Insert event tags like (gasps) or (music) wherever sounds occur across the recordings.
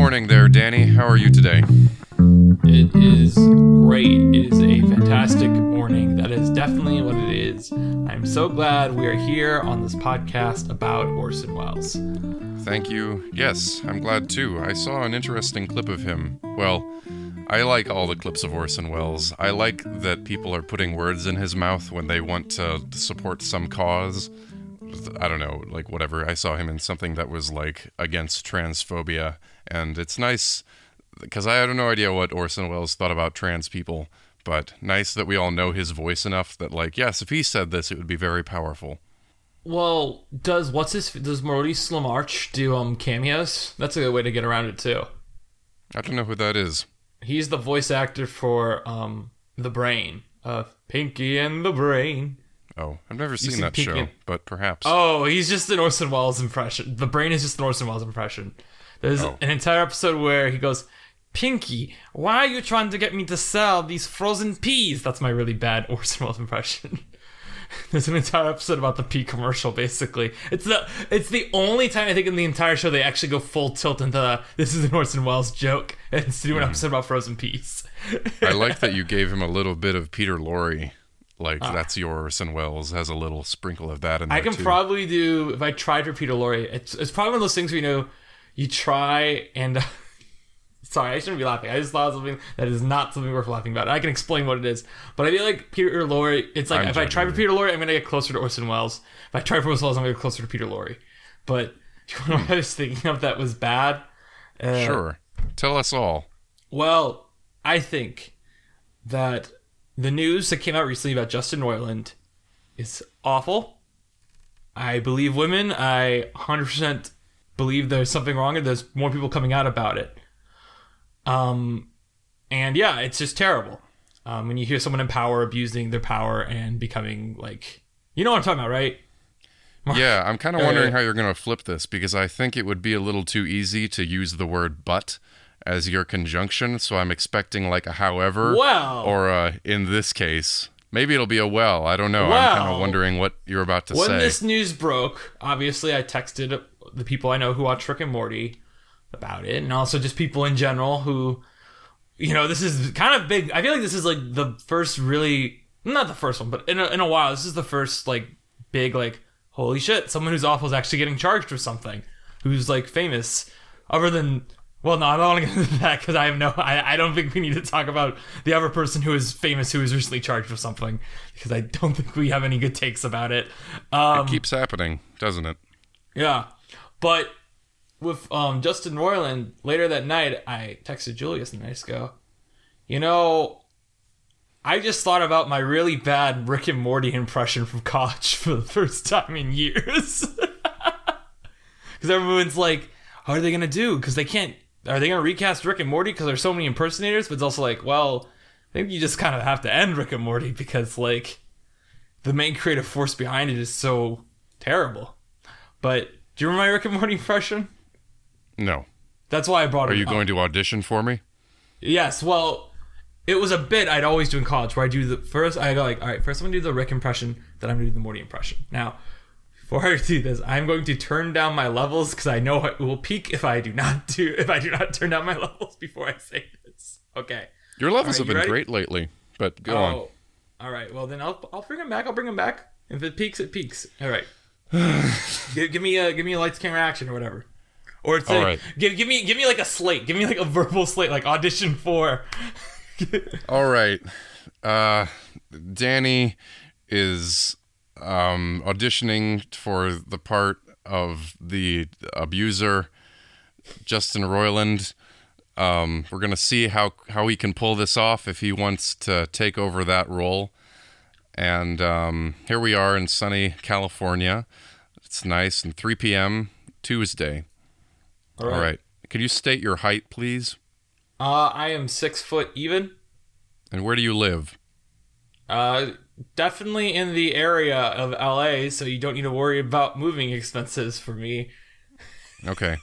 morning there, Danny. How are you today? It is great. It is a fantastic morning. That is definitely what it is. I'm so glad we are here on this podcast about Orson Welles. Thank you. Yes, I'm glad too. I saw an interesting clip of him. Well, I like all the clips of Orson Welles. I like that people are putting words in his mouth when they want to support some cause. I don't know, like whatever. I saw him in something that was like against transphobia, and it's nice because I had no idea what Orson Welles thought about trans people, but nice that we all know his voice enough that, like, yes, if he said this, it would be very powerful. Well, does what's his does Maurice LaMarche do um cameos? That's a good way to get around it too. I don't know who that is. He's the voice actor for um the Brain of Pinky and the Brain. Oh, I've never seen, seen that Pinky show, and- but perhaps. Oh, he's just an Orson Welles impression. The Brain is just an Orson Welles impression. There's Oh. an entire episode where he goes, Pinky, why are you trying to get me to sell these frozen peas? That's my really bad Orson (laughs) Welles impression. There's an entire episode about the pea commercial. Basically, it's the it's the only time I think in the entire show they actually go full tilt into the, this is an Orson Welles joke and (laughs) it's to do an episode about frozen peas. I like that (laughs) you gave him a little bit of Peter Lorre. Like, Ah. that's your Orson Welles, has a little sprinkle of that in there. I can too. probably do if I tried for Peter Lorre. It's it's probably one of those things where you know you try and (laughs) sorry, I shouldn't be laughing. I just thought of something that is not something worth laughing about. I can explain what it is, but I feel like Peter Lorre. It's like I'm if I try for Peter Lorre, I'm gonna get closer to Orson Welles. If I try for Orson Welles, I'm gonna get closer to Peter Lorre. But (laughs) you know what I was thinking of that was bad. Uh, Sure. Tell us all. well, I think that the news that came out recently about Justin Roiland is awful. I believe women. I 100% believe there's something wrong and there's more people coming out about it. Um, and yeah, it's just terrible. Um, when you hear someone in power abusing their power and becoming like, you know what I'm talking about, right? (laughs) Yeah, I'm kind of wondering how you're going to flip this because I think it would be a little too easy to use the word but as your conjunction. So I'm expecting like a however. Well. Or uh, in this case, maybe it'll be a well. I don't know. I'm kind of wondering what you're about to when say. When this news broke, obviously I texted the people I know who watch Rick and Morty about it, and also just people in general who, you know, this is kind of big. I feel like this is like the first really, not the first one, but in a, in a while, this is the first like big like holy shit, someone who's awful is actually getting charged with something, who's like famous, other than. Well, no, I don't want to get into that because I have no. I, I don't think we need to talk about the other person who is famous who was recently charged with something because I don't think we have any good takes about it. Um, it keeps happening, doesn't it? yeah, but with um, Justin Roiland later that night, I texted Julius and I just go, you know, I just thought about my really bad Rick and Morty impression from college (laughs) for the first time in years. (laughs) Because everyone's like, how are they gonna do? Because they can't. Are they gonna recast Rick and Morty? Because there's so many impersonators. But it's also like, well, I think you just kind of have to end Rick and Morty because like the main creative force behind it is so terrible. But do you remember my Rick and Morty impression? No. That's why I brought it. Are you up. going to audition for me? Yes, well, it was a bit I'd always do in college where I do the first. I go like, all right, first I'm gonna do the Rick impression, then I'm gonna do the Morty impression. Now, before (laughs) I do this, I'm going to turn down my levels because I know it will peak if I do not do (laughs) if I do not turn down my (laughs) levels before I say this. Okay. Your levels Alright, have you been ready? great lately, but go on. Oh, all right. Well, then I'll I'll bring him back. I'll bring him back. If it peaks, it peaks. All right. Give, give me a give me a lights camera action or whatever. Or it's like, right. give give me give me like a slate. Give me like a verbal slate, like audition for. (laughs) All right. Uh, Danny is um, auditioning for the part of the abuser, Justin Roiland. Um, we're gonna see how how he can pull this off if he wants to take over that role. And um, here we are in sunny California. It's nice and 3 p.m. Tuesday. All All right. Can you state your height, please? Uh, I am six foot even. And where do you live? Uh, definitely in the area of LA, so you don't need to worry about moving expenses for me. Okay.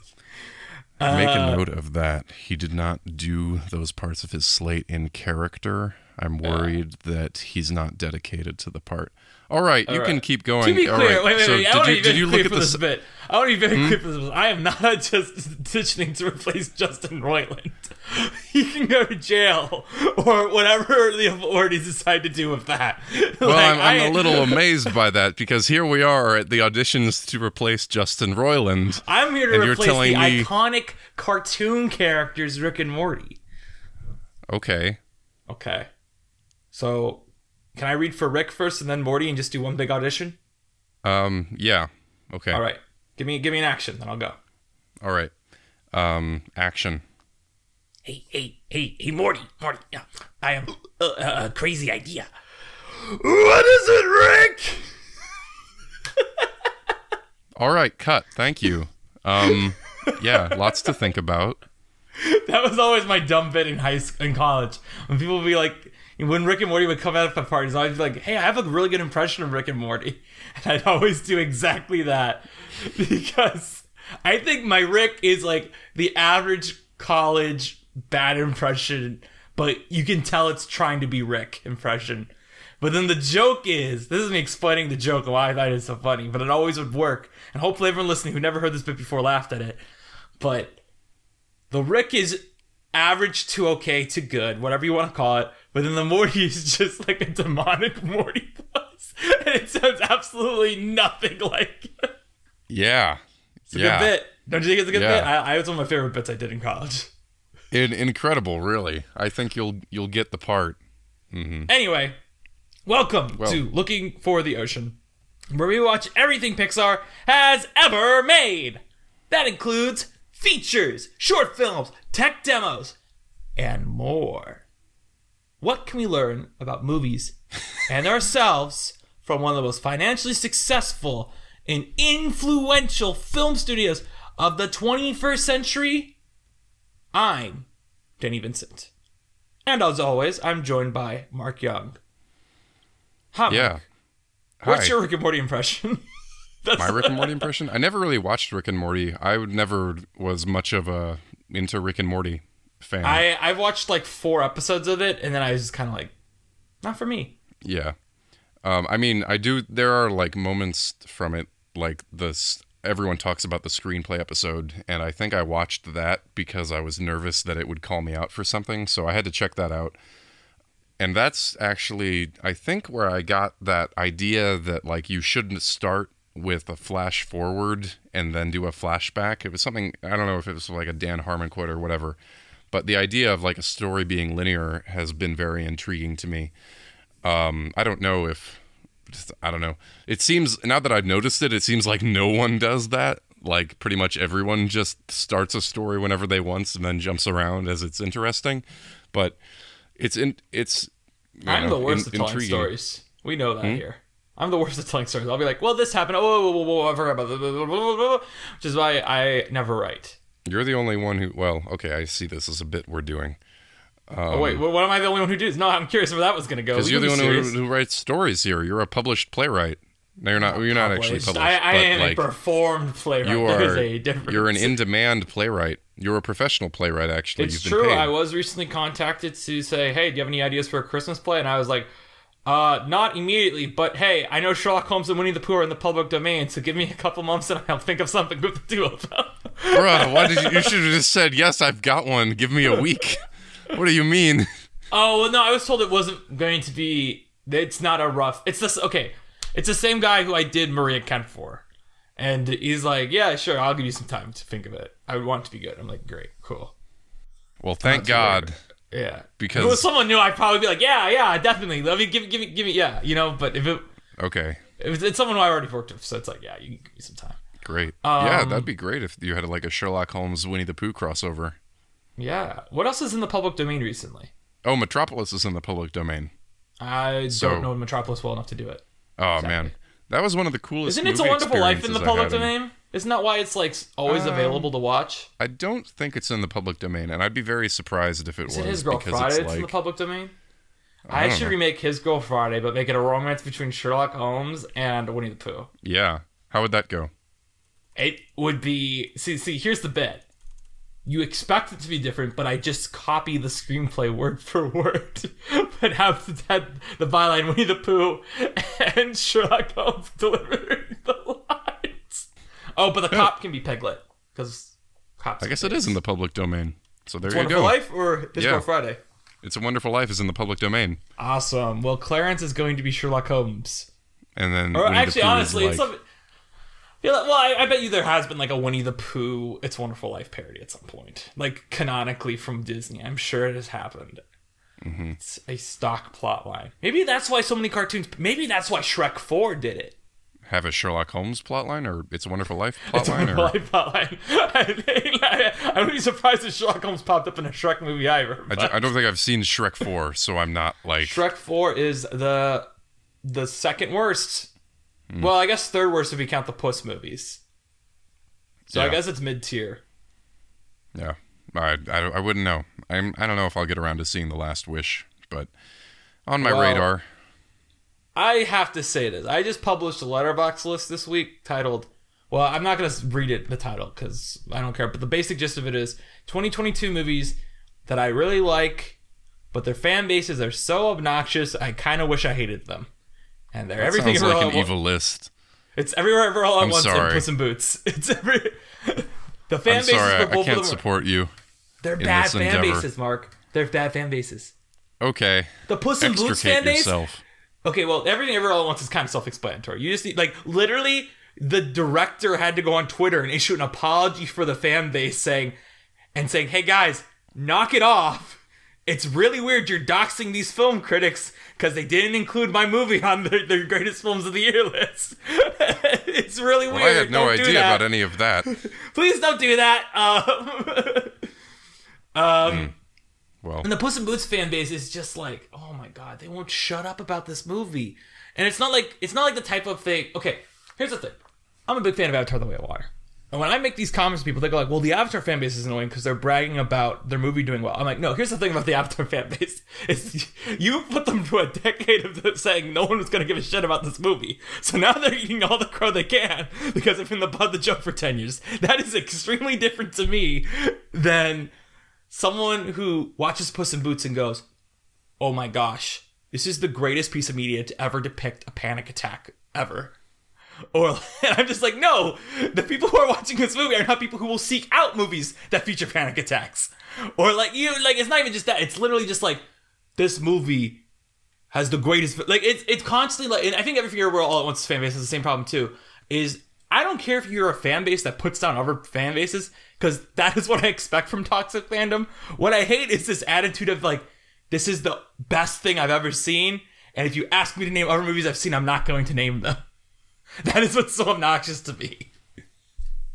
(laughs) Make a Uh, note of that. He did not do those parts of his slate in character. I'm worried that he's not dedicated to the part All right, you can keep going. To be All clear, right, wait, wait, so wait. I did want to you did you look at this s- bit. I want to be very hmm? clear for this. I am not (laughs) just petitioning to replace Justin Roiland. (laughs) He can go to jail or whatever the authorities decide to do with that. (laughs) Well, Like, I'm, I'm I- a little amazed by that because here we are at the auditions to replace Justin Roiland. I'm here to replace the me- iconic cartoon characters Rick and Morty. Okay. Okay. So, can I read for Rick first and then Morty and just do one big audition? Um. Yeah. Okay. All right. Give me give me an action, then I'll go. All right. Um. Action. Hey, hey, hey, hey, Morty, Morty, yeah, I have a, a, a crazy idea. What is it, Rick? (laughs) All right. Cut. Thank you. Um. Yeah. Lots to think about. (laughs) That was always my dumb bit in high school, in college. When people would be like, when Rick and Morty would come out at parties, I'd be like, "Hey, I have a really good impression of Rick and Morty," (laughs) and I'd always do exactly that (laughs) because I think my Rick is like the average college bad impression, but you can tell it's trying to be Rick impression. But then the joke is, this is me explaining the joke and why I thought it was so funny, but it always would work. And hopefully everyone listening who never heard this bit before laughed at it. But the Rick is average to okay to good, whatever you want to call it. But then the Morty is just like a demonic (laughs) Morty. And it sounds absolutely nothing like it. Yeah. It's a yeah. good bit. Don't you think it's a good Yeah. bit? I, I it's one of my favorite bits I did in college. In- incredible. Really. I think you'll you'll get the part. Mm-hmm. Anyway, welcome Well- to Looking for the Ocean, where we watch everything Pixar has ever made. That includes features, short films, tech demos, and more. What can we learn about movies and ourselves from one of the most financially successful and influential film studios of the 21st century? I'm Danny Vincent. And as always, I'm joined by Mark Young. Hi, Mark. Yeah. What's Hi. your Rick and Morty impression? (laughs) That's My Rick and Morty impression? I never really watched Rick and Morty. I never was much of a into Rick and Morty fan. I I watched like four episodes of it, and then I was just kind of like, not for me. Yeah. Um, I mean, I do. There are like moments from it, like this. Everyone talks about the screenplay episode, and I think I watched that because I was nervous that it would call me out for something, so I had to check that out. And that's actually, I think, where I got that idea that like you shouldn't start with a flash forward and then do a flashback. It was something I don't know if it was like a Dan Harmon quote or whatever, but the idea of like a story being linear has been very intriguing to me. Um, I don't know if just, I don't know. It seems now that I've noticed it, it seems like no one does that. Like pretty much everyone just starts a story whenever they want and then jumps around as it's interesting. But it's in it's. I'm know, the worst in- at telling intriguing. Hmm? stories. We know that here. I'm the worst at telling stories. I'll be like, well, this happened. Oh, whoa, whoa, whoa, whoa, I forgot about that. Which is why I never write. You're the only one who. Well, okay, I see this as a bit we're doing oh, wait, um, what am I the only one who does? No, I'm curious where that was going to go. because you're the one who, who writes stories here. You're a published playwright. No, you're not. Oh, you're not actually Published. I, I but, am like, a performed playwright. you (laughs) is are. You're an in-demand playwright. You're a professional playwright. Actually, It's You've been true. I was recently contacted to say, "Hey, do you have any ideas for a Christmas play?" And I was like, "Uh, not immediately, but hey, I know Sherlock Holmes and Winnie the Pooh are in the public domain, so give me a couple months and I'll think of something good to do of them." Bruh, why did you? You should have just said yes. I've got one. Give me a week. what do you mean? oh well, no, I was told it wasn't going to be. It's not a rough. It's this. Okay, it's the same guy who I did Maria Kent for, and he's like, "Yeah, sure, I'll give you some time to think of it. I would want it to be good." I'm like, "Great, cool." Well, thank too God. Yeah, Because- if it was someone new, I'd probably be like, "Yeah, yeah, definitely. Let me give give me, give me, yeah, you know." But if it Okay, If it's, someone who I already worked with, so it's like, yeah, you can give me some time. great. yeah, Um, that'd be great if you had like a Sherlock Holmes Winnie the Pooh crossover. Yeah. What else is in the public domain recently? Oh, Metropolis is in the public domain. I So- don't know Metropolis well enough to do it. Oh man, that was one of the coolest. Isn't It's a Wonderful Life in the public domain? Isn't that why it's like always Um, available to watch? I don't think it's in the public domain, and I'd be very surprised if it Is was it His Girl because Friday it's that's in the public domain? I I, should know. remake His Girl Friday, but make it a romance between Sherlock Holmes and Winnie the Pooh. yeah. How would that go? It would be see see. Here's the bit. you expect it to be different, but I just copy the screenplay word for word, (laughs) but have that the byline Winnie the Pooh (laughs) and Sherlock Holmes delivering (laughs) the. Oh, but the cop can be Piglet because cops. I guess it is in the public domain. So there you go. It's you Wonderful go. Life or Disco Yeah. Friday. It's a Wonderful Life is in the public domain, Awesome. Well, Clarence is going to be Sherlock Holmes. and then Or the actually, is honestly, it's like- well, I, I bet you there has been like a Winnie the Pooh, It's Wonderful Life parody at some point, like canonically from Disney. I'm sure it has happened. Mm-hmm. It's a stock plot line. Maybe that's why so many cartoons. Maybe that's why Shrek Four did it. Have a Sherlock Holmes plotline or It's a Wonderful Life plotline or Life plot line. (laughs) I, I would be surprised if Sherlock Holmes popped up in a Shrek movie either. I, but- ju- I don't think I've seen Shrek 4, so I'm not like Shrek Four is the the second worst. Hmm. Well, I guess third worst if you count the Puss movies. So I guess it's mid tier. yeah. I, I, I wouldn't know. I'm I don't know if I'll get around to seeing The Last Wish, but on my Well, radar. I have to say this. I just published a Letterboxd list this week titled. Well, I'm not gonna read it the title because I don't care. But the basic gist of it is 2022 movies that I really like, but their fan bases are so obnoxious. I kind of wish I hated them. And they're everything. Sounds (laughs) like an evil list. It's everywhere, everywhere all at once. sorry. Puss in Boots. (laughs) It's every. (laughs) the fan I'm bases sorry, I, can't of them. support you. They're in bad fan endeavor. bases, Mark. They're bad fan bases. Okay. The Puss in Boots fan base. yourself. Okay, well, everything everywhere all at once is kind of self-explanatory. You just need, like, literally, the director had to go on Twitter and issue an apology for the fan base, saying, and saying, "Hey guys, knock it off. It's really weird you're doxing these film critics because they didn't include my movie on their, their greatest films of the year list. (laughs) it's really Well, weird. I had no Don't idea about any of that. (laughs) Please don't do that. (laughs) Um, um, Well, and the Puss in Boots fan base is just like, oh my god, they won't shut up about this movie. And it's not like it's not like the type of thing. Okay, here's the thing. I'm a big fan of Avatar: The Way of Water. And when I make these comments to people, they go like, "Well, the Avatar fan base is annoying because they're bragging about their movie doing well." I'm like, "No, here's the thing about the Avatar (laughs) fan base: is you put them through a decade of saying no one was going to give a shit about this movie, so now they're eating all the crow they can because they've been the butt of the joke for ten years. That is extremely different to me than someone who watches Puss in Boots and goes, "Oh my gosh, this is the greatest piece of media to ever depict a panic attack ever." Or (laughs) I'm just like, no, the people who are watching this movie are not people who will seek out movies that feature panic attacks. Or like you, like it's not even just that. It's literally just like this movie has the greatest. Like it's it's constantly like, and I think every year we're all at once fan base has the same problem too. Is I don't care if you're a fan base that puts down other fan bases because that is what I expect from toxic fandom. What I hate is this attitude of like, this is the best thing I've ever seen, and if you ask me to name other movies I've seen, I'm not going to name them. (laughs) That is what's so obnoxious to me.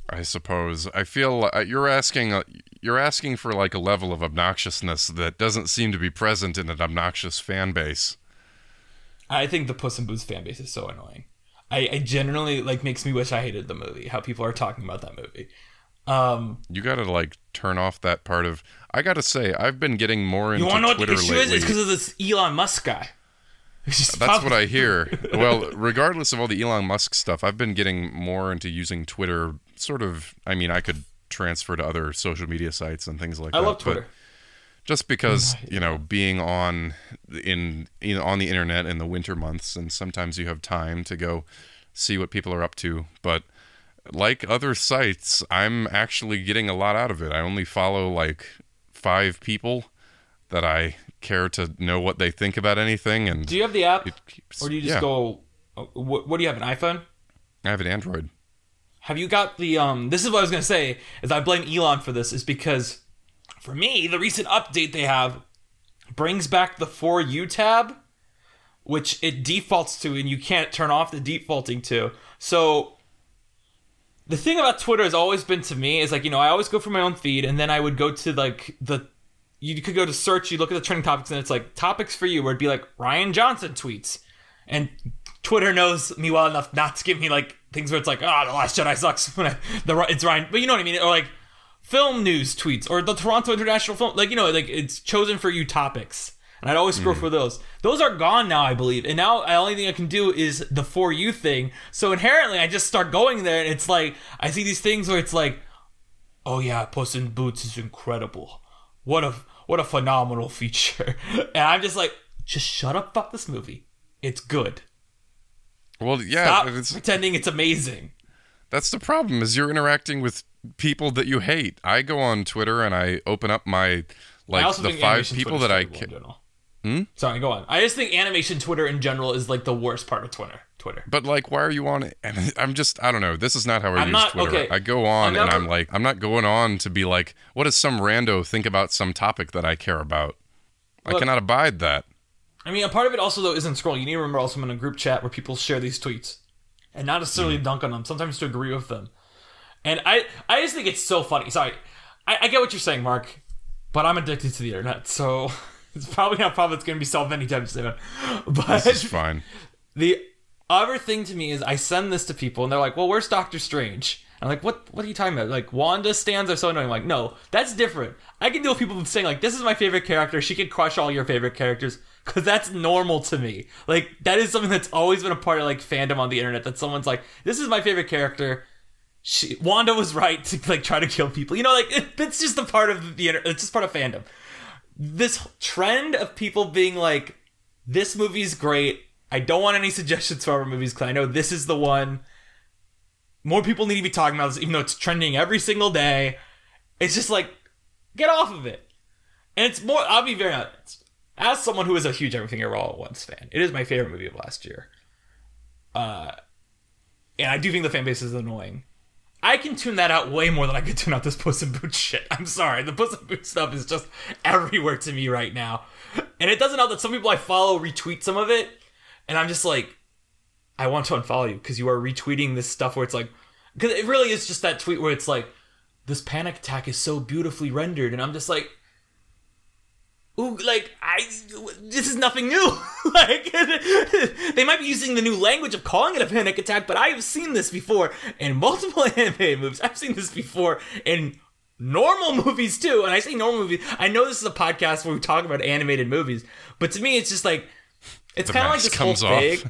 I suppose I feel uh, you're asking uh, you're asking for like a level of obnoxiousness that doesn't seem to be present in an obnoxious fan base. I think the Puss in Boots fan base is so annoying. I, I generally like makes me wish I hated the movie. How people are talking about that movie. Um, You got to like turn off that part of. I got to say, I've been getting more into you want to know what Twitter the issue lately. is? It's because of this Elon Musk guy. (laughs) That's what I hear. (laughs) Well, regardless of all the Elon Musk stuff, I've been getting more into using Twitter. Sort of. I mean, I could transfer to other social media sites and things like I that. love but Twitter. just because you know being on in you know on the internet in the winter months and sometimes you have time to go see what people are up to but like other sites i'm actually getting a lot out of it i only follow like five people that i care to know what they think about anything and Do you have the app, keeps- or do you just yeah, go? uh, What, what do you have? An iPhone? i have an android Have you got the um this is what I was gonna say is I blame Elon for this is because for me the recent update they have brings back the for you tab which it defaults to and you can't turn off the defaulting to. So the thing about Twitter has always been to me is like, you know, I always go for my own feed and then I would go to like the you could go to search, you look at the trending topics and it's like topics for you where it'd be like Rian Johnson tweets. And Twitter knows me well enough not to give me like things where it's like, ah, the Last Jedi sucks. (laughs) When I, the it's Ryan, but you know what I mean, or like film news tweets or the Toronto International Film, like you know, like it's chosen for you topics, and I'd always scroll mm. for those. Those are gone now, I believe, and now the only thing I can do is the for you thing. So inherently, I just start going there, and it's like I see these things where it's like. "Oh yeah, Puss in Boots is incredible. What a what a phenomenal (laughs) feature." And I'm just like, "Just shut up about this movie. It's good. Well, yeah, Stop it's, pretending it's amazing." that's the problem. Is you're interacting with people that you hate. I go on Twitter and I open up my like the five people Twitter's that I ca- general. Sorry, go on. I just think animation Twitter in general is like the worst part of Twitter. Twitter. But like, why are you on it? And (laughs) I'm just, I don't know. This is not how I I'm use not- Twitter. okay. I go on I'm and I'm like, I'm not going on to be like, what does some rando think about some topic that I care about? I cannot abide that. I mean, a part of it also though isn't scrolling. You need to remember also I'm in a group chat where people share these tweets, and not necessarily Mm-hmm. dunk on them. Sometimes to agree with them. And I, I just think it's so funny. Sorry, I, I get what you're saying, Mark, but I'm addicted to the internet, so (laughs) it's probably not a problem that's going to be solved anytime soon. (gasps) But It's fine. the other thing to me is I send this to people and they're like, "Well, where's Doctor Strange?" I'm like, "What? What are you talking about? Like Wanda stans are so annoying." I'm like, no, that's different. I can deal with people saying like, "This is my favorite character. She can crush all your favorite characters," because that's normal to me. Like that is something that's always been a part of like fandom on the internet. That someone's like, "This is my favorite character." She, Wanda was right to like try to kill people. You know, like it, it's just a part of the internet. It's just part of fandom. This trend of people being like, "This movie's great." I don't want any (laughs) suggestions for other movies because I know this is the one. More people need to be talking about this, even though it's trending every single day. It's just like, get off of it. And it's more. I'll be very honest. As someone who is a huge Everything Everywhere All at Once fan, it is my favorite movie of last year. Uh, and I do think the fan base is annoying. I can tune that out way more than I could tune out this Puss in Boots shit. I'm sorry, the Puss in Boots stuff is just everywhere to me right now, and it doesn't help that some people I follow retweet some of it, and I'm just like, I want to unfollow you because you are retweeting this stuff where it's like, because it really is just that tweet where it's like, this panic attack is so beautifully rendered, and I'm just like, ooh, like I, this is nothing new. (laughs) like (laughs) they might be using the new language of calling it a panic attack, but I have seen this before in multiple (laughs) animated movies. I've seen this before in normal movies too. And I say normal movies. I know this is a podcast where we talk about animated movies, but to me, it's just like. It's kind of like this comes whole thing.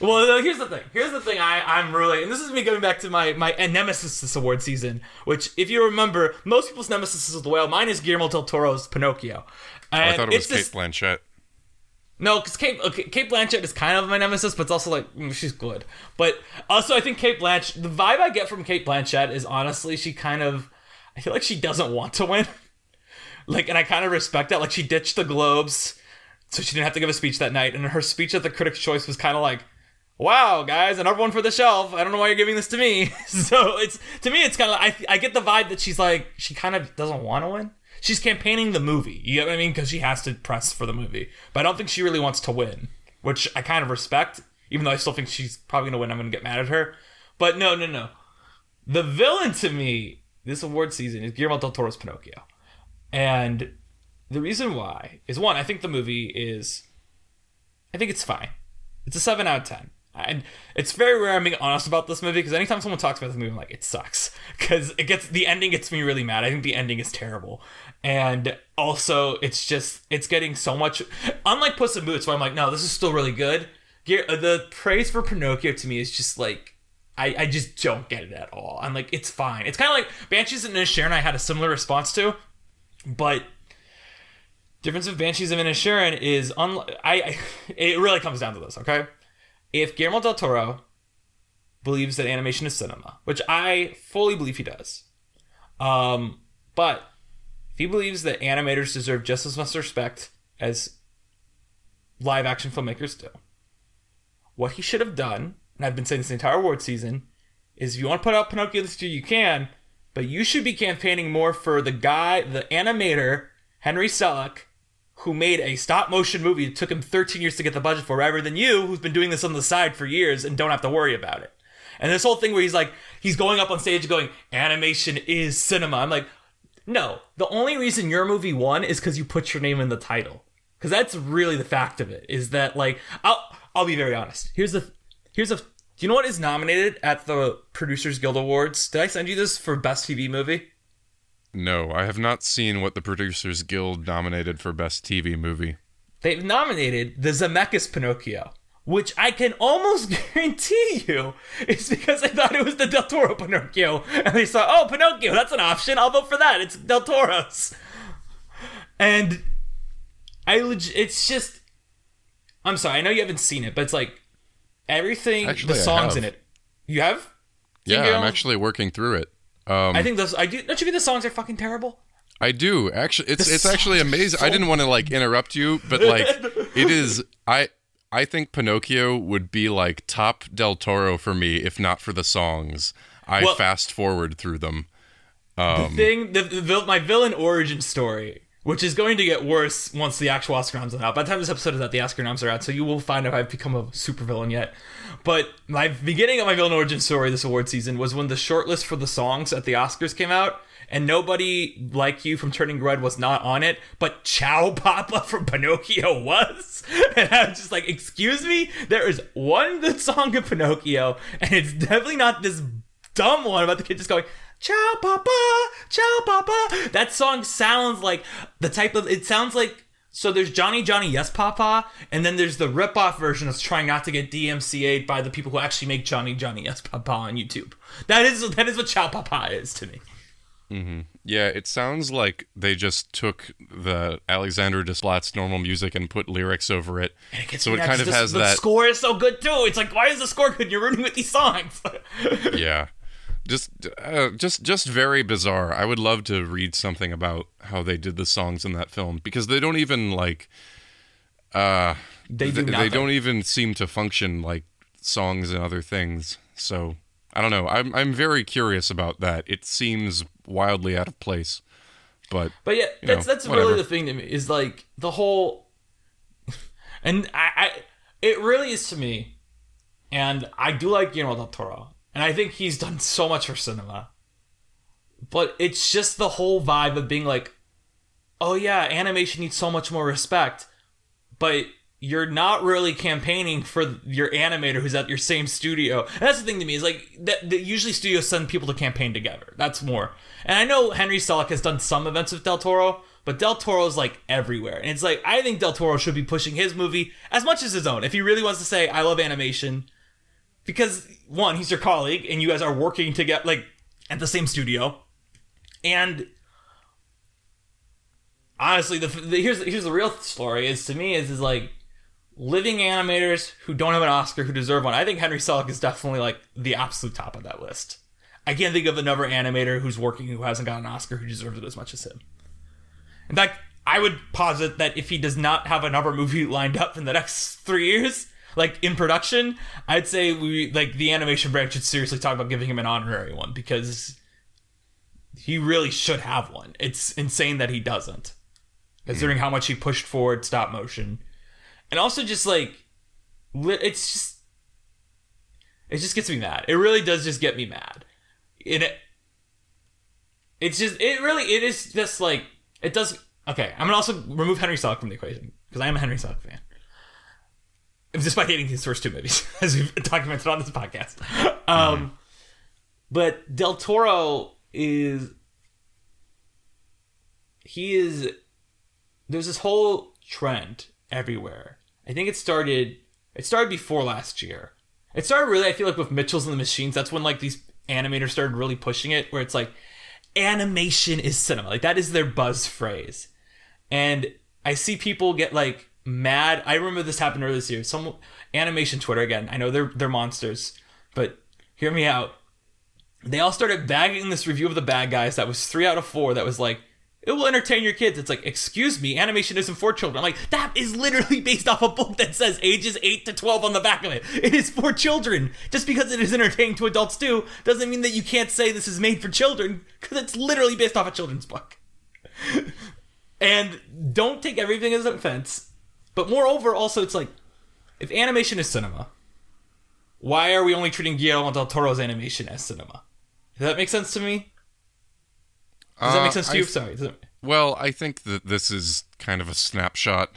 well, here's the thing. Here's the thing. I I'm really, and this is me going back to my my nemesis this award season. Which, if you remember, most people's nemesis is the whale. Mine is Guillermo del Toro's Pinocchio. And I thought it was it's this, Cate Blanchett. no, because Cate, okay, Cate Blanchett is kind of my nemesis, but it's also like mm, she's good. But also, I think Cate Blanchett. The vibe I get from Cate Blanchett is honestly she kind of. I feel like she doesn't want to win. (laughs) Like, and I kind of respect that. Like, she ditched the Globes, so she didn't have to give a speech that night. And her speech at the Critics' Choice was kind of like, "Wow, guys, another one for the shelf. I don't know why you're giving this to me." (laughs) so it's to me, it's kind of. I I get the vibe that she's like she kind of doesn't want to win. She's campaigning the movie. You know what I mean? Because she has to press for the movie. But I don't think she really wants to win, which I kind of respect. Even though I still think she's probably gonna win, I'm gonna get mad at her. But no, no, no. The villain to me this award season is Guillermo del Toro's Pinocchio, and the reason why is one. I think the movie is. I think it's fine. It's a seven out of ten. And it's very rare I'm being honest about this movie because anytime someone talks about this movie, I'm like, it sucks (laughs) because it gets the ending gets me really mad. I think the ending is terrible, and also it's just it's getting so much. Unlike Puss in Boots, where I'm like, no, this is still really good. The praise for Pinocchio to me is just like. I, I just don't get it at all. I'm like, it's fine. It's kind of like Banshees and Inisherin. I had a similar response to, but difference of Banshees and Inisherin is unlike. I, I (laughs) it really comes down to this. Okay, if Guillermo del Toro believes that animation is cinema, which I fully believe he does, um, but he believes that animators deserve just as much respect as live action filmmakers do, what he should have done, and I've been saying this the entire award season, is if you want to put out Pinocchio this year, you can, but you should be campaigning more for the guy, the animator, Henry Selick, who made a stop motion movie. It took him 13 years to get the budget for, rather than you, who's been doing this on the side for years and don't have to worry about it. And this whole thing where he's like, he's going up on stage going, animation is cinema. I'm like, no, the only reason your movie won is because you put your name in the title. Because that's really the fact of it. Is that like, I'll I'll be very honest. Here's the here's a. Do you know what is nominated at the Producers Guild Awards? Did I send you this for best TV movie? No, I have not seen what the Producers Guild nominated for Best TV Movie. They've nominated the Zemeckis Pinocchio, which I can almost (laughs) guarantee you is because they thought it was the Del Toro Pinocchio, and they saw, oh, Pinocchio, that's an option. I'll vote for that. It's Del Toro's. And I legit, it's just, I'm sorry, I know you haven't seen it, but it's like everything, Actually, the songs in it. You have? Yeah, Guillermo? I'm actually working through it. Um, I think those, I do, don't you think the songs are fucking terrible? I do actually. It's The it's actually amazing. so- I didn't want to like interrupt you, but like (laughs) it is. I I think Pinocchio would be like top Del Toro for me if not for the songs. I Well- fast forward through them. the um, thing, the, the, my villain origin story, which is going to get worse once the actual Oscar noms are out. By the time this episode is out, the Oscar noms are out, so you will find if I've become a supervillain yet. But my beginning of my villain origin story this award season was when the shortlist for the songs at the Oscars came out, and nobody like you from Turning Red was not on it, but Ciao Papa from Pinocchio was. (laughs) And I was just like, excuse me, there is one good song in Pinocchio, and it's definitely not this dumb one about the kid just going, Ciao Papa, Ciao Papa. That song sounds like the type of it sounds like so there's Johnny Johnny Yes Papa, and then there's the rip-off version that's trying not to get DMCA'd by the people who actually make Johnny Johnny Yes Papa on YouTube. That is that is what Ciao Papa is to me. Yeah, it sounds like they just took the Alexander Desplat's normal music and put lyrics over it. gets So it kind of the, has the that. score is so good too. It's like why is the score good? You're ruining with these songs. (laughs) yeah just uh, just just very bizarre i would love to read something about how they did the songs in that film because they don't even like uh they do th- they don't even seem to function like songs and other things so i don't know i'm i'm very curious about that it seems wildly out of place but But yeah, you that's know, that's whatever. really the thing to me is like the whole, (laughs) and I, I it really is to me, and I do like Guillermo del Toro, and I think he's done so much for cinema. But it's just the whole vibe of being like, oh yeah, animation needs so much more respect, but you're not really campaigning for your animator who's at your same studio. And that's the thing to me is like that, that usually studios send people to campaign together. That's more. And I know Henry Selick has done some events with Del Toro, but Del Toro's like everywhere. And it's like I think Del Toro should be pushing his movie as much as his own. If he really wants to say I love animation, because one, he's your colleague and you guys are working together like at the same studio. And honestly, the, the here's here's the real story is to me is is like living animators who don't have an Oscar who deserve one. I think Henry Selick is definitely like the absolute top of that list. I can't think of another animator who's working who hasn't got an Oscar who deserves it as much as him. In fact, I would posit that if he does not have another movie (laughs) lined up in the next three years, like in production, I'd say we like the animation branch should seriously talk about giving him an honorary one because he really should have one. It's insane that he doesn't, considering how much he pushed forward stop motion, and also just like it's just it just gets me mad. It really does just get me mad. And it it's just it really it is just like it does okay, I'm gonna also remove Henry Selick from the equation, because I am a Henry Selick fan. Despite hating his first two movies, (laughs) as we've documented on this podcast. Um but Del Toro is he is there's this whole trend everywhere. I think it started it started before last year. It started really I feel like with Mitchell's and the Machines. That's when like these animators started really pushing it where it's like animation is cinema. Like that is their buzz phrase. And I see people get like mad. I remember this happened earlier this year. Some animation Twitter again. I know they're they're monsters, but hear me out. They all started bagging this review of the bad guys that was three out of four. That was like, it will entertain your kids. It's like, excuse me, animation isn't for children. I'm like, that is literally (laughs) based off a book that says ages 8 to 12 on the back of it. It is for children. Just because it is entertaining to adults too, doesn't mean that you can't say this is made for children, because it's literally based off a children's book. (laughs) and don't take everything as an offense. But moreover, also, it's like, if animation is cinema, why are we only treating Guillermo del Toro's animation as cinema? Does that make sense to me? Does that Uh, make sense to you? th- Sorry. does it- Well, I think that this is kind of a snapshot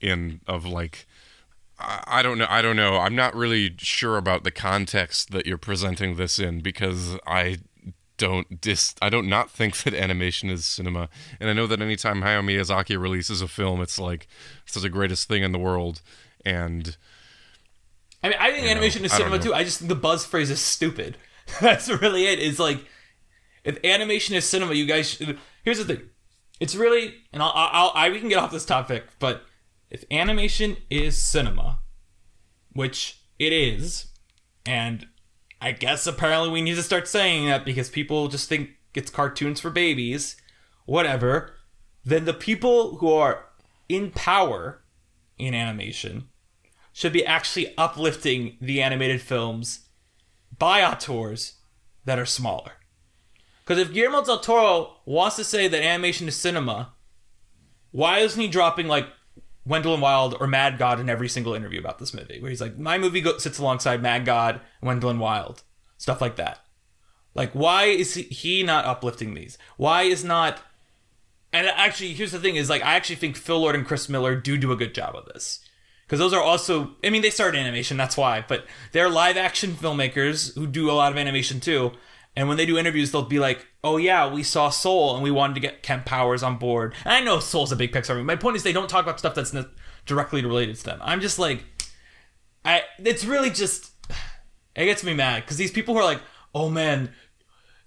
in of like I I don't know. I don't know. I'm not really sure about the context that you're presenting this in because I don't dis I don't not think that animation is cinema. And I know that anytime Hayao Miyazaki releases a film, it's like it's the greatest thing in the world. And I mean, I think animation know, is cinema too. I just think the buzz phrase is stupid. (laughs) That's really it. It's like if animation is cinema, you guys. Should, here's the thing. It's really, and I'll, I'll, I we can get off this topic, but if animation is cinema, which it is, and I guess apparently we need to start saying that because people just think it's cartoons for babies, whatever. Then the people who are in power in animation should be actually uplifting the animated films by auteurs that are smaller. Because if Guillermo del Toro wants to say that animation is cinema, why isn't he dropping like Wendell Wild or Mad God in every single interview about this movie? Where he's like, my movie go- sits alongside Mad God, and Wild, stuff like that. Like, why is he- he not uplifting these? Why is not? And actually, here's the thing: is like I actually think Phil Lord and Chris Miller do do a good job of this because those are also i mean they started animation that's why but they're live action filmmakers who do a lot of animation too and when they do interviews they'll be like oh yeah we saw soul and we wanted to get kemp powers on board and i know soul's a big pixar movie my point is they don't talk about stuff that's directly related to them i'm just like i it's really just it gets me mad because these people who are like oh man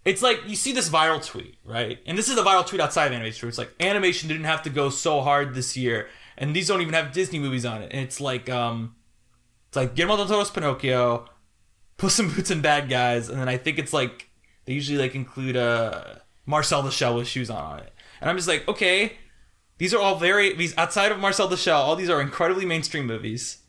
it's like you see this viral tweet, right? And this is a viral tweet outside of animation. It's like animation didn't have to go so hard this year, and these don't even have Disney movies on it. And it's like, um, it's like Guillermo del Toro's Pinocchio, Puss in Boots and Bad Guys, and then I think it's like they usually like include uh Marcel the Shell with shoes on it. And I'm just like, okay, these are all very these outside of Marcel the Shell, all these are incredibly mainstream movies.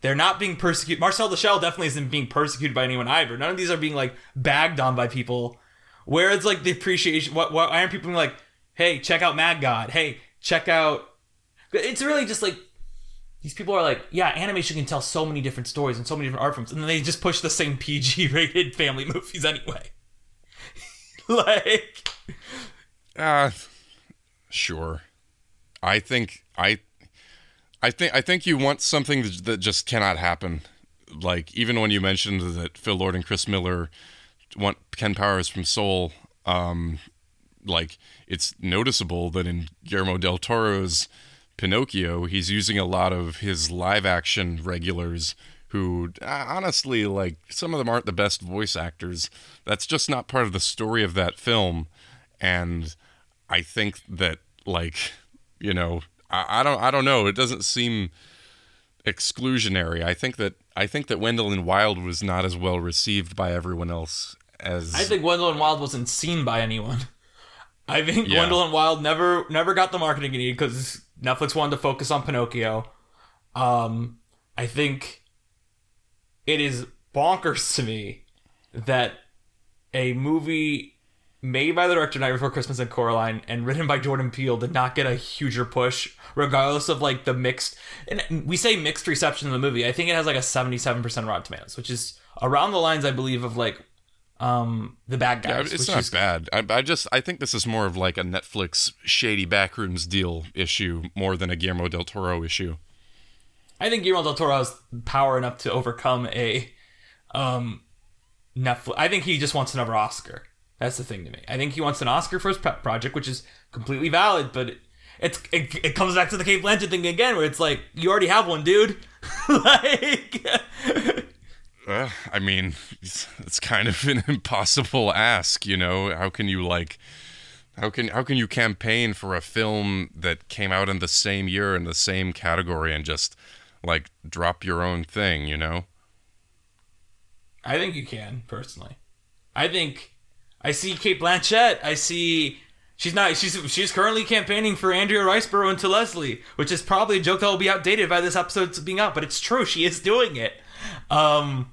They're not being persecuted. Marcel the Shell definitely isn't being persecuted by anyone either. None of these are being like bagged on by people. Where it's like the appreciation. What? Why aren't people like, hey, check out Mad God. Hey, check out. It's really just like these people are like, yeah, animation can tell so many different stories and so many different art forms, and then they just push the same PG rated family (laughs) movies anyway. (laughs) like, Uh sure. I think I I think I think you want something that just cannot happen. Like even when you mentioned that Phil Lord and Chris Miller want Kemp Powers from Soul, um like it's noticeable that in Guillermo del Toro's Pinocchio, he's using a lot of his live action regulars who uh, honestly like some of them aren't the best voice actors. That's just not part of the story of that film and I think that like you know I, I don't I don't know it doesn't seem exclusionary. I think that I think that Wendell and Wild was not as well received by everyone else as I think Wendell and Wild wasn't seen by anyone. I think Yeah. Wendell and Wild never never got the marketing it needed because Netflix wanted to focus on Pinocchio. Um, I think it is bonkers to me that a movie made by the director Night Before Christmas and Coraline and written by Jordan Peele did not get a huger push, regardless of like the mixed. And we say mixed reception of the movie. I think it has like a seventy-seven percent Rotten Tomatoes, which is around the lines, I believe, of like um the bad Yeah, guys. it's which not is, bad. I, I just I think this is more of like a Netflix shady backrooms deal issue more than a Guillermo del Toro issue. I think Guillermo del Toro has power enough to overcome a um Netflix. I think he just wants another Oscar. That's the thing to me. I think he wants an Oscar for his pet project, which is completely valid. But it, it's it, it comes back to the Cate Blanchett thing again, where it's like you already have one, dude. (laughs) like, Uh, I mean, it's, it's kind of an impossible ask, you know. How can you like, how can how can you campaign for a film that came out in the same year in the same category and just like drop your own thing, you know? I think you can personally. I think I see Cate Blanchett. I see she's not. She's she's currently campaigning for Andrea Riseborough into Leslie, which is probably a joke that will be outdated by this episode being out. But it's true. She is doing it. Um,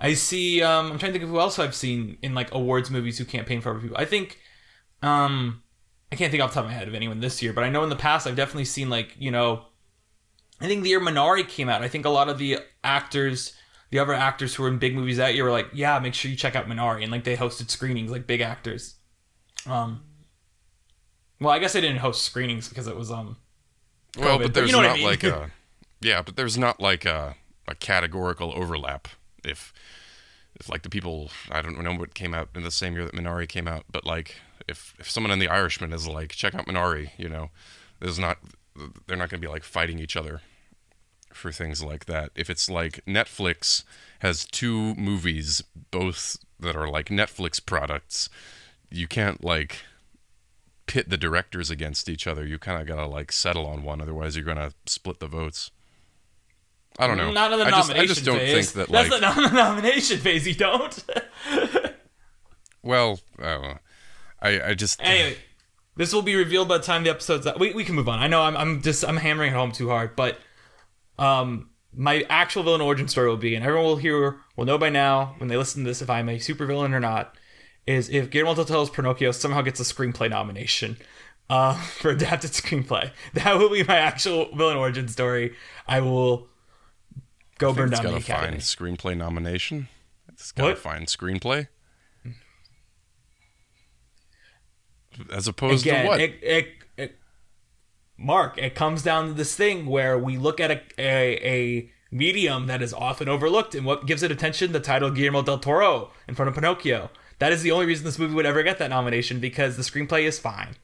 I see. Um, I'm trying to think of who else I've seen in like awards movies who campaign for other people. I think. Um, I can't think off the top of my head of anyone this year, but I know in the past I've definitely seen like you know. I think the year Minari came out, I think a lot of the actors the other actors who were in big movies that year were like, yeah, make sure you check out Minari, and like they hosted screenings, like big actors. Um, well, I guess they didn't host screenings because it was um. Well, COVID, but but there's you know what I not mean. like a (laughs) yeah, but there's not like a a categorical overlap. If if like the people I don't know what came out in the same year that Minari came out, but like if if someone in The Irishman is like check out Minari, you know, there's not they're not going to be like fighting each other. for things like that. If it's like Netflix has two movies, both that are like Netflix products, you can't like pit the directors against each other. You kind of gotta like settle on one, otherwise you're gonna split the votes. I don't know. Not in the I just, nomination I just don't phase. think that That's like. the non- nomination phase. You don't. (laughs) Well, I don't know. I I just anyway, this will be revealed by the time the episode's out. We, we can move on. I know I'm, I'm just I'm hammering it home too hard, but um, my actual villain origin story will be, and everyone will hear will know by now when they listen to this if I'm a super villain or not. Is if Guillermo del Toro's Pinocchio somehow gets a screenplay nomination uh, (laughs) for adapted screenplay, that will be my actual villain origin story. I will go burn it's down the academy. fine screenplay nomination. It's got What? fine screenplay. As opposed Again, to what? It, it, it, Mark, it comes down to this thing where we look at a, a, a medium that is often overlooked, and what gives it attention? The title Guillermo del Toro in front of Pinocchio. That is the only reason this movie would ever get that nomination because the screenplay is fine.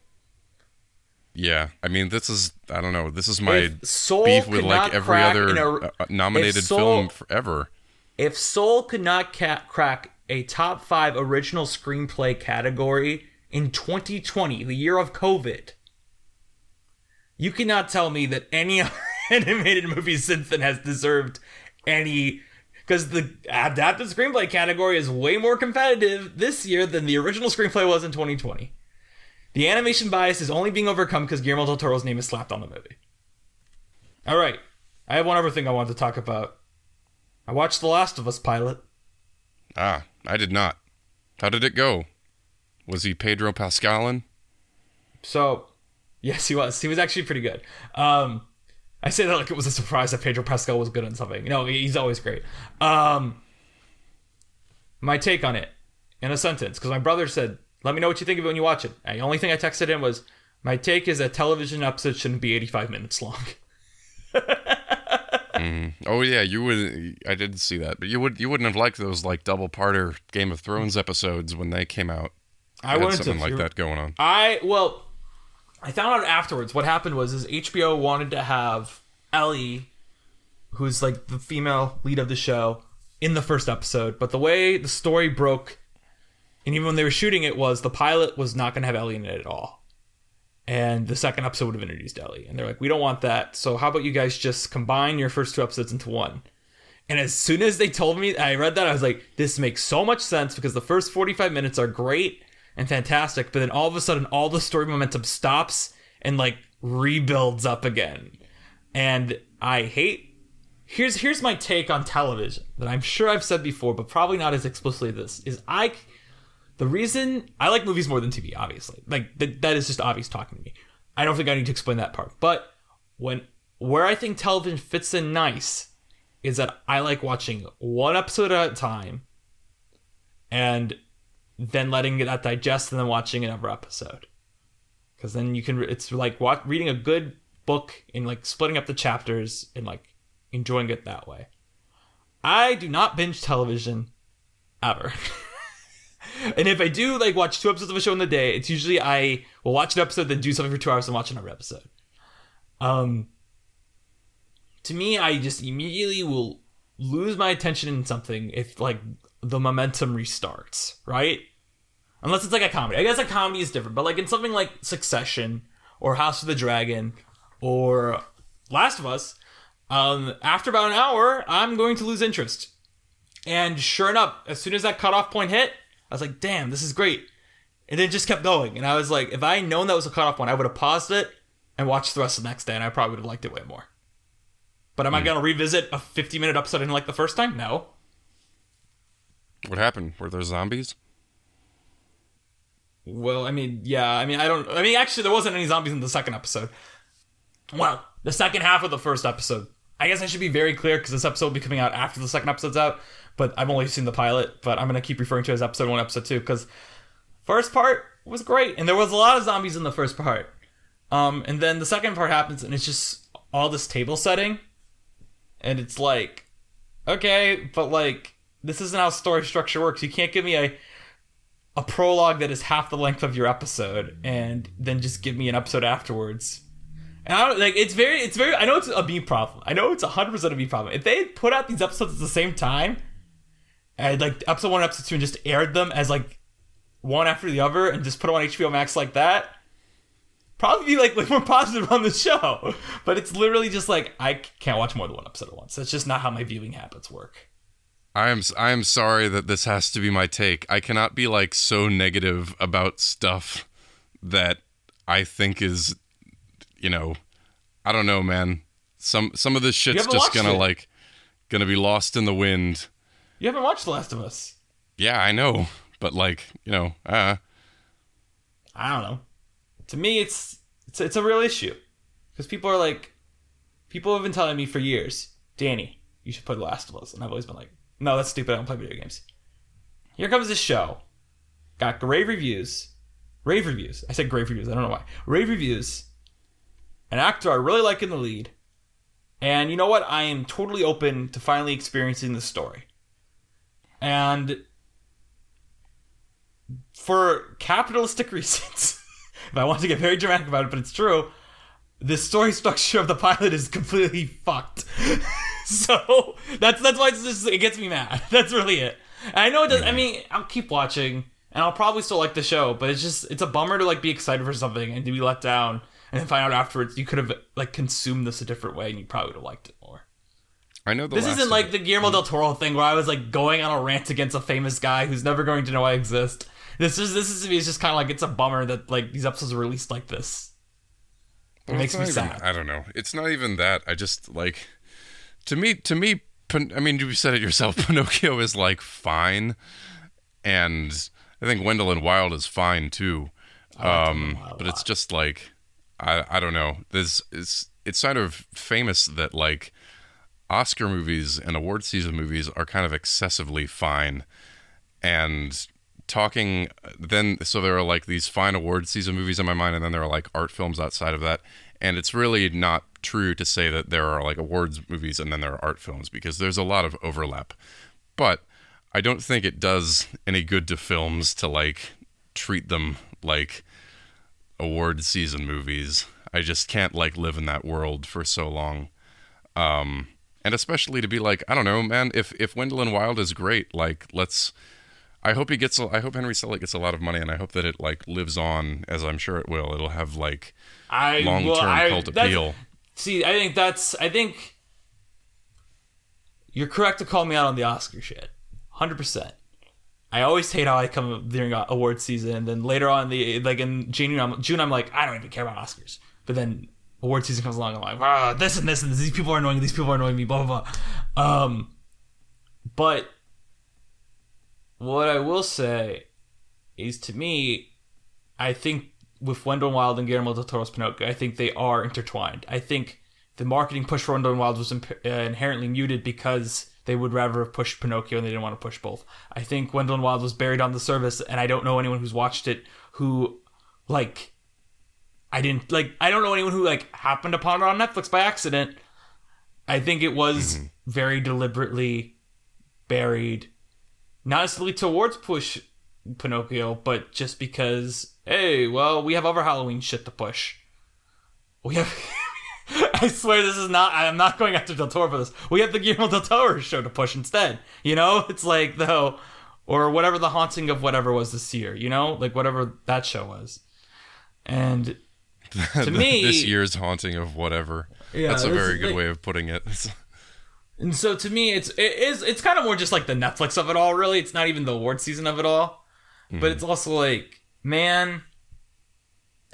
yeah, I mean, this is I don't know. This is my beef with like every other a- uh, uh, nominated Soul- film forever. If Soul could not ca- crack a top five original screenplay category in 2020, the year of COVID, you cannot tell me that any (laughs) animated movie since then has deserved any. Because the adapted screenplay category is way more competitive this year than the original screenplay was in 2020. The animation bias is only being overcome because Guillermo del Toro's name is slapped on the movie. All right, I have one other thing I wanted to talk about. I watched The Last of Us pilot. Ah, I did not. How did it go? Was he Pedro Pascal in? So, yes, he was. He was actually pretty good. Um, I say that like it was a surprise that Pedro Pascal was good on something. No, he's always great. Um, my take on it in a sentence, because my brother said, "Let me know what you think of it when you watch it." And the only thing I texted him was, "My take is that television episodes shouldn't be 85 minutes long." (laughs) Oh yeah, you would. I didn't see that, but you would. You wouldn't have liked those like double parter Game of Thrones episodes when they came out. I Had something like that going on. I well, I found out afterwards. What happened was is HBO wanted to have Ellie, who's like the female lead of the show, in the first episode, but the way the story broke, and even when they were shooting it, was the pilot was not going to have Ellie in it at all, and the second episode would have introduced Ellie, and they're like, we don't want that. So how about you guys just combine your first two episodes into one? And as soon as they told me, I read that, I was like, this makes so much sense because the first 45 minutes are great and fantastic, but then all of a sudden, all the story momentum stops and like rebuilds up again. And I hate. Here's here's my take on television that I'm sure I've said before, but probably not as explicitly as this is I. The reason I like movies more than TV, obviously, like th- that is just obvious talking to me. I don't think I need to explain that part, but when where I think television fits in nice is that I like watching one episode at a time and then letting that digest and then watching another episode. Because then you can, it's like wa reading a good book and like splitting up the chapters and like enjoying it that way. I do not binge television ever. (laughs) and if I do like watch two episodes of a show in the day, it's usually I will watch an episode, then do something for two hours and watch another episode. Um, to me, I just immediately will lose my attention in something if like the momentum restarts, right? Unless it's like a comedy. I guess a comedy is different, but like in something like Succession or House of the Dragon or Last of Us, um, after about an hour, I'm going to lose interest. And sure enough, as soon as that cutoff point hit, I was like, damn, this is great. And it just kept going. And I was like, if I had known that was a cutoff point, I would have paused it and watched the rest of the next day, and I probably would have liked it way more. But am I going to revisit a 50 minute episode I didn't like the first time? No. What happened? Were there zombies? Well, I mean, yeah, I mean, I don't. I mean, actually, there wasn't any zombies in the second episode. Well, the second half of the first episode. I guess I should be very clear because this episode will be coming out after the second episode's out. But I've only seen the pilot. But I'm gonna keep referring to it as episode one, episode two, because first part was great, and there was a lot of zombies in the first part. Um, and then the second part happens, and it's just all this table setting, and it's like, okay, but like this isn't how story structure works. You can't give me a a prologue that is half the length of your episode and then just give me an episode afterwards. And I don't like it's very it's very I know it's a problem. I know it's hundred percent a me problem. If they put out these episodes at the same time, and like episode one, and episode two, and just aired them as like one after the other, and just put them on HBO Max like that, probably be like, like (laughs) more positive on the show. But it's literally just like I can't watch more than one episode at once. That's just not how my viewing habits work. I am I am sorry that this has to be my take. I cannot be like so negative about stuff that I think is you know, I don't know, man. Some some of this shit's just gonna it. like gonna be lost in the wind. You haven't watched The Last of Us. Yeah, I know, but like, you know, uh I don't know. To me, it's it's it's a real issue because people are like, people have been telling me for years, Danny, you should play The Last of Us, and I've always been like, no, that's stupid. I don't play video games. Here comes this show, got rave reviews, rave reviews. I said grave reviews. I don't know why. Rave reviews. An actor I really like in the lead, and you know what? I am totally open to finally experiencing the story. And for capitalistic (laughs) reasons, if I want to get very dramatic about it, but it's true, the story structure of the pilot is completely fucked. (laughs) so that's that's why it's just it gets me mad. (laughs) That's really it. And I know it does. I mean, I'll keep watching, and I'll probably still like the show, but it's just it's a bummer to like be excited for something and to be let down, and then find out afterwards you could have like consumed this a different way, and you probably would have liked it more. I know the This isn't like the Guillermo del Toro thing where I was like going on a rant against a famous guy who's never going to know I exist. This is this is to me is just kind of like it's a bummer that like these episodes are released like this. It Well, makes me even- sad. I don't know. It's not even that. I just like to me to me I mean you said it yourself (laughs) Pinocchio is like fine and I think Wendell and Wild is fine too. Um a but it's just like I I don't know. There's it's it's sort of famous that like Oscar movies and award season movies are kind of excessively fine and talking then so there are like these fine award season movies in my mind and then there are like art films outside of that and it's really not true to say that there are like awards movies and then there are art films because there's a lot of overlap. But i don't think it does any good to films to like treat them like award season movies. I just can't like live in that world for so long. Um and especially to be like i don't know man if if wendell and wild is great like let's I hope he gets. a- I hope Henry Selick gets a lot of money, and I hope that it like lives on, as I'm sure it will. It'll have like I long-term well, cult appeal. See, I think that's I think you're correct to call me out on the Oscar shit. Hundred percent. I always hate how I come during award season, and then later on the like in June, I'm, June, I'm like, I don't even care about Oscars. But then award season comes along, I'm like, ah, this and this and this. These people are annoying. These people are annoying me. Blah blah blah. Um, but what I will say is, to me, I think with Wendell Wild and Guillermo del Toro's Pinocchio, I think they are intertwined. I think the marketing push for Wendell Wild was imp- uh, inherently muted because they would rather have pushed Pinocchio and they didn't want to push both. I think Wendell and Wild was buried on the service, and I don't know anyone who's watched it who, like, I didn't like. I don't know anyone who like happened upon it on Netflix by accident. I think it was very deliberately buried, not necessarily towards push Pinocchio, but just because, hey, well, we have other Halloween shit to push. We have. (laughs) I swear this is not. I'm not going after Del Toro for this. We have the Guillermo del Toro show to push instead. You know, (laughs) it's like though, or whatever the haunting of whatever was this year. You know, like whatever that show was. And (laughs) to me, this year's haunting of whatever. Yeah, That's a very good like- way of putting it. And so to me, it's it is it's kind of more just like the Netflix of it all. Really, it's not even the award season of it all, but it's also like, man,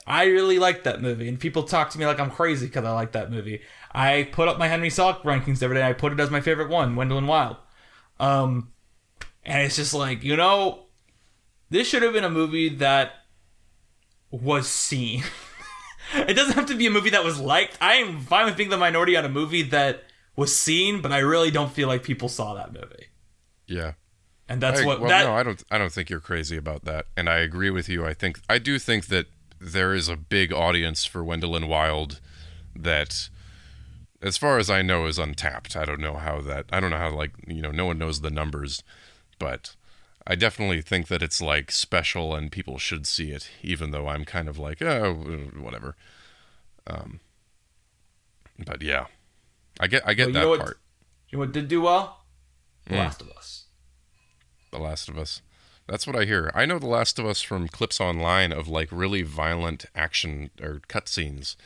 I really like that movie, and people talk to me like I'm crazy because I like that movie. I put up my Henry Selick rankings every day. I put it as my favorite one, Wendell and Wild. Um, and it's just like you know, this should have been a movie that was seen. (laughs) it doesn't have to be a movie that was liked. I am fine with being the minority on a movie that was seen, but I really don't feel like people saw that movie. yeah. And that's I, what well, that no, I don't. I don't think you're crazy about that, and I agree with you. I think I do think that there is a big audience for Wendell and Wild that, as far as I know, is untapped. I don't know how that. I don't know how like you know no one knows the numbers, but I definitely think that it's like special and people should see it, even though I'm kind of like oh whatever. Um, But yeah, I get I get Well, you that know what- part. You know what did do well? The Mm. Last of Us. The Last of Us. That's what I hear. I know The Last of Us from clips online of like really violent action or cutscenes,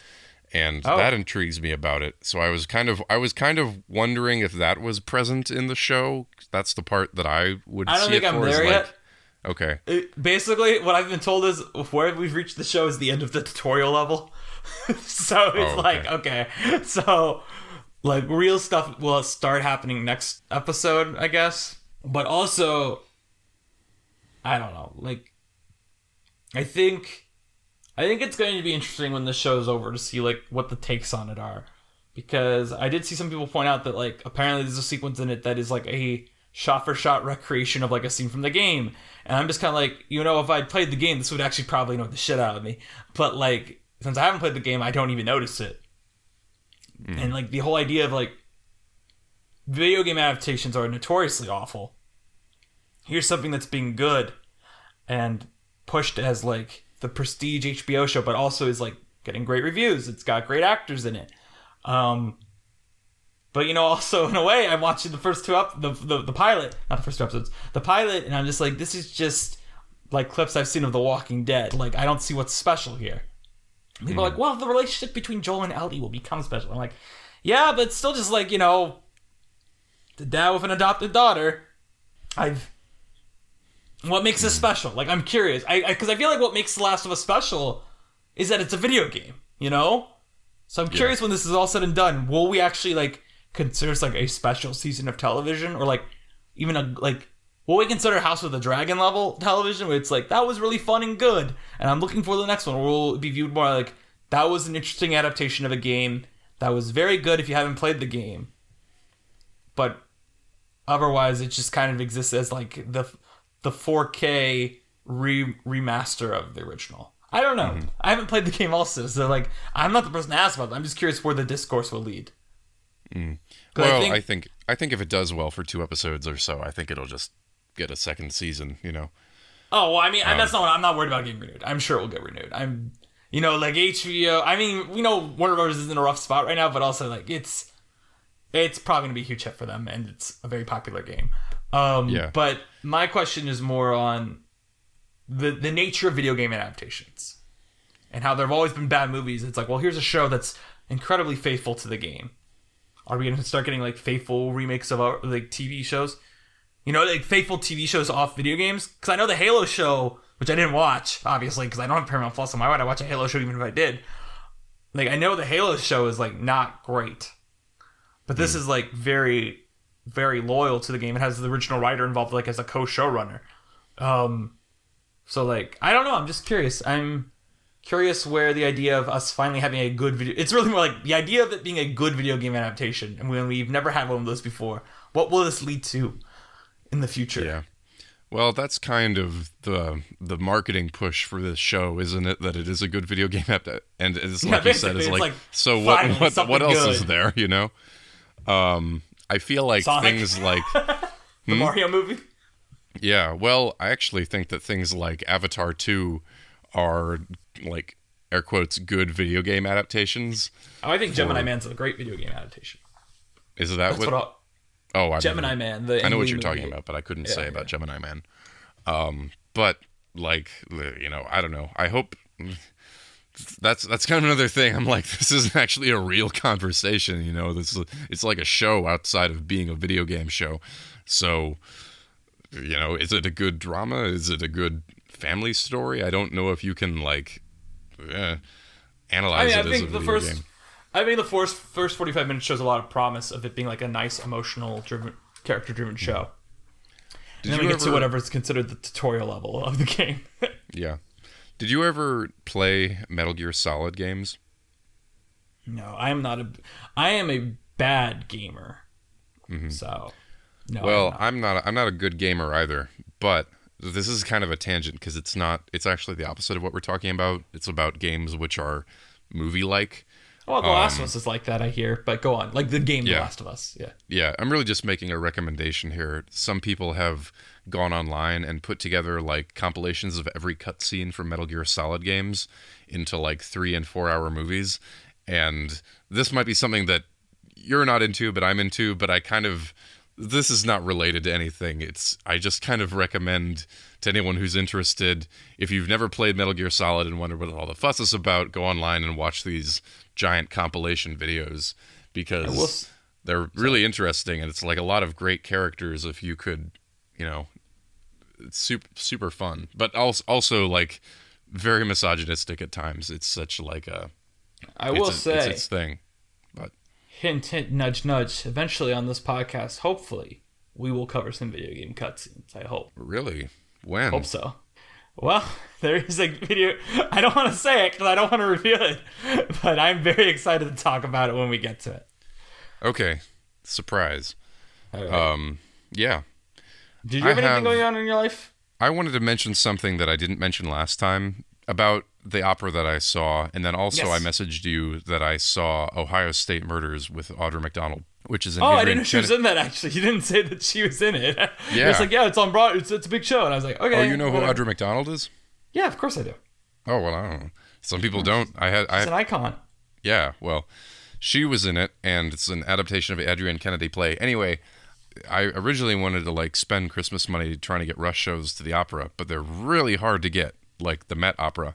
and Oh. that intrigues me about it. So I was kind of I was kind of wondering if that was present in the show. That's the part that I would. I don't think I'm there like, yet. Okay. It- basically, what I've been told is where we've reached the show is the end of the tutorial level. (laughs) so it's Oh, okay. like okay, so like real stuff will start happening next episode, I guess. But also, I don't know. Like, I think, I think it's going to be interesting when the show's over to see like what the takes on it are, because I did see some people point out that like apparently there's a sequence in it that is like a shot for shot recreation of like a scene from the game, and I'm just kind of like, you know, if I'd played the game, this would actually probably annoy the shit out of me. But like, since I haven't played the game, I don't even notice it. And like the whole idea of like video game adaptations are notoriously awful. Here's something that's being good and pushed as like the prestige HBO show, but also is like getting great reviews. It's got great actors in it. Um, but you know, also in a way, I'm watching the first two up the, the the pilot, not the first two episodes, the pilot, and I'm just like, this is just like clips I've seen of The Walking Dead. Like, I don't see what's special here. People are like, well, the relationship between Joel and Ellie will become special. I'm like, yeah, but still just like you know, the dad with an adopted daughter. I've what makes this special? Like, I'm curious. I because I, feel like what makes The Last of Us special is that it's a video game. You know, so I'm curious when this is all said and done, will we actually like consider this like a special season of television, or like even a like will we consider House of the Dragon level television, where it's like that was really fun and good, and I'm looking for the next one, will be viewed more like that was an interesting adaptation of a game that was very good if you haven't played the game, but otherwise it just kind of exists as like the the 4K re- remaster of the original. I don't know. Mm-hmm. I haven't played the game also, so like I'm not the person to ask about. It. I'm just curious where the discourse will lead. Mm. 'Cause Well, I think, I think I think if it does well for two episodes or so, I think it'll just get a second season. You know. oh well, I mean, that's not. What, I'm not worried about getting renewed. I'm sure it will get renewed. I'm, you know, like HBO. I mean, we know Warner Brothers is in a rough spot right now, but also like it's, it's probably gonna be a huge hit for them, and it's a very popular game. Um, Yeah. But my question is more on the the nature of video game adaptations and how there have always been bad movies. It's like, well, here's a show that's incredibly faithful to the game. Are we gonna start getting like faithful remakes of our like TV shows? You know, like faithful TV shows off video games? Because I know the Halo show, which I didn't watch, obviously, because I don't have Paramount Plus. So why would I watch a Halo show even if I did? Like, I know the Halo show is like not great, but this is like very, very loyal to the game. It has the original writer involved, like as a co-showrunner. Um, so like, I don't know. I'm just curious. I'm curious where the idea of us finally having a good video. It's really more like the idea of it being a good video game adaptation, and when we've never had one of those before. What will this lead to in the future? Yeah. Well, that's kind of the the marketing push for this show, isn't it? That it is a good video game app, and it's (laughs) Yeah, like you said, it's it's like, like, so what? What, what else is there? You know, um, I feel like Sonic. things like (laughs) The Mario movie. yeah. Well, I actually think that things like Avatar Two are like air quotes good video game adaptations. Oh, I think Gemini Man's a great video game adaptation. Is that That's what? what, oh, I Gemini Man. The I know what you're Lee talking movie. about, but I couldn't Yeah, say yeah. about Gemini Man. Um, but like, you know, I don't know. I hope (laughs) that's that's kind of another thing. I'm like, (laughs) this isn't actually a real conversation. You know, this it's like a show outside of being a video game show. So, you know, is it a good drama? Is it a good family story? I don't know if you can like eh, I analyze mean, I it as a think the video first. game. I mean, the first first forty five minutes shows a lot of promise of it being like a nice emotional driven character driven show. Did and then we you get to whatever is considered the tutorial level of the game. (laughs) Yeah. Did you ever play Metal Gear Solid games? no, I am not a. I am a bad gamer. So, no. Mm-hmm. Well, I'm not. I'm not. I'm not a good gamer either. But this is kind of a tangent because it's not. It's actually the opposite of what we're talking about. It's about games which are movie-like. Well, The Last of Us is like that. I hear, but go on. Like the game, The um, Last of Us. Yeah. Yeah, I'm really just making a recommendation here. Some people have gone online and put together like compilations of every cutscene from Metal Gear Solid games into like three and four hour movies, and this might be something that you're not into, but I'm into. But I kind of this is not related to anything. It's I just kind of recommend to anyone who's interested. If you've never played Metal Gear Solid and wonder what all the fuss is about, go online and watch these giant compilation videos because they're really interesting and it's like a lot of great characters. If you could, you know, it's super super fun, but also also like very misogynistic at times. It's such like a I will it's, a, say, it's its thing. But hint, hint, nudge, nudge. Eventually on this podcast, hopefully, we will cover some video game cutscenes. I hope. really, when? Hope so. Well, (laughs) there is a video. I don't want to say it because I don't want to reveal it, (laughs) but I'm very excited to talk about it when we get to it. Okay, surprise. Um, yeah, Did you have I anything have- going on in your life? I wanted to mention something that I didn't mention last time about the opera that I saw, and then also I messaged you that I saw Ohio State Murders with Audra McDonald, which is an Oh, I didn't know she was in that. Actually, you didn't say that she was in it. (laughs) Yeah. it's like yeah, it's on Broad. It's, it's a big show, and I was like, okay. Oh, you know who whatever. Audra McDonald is? Yeah, of course I do. Oh well, I don't know. Some people don't. I had I She's an icon. Yeah, well, she was in it, and it's an adaptation of an Adrienne Kennedy play. Anyway, I originally wanted to like spend Christmas money trying to get rush shows to the opera, but they're really hard to get, like the Met Opera.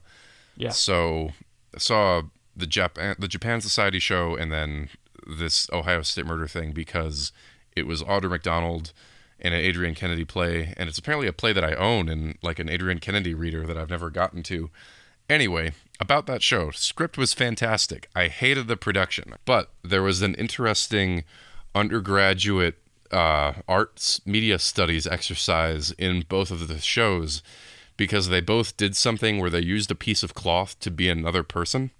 Yeah. So I saw the Japan the Japan Society show, and then this Ohio State Murder thing because it was Audra McDonald in an Adrienne Kennedy play, and it's apparently a play that I own and like an Adrienne Kennedy reader that I've never gotten to. Anyway, about that show, script was fantastic. I hated the production, but there was an interesting undergraduate uh, arts media studies exercise in both of the shows because they both did something where they used a piece of cloth to be another person.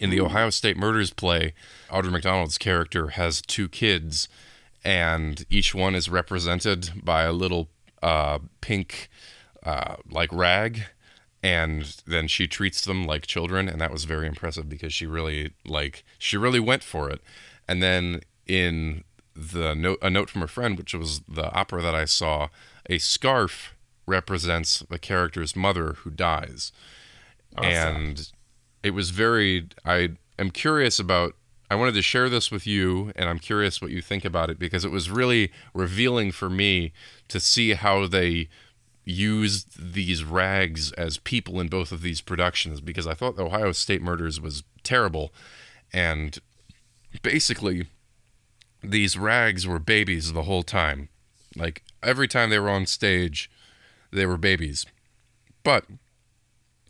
In the Ohio State Murders play, Audra McDonald's character has two kids, and each one is represented by a little uh, pink, uh, like rag, and then she treats them like children, and that was very impressive because she really like she really went for it. And then in the note, a note from a friend, which was the opera that I saw, a scarf represents the character's mother who dies and it was very i am curious about i wanted to share this with you and i'm curious what you think about it because it was really revealing for me to see how they used these rags as people in both of these productions because i thought the ohio state murders was terrible. And basically these rags were babies the whole time. Like every time they were on stage they were babies. But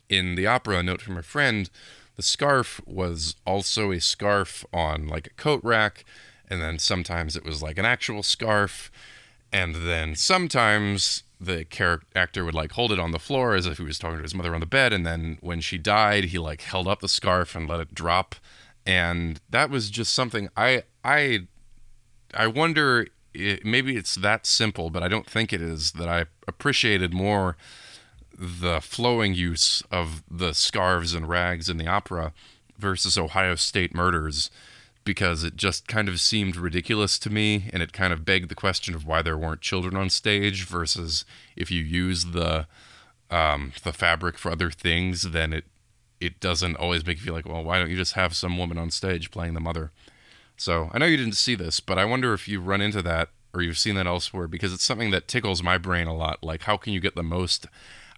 in the opera, a note from a friend, the scarf was also a scarf on like a coat rack, and then sometimes it was like an actual scarf, and then sometimes the character actor would like hold it on the floor as if he was talking to his mother on the bed, and then when she died, he like held up the scarf and let it drop, and that was just something I I I wonder. maybe it's that simple, but I don't think it is. That I appreciated more the flowing use of the scarves and rags in the opera versus Ohio State murders because it just kind of seemed ridiculous to me and it kind of begged the question of why there weren't children on stage versus if you use the um, the fabric for other things then it it doesn't always make you feel like well why don't you just have some woman on stage playing the mother? So I know you didn't see this but I wonder if you run into that or you've seen that elsewhere because it's something that tickles my brain a lot. Like how can you get the most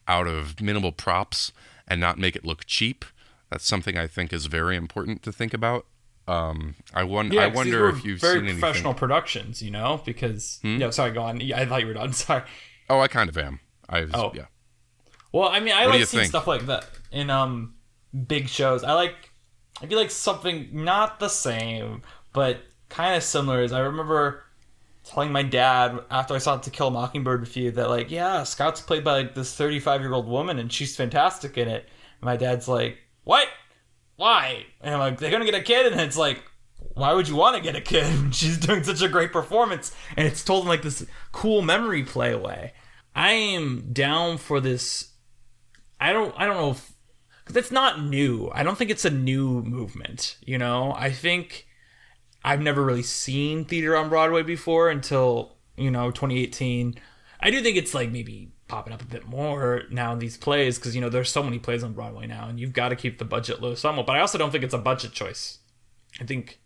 out of minimal props and not make it look cheap. That's something I think is very important to think about. Um, I, won- Yeah, I wonder if you've very seen anything. professional productions, you know, because no, sorry, go on. I thought you were done. (laughs) Sorry. Oh, I kind of am. I was, Oh. yeah. Well, I mean, I What like seeing think? stuff like that in um big shows. I like I feel like something not the same, but kind of similar. Is I remember telling my dad after I saw To Kill a Mockingbird with you that like, yeah, Scout's played by like this 35 year old woman and she's fantastic in it. And my dad's like, what? Why? And I'm like, they're gonna get a kid, and it's like. Why would you want to get a kid? (laughs) She's doing such a great performance, and it's told in like this cool memory play way. I am down for this I don't I don't know if it's not new. I don't think it's a new movement, you know? I think I've never really seen theater on Broadway before until, you know, 2018. I do think it's like maybe popping up a bit more now in these plays because you know there's so many plays on Broadway now, and you've got to keep the budget low somewhat. But I also don't think it's a budget choice. I think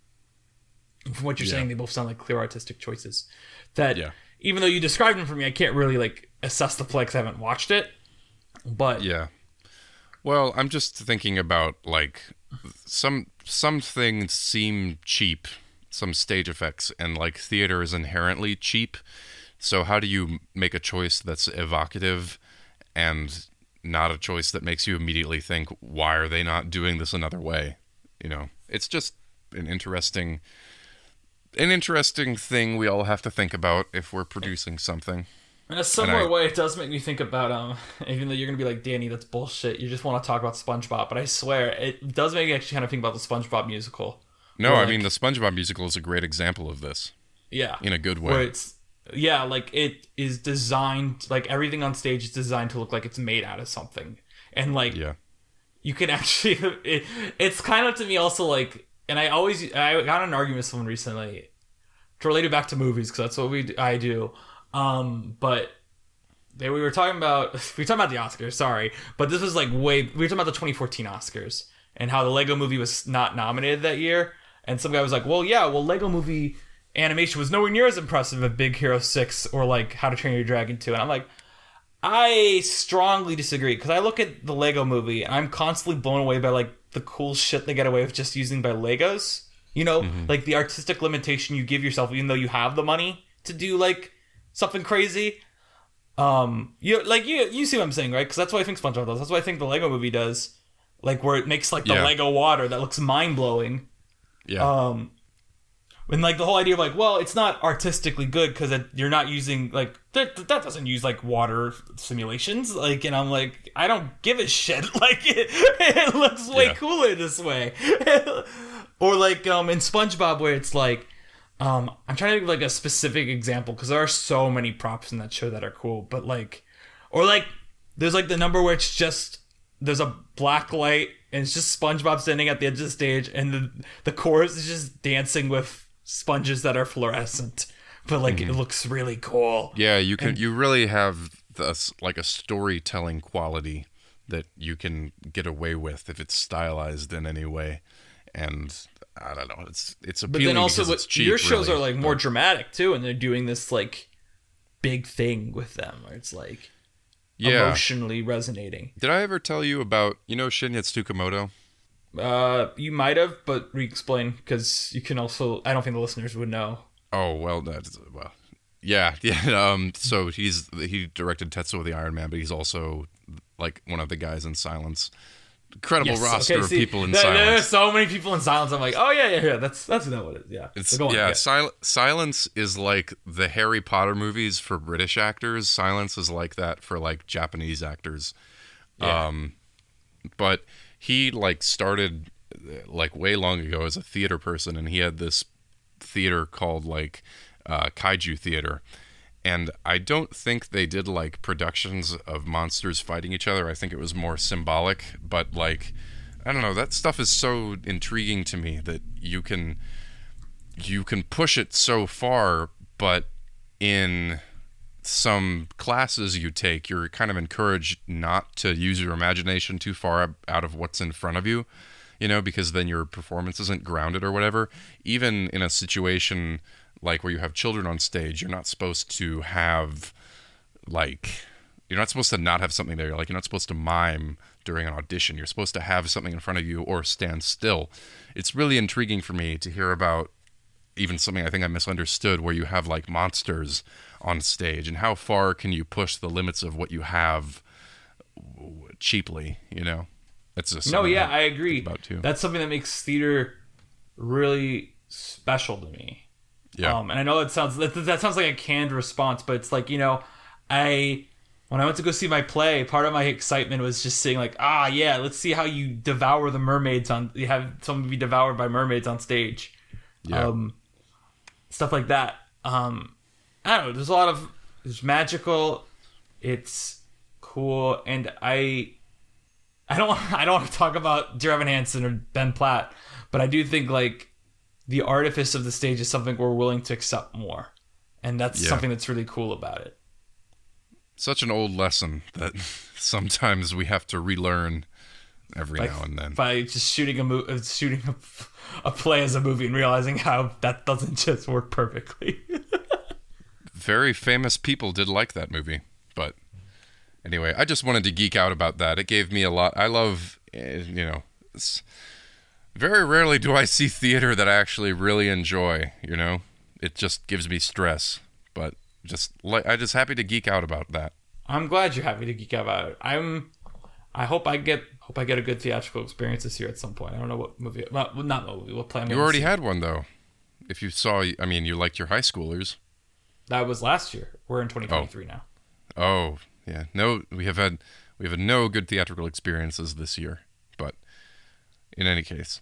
from what you're Yeah. saying, they both sound like clear artistic choices. That Yeah. even though you described them for me, I can't really like assess the play because I haven't watched it. But Yeah. Well, I'm just thinking about like some some things seem cheap, some stage effects, and like theater is inherently cheap. So how do you make a choice that's evocative and not a choice that makes you immediately think, why are they not doing this another way? You know, it's just an interesting an interesting thing we all have to think about if we're producing something. In a similar I- way, it does make me think about um. (laughs) Even though you're gonna be like Danny, that's bullshit. You just want to talk about SpongeBob, but I swear it does make me actually kind of think about the SpongeBob musical. No, Or, I mean the SpongeBob musical is a great example of this. Yeah, in a good where way. it's yeah, like it is designed like everything on stage is designed to look like it's made out of something, and like Yeah. you can (laughs) actually it, it's kind of to me also like and i always i got an argument with someone recently. To relate it back to movies because that's what we i do. Um but they, we were talking about (laughs) we were talking about the oscars sorry. But this was like way we were talking about the 2014 oscars and how the lego movie was not nominated that year and some guy was like well yeah well lego movie animation was nowhere near as impressive as big hero 6 or like how to train your dragon 2 and i'm like I strongly disagree because I look at the Lego movie and I'm constantly blown away by like the cool shit they get away with just using by Legos. You know, like the artistic limitation you give yourself, even though you have the money to do like something crazy. Um, you like you you see what I'm saying, right? Because that's what I think SpongeBob does. That's what I think the Lego movie does. Like where it makes like the Yeah. Lego water that looks mind blowing. Yeah. Um, and like the whole idea of like, well, it's not artistically good because you're not using like that. That doesn't use like water simulations. Like, and I'm like, I don't give a shit. (laughs) Like, it, it looks way Yeah. cooler this way. (laughs) or like um in SpongeBob where it's like, um, I'm trying to think of like a specific example because there are so many props in that show that are cool. But like, or like, there's like the number where it's just there's a black light and it's just SpongeBob standing at the edge of the stage and the the chorus is just dancing with sponges that are fluorescent. But like it mm-hmm. looks really cool. Yeah, you can. you really have this like a storytelling quality that you can get away with if it's stylized in any way, and I don't know. It's it's appealing. But then also what, cheap. your shows really. are like more dramatic too, and they're doing this like big thing with them where it's like yeah. emotionally resonating. Did I ever tell you about you know Shinya Tsukamoto? Uh, you might have, but re-explain because you can also. I don't think the listeners would know. Oh well, that's well. Yeah, (laughs) yeah. Um, so he's he directed Tetsuo the Iron Man, but he's also like one of the guys in Silence. Incredible Yes, roster okay, of people in there- Silence. There's so many people in silence. I'm like, oh yeah, yeah, yeah. That's that's not what it is. Yeah. It's So on, yeah, Sil- Silence is like the Harry Potter movies for British actors. Silence is like that for like Japanese actors. Yeah. Um, but he like started like way long ago as a theater person, and he had this theater called like uh, Kaiju Theater. And I don't think they did like productions of monsters fighting each other. I think it was more symbolic, but like I don't know, that stuff is so intriguing to me that you can you can push it so far, but in some classes you take, you're kind of encouraged not to use your imagination too far out of what's in front of you, you know, because then your performance isn't grounded or whatever. Even in a situation like where you have children on stage, you're not supposed to have like you're not supposed to not have something there. Like you're not supposed to mime during an audition. You're supposed to have something in front of you or stand still. It's really intriguing for me to hear about even something I think I misunderstood where you have like monsters on stage and how far can you push the limits of what you have cheaply, you know? That's just No, yeah, that I agree. about too. That's something that makes theater really special to me. Yeah. Um, and I know that sounds that, that sounds like a canned response, but it's like you know, I when I went to go see my play, part of my excitement was just seeing like, ah, yeah, let's see how you devour the mermaids on you have someone be devoured by mermaids on stage, yeah. um, stuff like that. Um, I don't know. There's a lot of it's magical, it's cool, and I I don't (laughs) I don't want to talk about Dear Evan Hansen or Ben Platt, but I do think like the artifice of the stage is something we're willing to accept more, and that's Yeah. something that's really cool about it. Such an old lesson that (laughs) sometimes we have to relearn every now and then. by just shooting a mo- uh, shooting a, a play as a movie and realizing how that doesn't (laughs) just work perfectly. (laughs) Very famous people did like that movie, but anyway, I just wanted to geek out about that. It gave me a lot. I love, eh, you know, very rarely do I see theater that I actually really enjoy. You know, it just gives me stress, but just like I just happy to geek out about that. I'm glad you're happy to geek out about it. I'm. I hope I get hope I get a good theatrical experience this year at some point. I don't know what movie, well, not what movie, what play. I'm You already see. had one though. If you saw, I mean, you liked your high schoolers. That was last year. We're in 2023 now. Oh, yeah. No, we have had we have had no good theatrical experiences this year. In any case,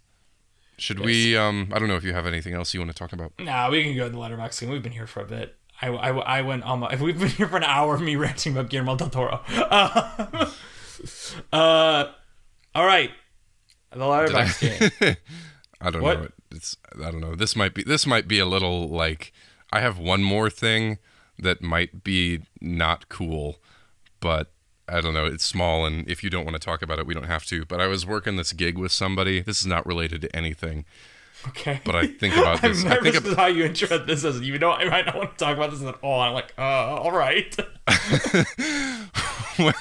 should we? Um, I don't know if you have anything else you want to talk about. Nah, we can go to the Letterboxd scene. We've been here for a bit. I, I, I went almost. If we've been here for an hour me (laughs) ranting about Guillermo del Toro. Uh, (laughs) uh, all right. The Letterboxd game. (laughs) I don't What? know. It's I don't know. This might be this might be a little like I have one more thing that might be not cool, but I don't know. It's small, and if you don't want to talk about it, we don't have to. But I was working this gig with somebody. This is not related to anything, Okay. but I think about this. (laughs) I'm this. I think how you intro this as you know I might not want to talk about this at all. I'm like, uh, all right. (laughs) (laughs) well,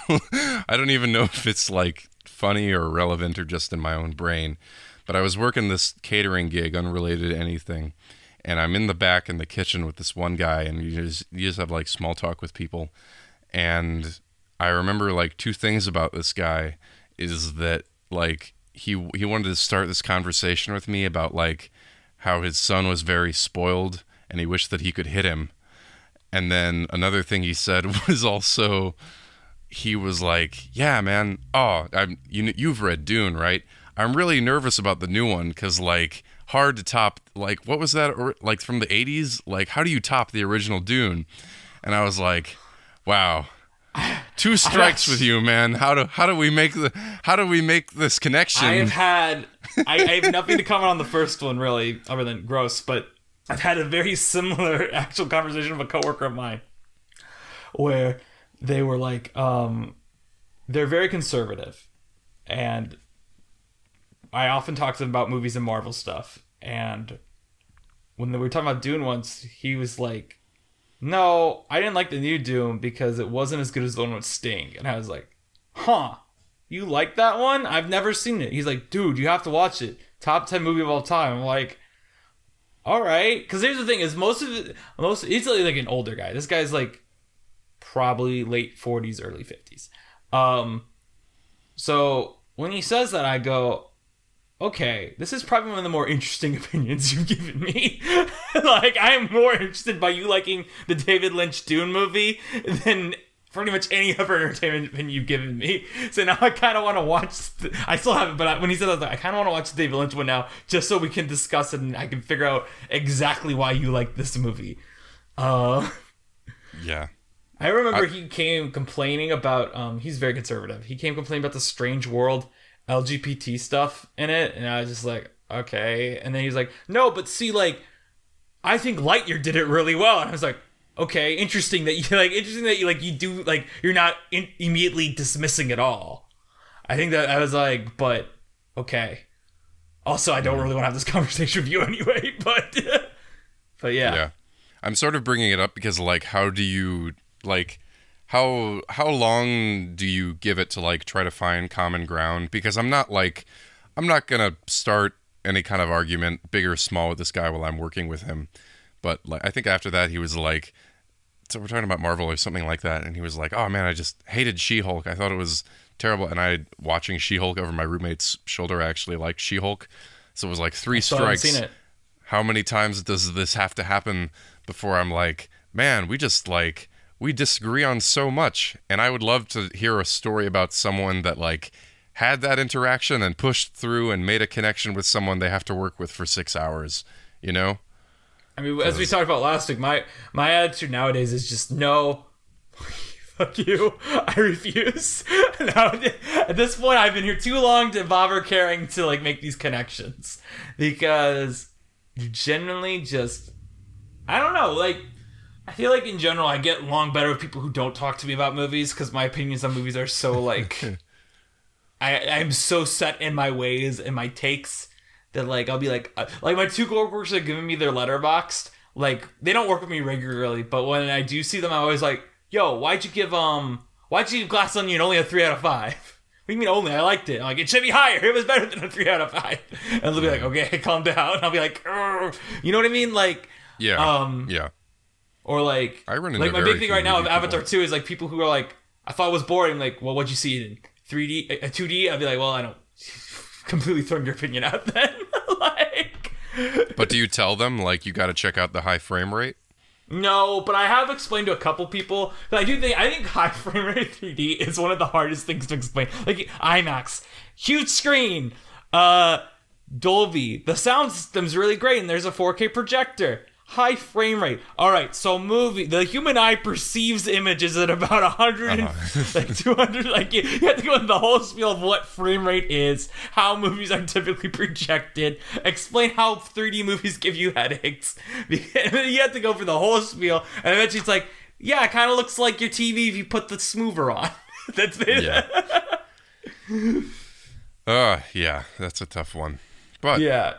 I don't even know if it's like funny or relevant or just in my own brain. But I was working this catering gig unrelated to anything. And I'm in the back in the kitchen with this one guy, and you just you just have like small talk with people. And I remember like two things about this guy is that like he he wanted to start this conversation with me about like how his son was very spoiled and he wished that he could hit him. And then another thing he said (laughs) was also he was like, "Yeah, man. Oh, I'm you you've read Dune, right? I'm really nervous about the new one cuz like hard to top like what was that or like from the 80s? Like how do you top the original Dune?" And I was like, "Wow. Two strikes with you, man. How do how do we make the how do we make this connection?" I have had I, I have nothing to comment on the first one really, other than gross, but I've had a very similar (laughs) actual conversation with a coworker of mine where they were like, um, they're very conservative, and I often talk to them about movies and Marvel stuff, and when we were talking about Dune once, he was like, "No, I didn't like the new Dune because it wasn't as good as the one with Sting," and I was like, "Huh." you like that one? I've never seen it. He's like, dude, you have to watch it. Top ten movie of all time. I'm like, all right. Because here's the thing: is most of it, most he's like an older guy. This guy's like probably late 40s, early 50s. Um, so when he says that, I go, okay, this is probably one of the more interesting (laughs) opinions you've given me. (laughs) like, I am more interested by you liking the David Lynch Dune movie than pretty much any other (laughs) entertainment opinion you've given me. So now I kind of want to watch. The, I still haven't, but I, when he said that, I, like, I kind of want to watch the David Lynch one now, just so we can discuss it and I can figure out exactly why you like this movie. Uh, yeah. I remember he came complaining about. Um, he's very conservative. He came complaining about the Strange World LGBT stuff in it, and I was just like, okay. And then he's like, no, but see, like, I think Lightyear did it really well. And I was like, okay, interesting that you (laughs) like, interesting that you like, you do like, you're not in, immediately dismissing it all. I think that I was like, but okay. Also, I don't really want to have this (laughs) conversation with you anyway, (laughs) but but yeah. Yeah. I'm sort of bringing it up because like how do you like how how long do you give it to like try to find common ground because I'm not like I'm not going to start any kind of argument big or small with this guy while I'm working with him. But like I think after that he was like so we're talking about Marvel or something like that and he was like, "Oh man, I just hated She-Hulk. I thought it was terrible." And I watching She-Hulk over my roommate's shoulder I actually liked She-Hulk. So it was like three strikes seen it. how many times does this have to happen before I'm like, man, we just like we disagree on so much, and I would love to hear a story about someone that like had that interaction and pushed through and made a connection with someone they have to work with for six hours. You know? I mean, as we talked about last week, my my attitude nowadays is just no. (laughs) Fuck you. I refuse. (laughs) now, at this point, I've been here too long to bother caring to like make these connections because you genuinely just I don't know. Like I feel like in general I get along better with people who don't talk to me about movies because my opinions on movies are so like (laughs) I I'm so set in my ways and my takes that like I'll be like uh, like my two coworkers are giving me their Letterboxd like they don't work with me regularly but when I do see them I'm always like yo why'd you give um why'd you give Glass Onion only a three out of five (laughs) what do you mean only? I liked it. I'm like, it should be higher. It was better than a three out of five. (laughs) And they'll be like, okay, calm down. And I'll be like, "Urgh." you know what I mean? Like, Yeah. Um, yeah. Or like, I run into like my big thing right now with Avatar. 2 is like people who are like, I thought it was boring. Like, well, what'd you see in 3D, uh, 2D? I'd be like, well, I don't (laughs) completely throw your opinion out then. (laughs) like, But do you tell them like you got to check out the high frame rate? no, but I have explained to a couple people. I do think I think high (laughs) frame rate 3D is one of the hardest things to explain. Like IMAX, huge screen, uh, Dolby. The sound system's really great, and there's a 4K projector. High frame rate. All right, so movie. The human eye perceives images at about 100, and, like 200. Like you, you have to go into the whole spiel of what frame rate is, how movies are typically projected, explain how 3D movies give you headaches. (laughs) You have to go for the whole spiel, and eventually it's like, yeah, it kind of looks like your TV if you put the smoother on. (laughs) That's it. Yeah. (laughs) uh, yeah, that's a tough one. But yeah.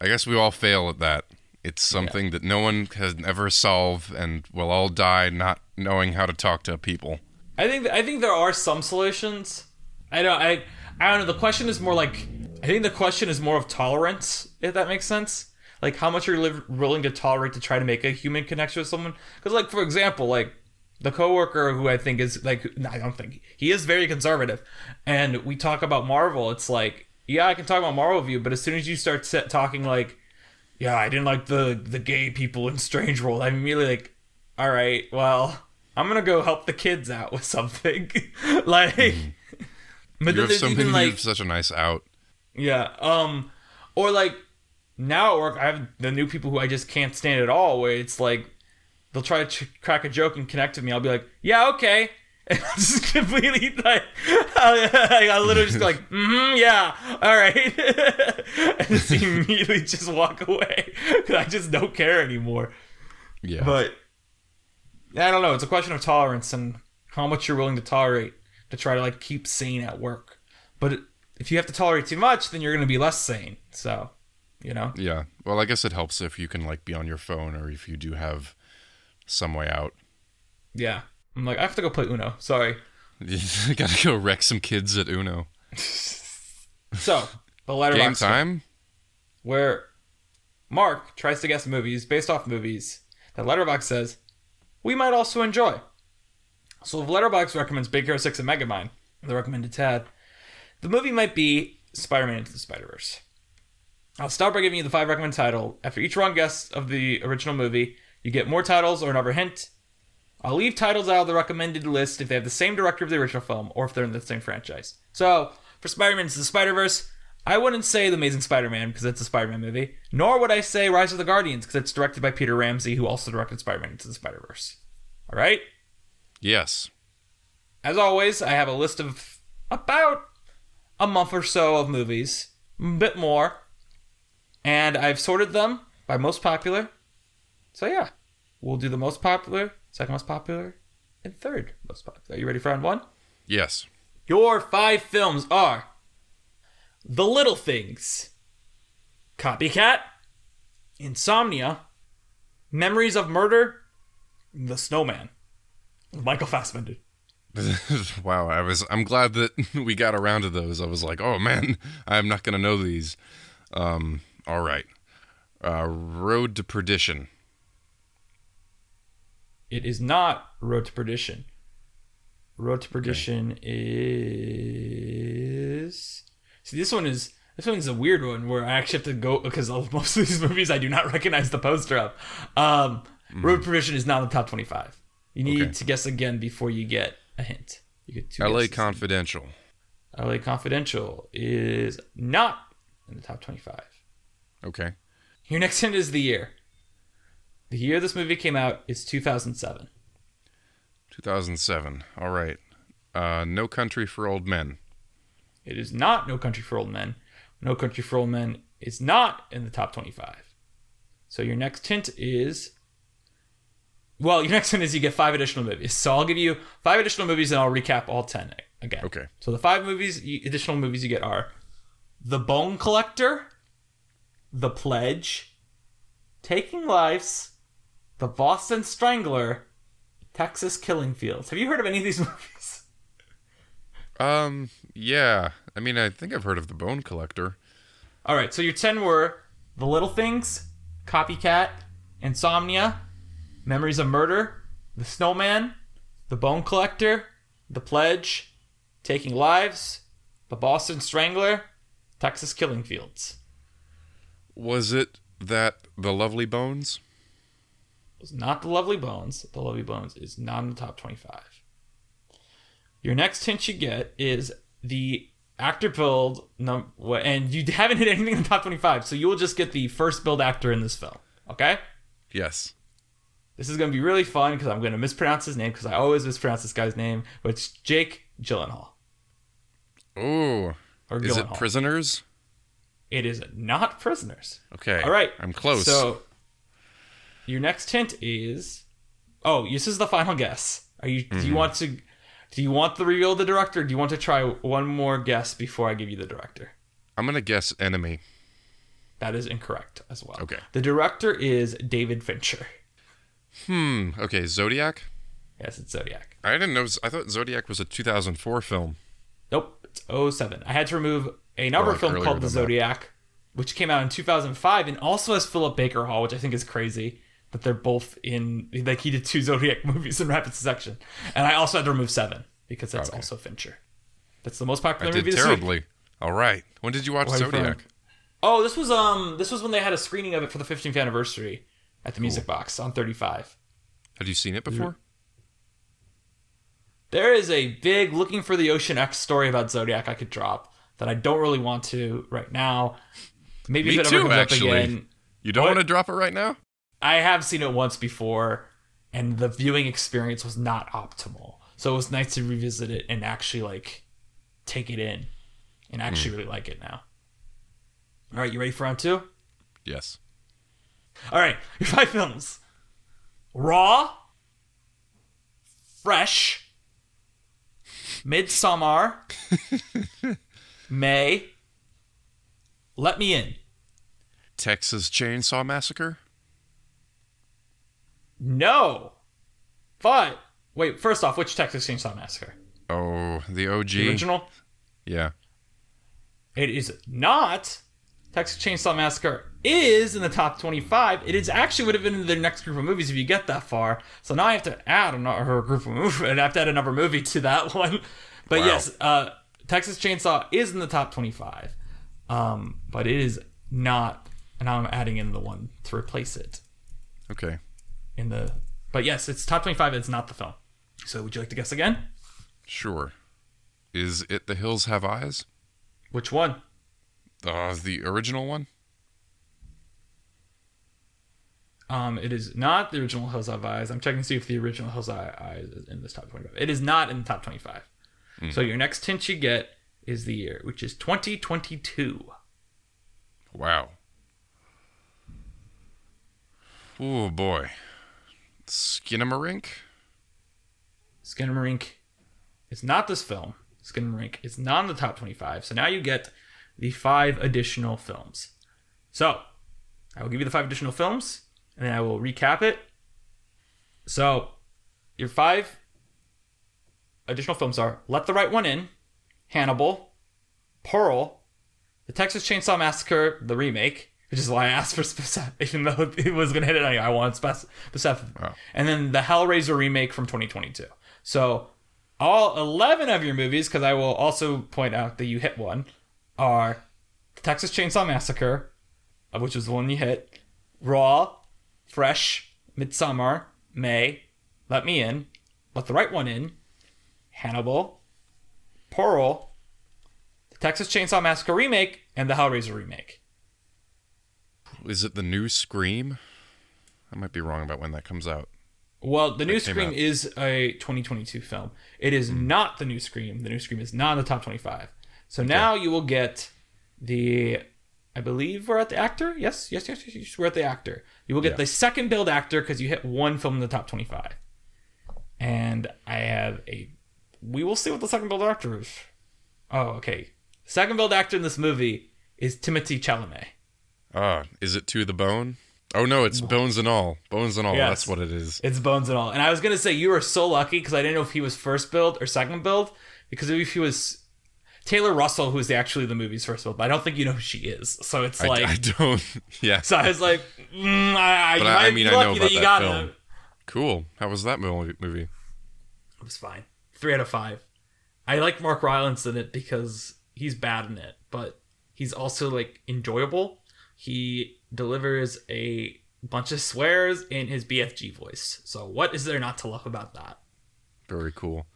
I guess we all fail at that. It's something that no one has ever solved, and we'll all die not knowing how to talk to people. I think I think there are some solutions. I don't I I don't know. The question is more like I think the question is more of tolerance, if that makes sense. Like how much you're live, willing to tolerate to try to make a human connection with someone. Because like for example, like the coworker who I think is like no, I don't think he is very conservative, and we talk about Marvel. It's like yeah, I can talk about Marvel with you, but as soon as you start talking like yeah, I didn't like the the gay people in Strange World, I'm immediately like all right, well, I'm gonna go help the kids out with something. (laughs) like, but You then have there's so even many, you like, have such a nice out. yeah, um, or like now at work, I have the new people who I just can't stand at all. Where it's like they'll try to ch- crack a joke and connect with me. I'll be like, yeah, okay. (laughs) And I'll just completely like, I, I literally just go like, (laughs) mm-hmm, yeah, all right, (laughs) and just immediately just walk away because I just don't care anymore. Yeah. But I don't know. It's a question of tolerance and how much you're willing to tolerate to try to like keep sane at work. But if you have to tolerate too much, then you're going to be less sane. So, you know. yeah. Well, I guess it helps if you can like be on your phone or if you do have some way out. Yeah. I'm like, I have to go play Uno. Sorry. (laughs) You gotta go wreck some kids at Uno. (laughs) So, the Letterboxd Game time? where Mark tries to guess movies based off movies that Letterboxd says we might also enjoy. So if Letterboxd recommends Big Hero 6 and Megamind, the recommended Tad, the movie might be Spider-Man Into the Spider-Verse. I'll start by giving you the five recommended title. After each wrong guess of the original movie, you get more titles or another hint. I'll leave titles out of the recommended list if they have the same director of the original film or if they're in the same franchise. So, for Spider-Man Into the Spider-Verse, I wouldn't say The Amazing Spider-Man because it's a Spider-Man movie, nor would I say Rise of the Guardians because it's directed by Peter Ramsey, who also directed Spider-Man Into the Spider-Verse. All right? Yes. As always, I have a list of about a month or so of movies, a bit more, and I've sorted them by most popular. So yeah, we'll do the most popular, second most popular, and third most popular. Are you ready for round one? Yes. Your five films are The Little Things, Copycat, Insomnia, Memories of Murder, The Snowman. Michael Fassbender. (laughs) wow, I was I'm glad that (laughs) we got around to those. I was like, "Oh man, I'm not going to know these." Um all right. Uh Road to Perdition. It is not Road to Perdition. Road to Perdition is. See, this one is. This one is a weird one where I actually have to go because of (laughs) most of these movies I do not recognize the poster of. Um, Road to Perdition is not in the top twenty-five. You need Okay. to guess again before you get a hint. You get two. LA. Confidential. LA Confidential is not in the top twenty-five. Okay. Your next hint is the year. The year this movie came out is two thousand seven. 2007. All right. Uh No Country for Old Men. It is not No Country for Old Men. No Country for Old Men is not in the top 25. So your next hint is Well, your (laughs) next hint is you get five additional movies. So I'll give you five additional movies and I'll recap all ten again. Okay. So the five movies, additional movies you get are The Bone Collector, The Pledge, Taking Lives, The Boston Strangler, Texas Killing Fields. Have you heard of any of these (laughs) movies? Um, yeah. I mean, I think I've heard of the Bone Collector. All right, so your 10 were The Little Things, Copycat, Insomnia, Memories of Murder, The Snowman, The Bone Collector, The Pledge, Taking Lives, The Boston Strangler, Texas Killing Fields. Was it that the Lovely Bones? Was not The Lovely Bones. The Lovely Bones is not in the top 25. Your next hint you get is the actor build num- and you haven't hit anything in the top 25, so you will just get the first build actor in this film. Okay? Yes. This is going to be really fun because I'm going to mispronounce his name because I always mispronounce this guy's name, but it's Jake Gyllenhaal. Oh, Or is it Prisoners? it is not Prisoners. Okay. All right. I'm close. So your next hint is oh, this is the final guess. Are you do Mm-hmm. you want to do you want the reveal of the director? Or do you want to try one more guess before I give you the director? I'm gonna guess Enemy. That is incorrect as well. Okay. The director is David Fincher. Hmm. Okay. Zodiac. Yes, it's Zodiac. I didn't know. I thought Zodiac was a 2004 film. Nope, it's 07. I had to remove another Well, film called The than that. Zodiac, which came out in 2005 and also has Philip Baker Hall, which I think is crazy that they're both in. Like he did two Zodiac (laughs) movies in rapid succession, and I also had to remove Seven because that's Okay. also Fincher. That's the most I popular did movie week. terribly. All right. When did you watch Where are you? Zodiac? Oh, this was um this was when they had a screening of it for the 15th anniversary at the Music Box on 35. Had you seen it before? There is a big looking for the Ocean X story about Zodiac I could drop that I don't really want to right now. Maybe Me if it ever comes actually. up again. You don't What? want to drop it right now? I have seen it once before, and the viewing experience was not optimal. So it was nice to revisit it and actually like take it in and actually hmm. really like it now. All right, you ready for round two? Yes. All right, (laughs) your five films: Raw, Fresh, Midsommar, (laughs) May, Let Me In. Texas Chainsaw Massacre. No, but wait. First off, which Texas Chainsaw Massacre? Oh, the OG. The original. Yeah. It is not. Texas Chainsaw Massacre is in the top 25. It is actually would have been in the next group of movies if you get that far. So now I have to add another group of movies. (laughs) I have to add another movie to that (laughs) one. But Wow. yes, uh, Texas Chainsaw is in the top 25. Um, but it is not. And now I'm adding in the one to replace it Okay. In the. But yes, it's top 25. It's not the film. So would you like to guess again? Sure. Is it The Hills Have Eyes? Which one? Uh, the original one? Um, it is not the original Hills Have Eyes. I'm checking to see if the original Hills Have Eyes is in this top 25. It is not in the top 25. So your next hint you get is the year, which is 2022. Wow. Oh boy. Skinamarink? Skinamarink is not this film. Skinamarink is not in the top 25. So now you get the five additional films. So I will give you the five additional films, and then I will recap it. So your five additional films are Let the Right One In, Hannibal, Pearl, The Texas Chainsaw Massacre, the remake, which is why I asked for specific, (laughs) even though it was going to hit it, I want spec- specific. Wow. Oh. And then the Hellraiser remake from 2022. So all 11 of your movies, because I will also point out that you hit one, are The Texas Chainsaw Massacre, which was the one you hit, Raw, Fresh, Midsommar, May, Let Me In, Let the Right One In, Hannibal, Pearl, the Texas Chainsaw Massacre remake, and the Hellraiser remake. Is it the new Scream? I might be wrong about when that comes out. Well, the new Scream out. is a 2022 film. It is hmm. not the new Scream. The new Scream is not in the top 25. So now you will get the I believe we're at the actor. Yes, yes, yes, yes. yes, We're at the actor. You will get Yeah. the second build actor because you hit one film in the top 25. And I have a. We will see what the second build actor is. Oh, okay. Second build actor in this movie is Timothée Chalamet. Ah, is it to the bone? Oh no, it's bones and all. Bones and all. Yes. That's what it is. It's bones and all. And I was gonna say you were so lucky because I didn't know if he was first build or second build because if he was Taylor Russell, who's actually the movie's first build, but I don't think you know who she is. So it's I, like, I don't. (laughs) Yeah. so I was like, mm, I, But I- I mean, I know about that you that got film. him. Cool. How was that movie? movie? It was fine. Three out of five. I like Mark Rylance in it because he's bad in it, but he's also like enjoyable. He delivers a bunch of swears in his BFG voice. So what is there not to love about that? Very cool.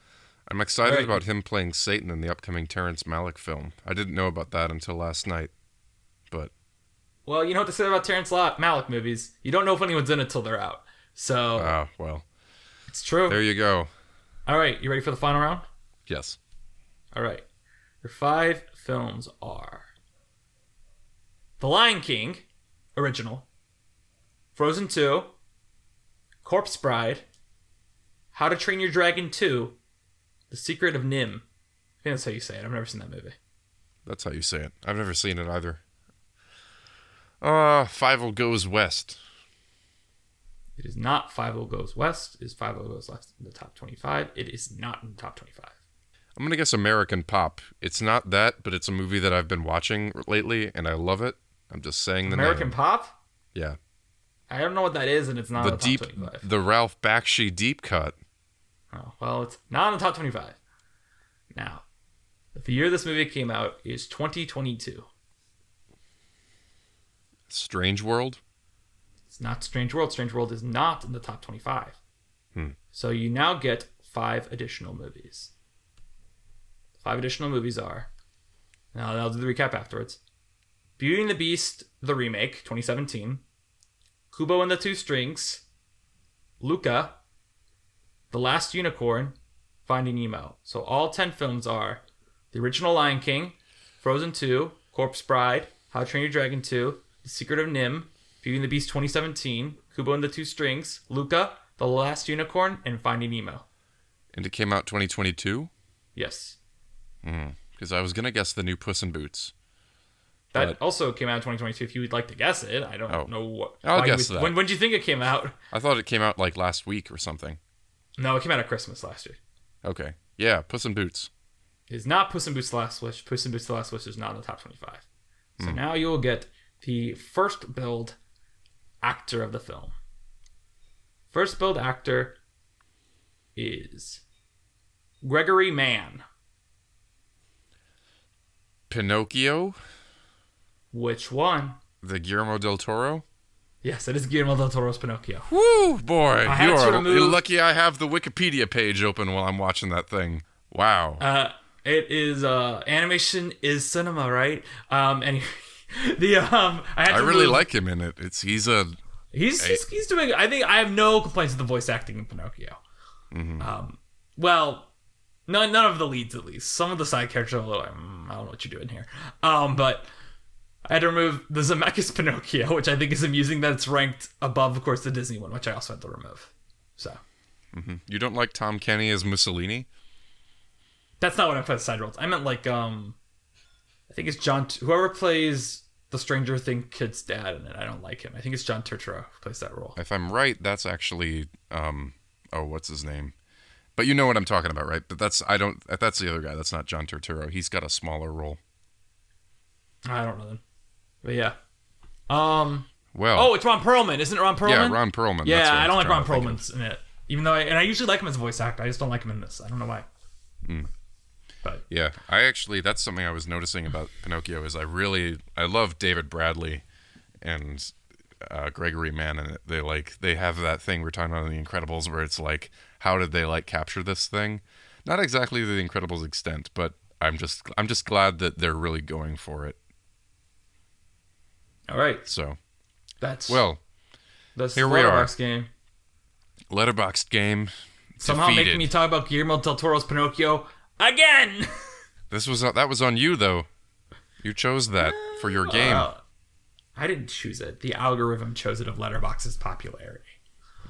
I'm excited Alright. about him playing Satan in the upcoming Terrence Malick film. I didn't know about that until last night. But Well, you know what to say about Terrence Malick movies. You don't know if anyone's in it till they're out. So ah, well, it's true. there you go. All right, you ready for the final round? Yes. All right. Your five films are The Lion King, original, Frozen 2, Corpse Bride, How to Train Your Dragon 2, The Secret of NIMH. I think that's how you say it. I've never seen that movie. That's how you say it. I've never seen it either. Uh, Fievel Goes West. It is not Fievel Goes West. Is Fievel Goes West in the top 25. It is not in the top 25. I'm gonna guess American Pop. It's not that, but it's a movie that I've been watching lately, and I love it. I'm just saying the American name. Pop? Yeah, I don't know what that is, and it's not the the deep, top 25. the Ralph Bakshi deep cut. Oh, well, it's not in the top 25. Now, the year this movie came out is 2022. Strange World. It's not Strange World. Strange World is not in the top 25. Hmm. So you now get five additional movies. Five additional movies are. Now I'll do the recap afterwards. Beauty and the Beast, the remake, 2017. Kubo and the Two Strings. Luca. The Last Unicorn. Finding Nemo. So all 10 films are the original Lion King, Frozen 2, Corpse Bride, How to Train Your Dragon 2, The Secret of NIMH, Beauty and the Beast 2017, Kubo and the Two Strings, Luca, The Last Unicorn, and Finding Nemo. And it came out 2022. Yes. Hmm, because I was gonna guess the new Puss in Boots. That But- also came out in 2022. If you would like to guess it, I don't Oh. know what. I'll you guess that. When when did you think it came out? I thought it came out like last week or something. No, it came out at Christmas last year. Okay. Yeah, Puss in Boots. It is not Puss in Boots: The Last Wish. Puss in Boots: The Last Wish is not in the top 25. So hmm. now you will get the first build actor of the film. First build actor is Gregory Mann. Pinocchio, Which one? the Guillermo del Toro. Yes, it is Guillermo del Toro's Pinocchio. Woo, boy! You are you're lucky I have the Wikipedia page open while I'm watching that thing. Wow. Uh, it is uh, animation is cinema, right? Um, and (laughs) the um, I I really like him in it. It's he's a He's, he's he's doing. I think I have no complaints with the voice acting in Pinocchio. Mm-hmm. Um, well, none none of the leads at least. Some of the side characters are a little. Like, mm, I don't know what you're doing here. Um, but I had to remove the Zemeckis (laughs) Pinocchio, which I think is amusing that it's ranked above, of course, the Disney one, which I also had to remove. So you don't like Tom Kenny as Mussolini? that's not what I put as side roles. I meant like um, I think it's John. Whoever plays the Stranger Thing kid's dad in it. I don't like him. I think it's John Turturro who plays that role. If I'm right, that's actually um oh what's his name? But you know what I'm talking about, right? But that's I don't that's the other guy. That's not John Turturro. He's got a smaller role. I don't know them. But yeah. Um. Well, Oh, it's Ron Perlman, isn't it? Ron Perlman. yeah, Ron Perlman. Yeah, I don't like Ron trying to think of. Perlman's in it, even though I and I usually like him as a voice actor. I just don't like him in this. I don't know why. Hmm. But Yeah, I actually that's something I was noticing about Pinocchio is I really I love David Bradley and uh, Gregory Mann and they like they have that thing we're talking about in The Incredibles where it's like how did they like capture this thing? Not exactly to the Incredibles extent, but I'm just I'm just glad that they're really going for it. All right, So that's well, that's here the we are. Game. Letterboxd game. Somehow defeated. making me talk about Guillermo del Toro's Pinocchio again. (laughs) This was that was on you though. You chose that for your game. Well, I didn't choose it. The algorithm chose it of Letterboxd's popularity.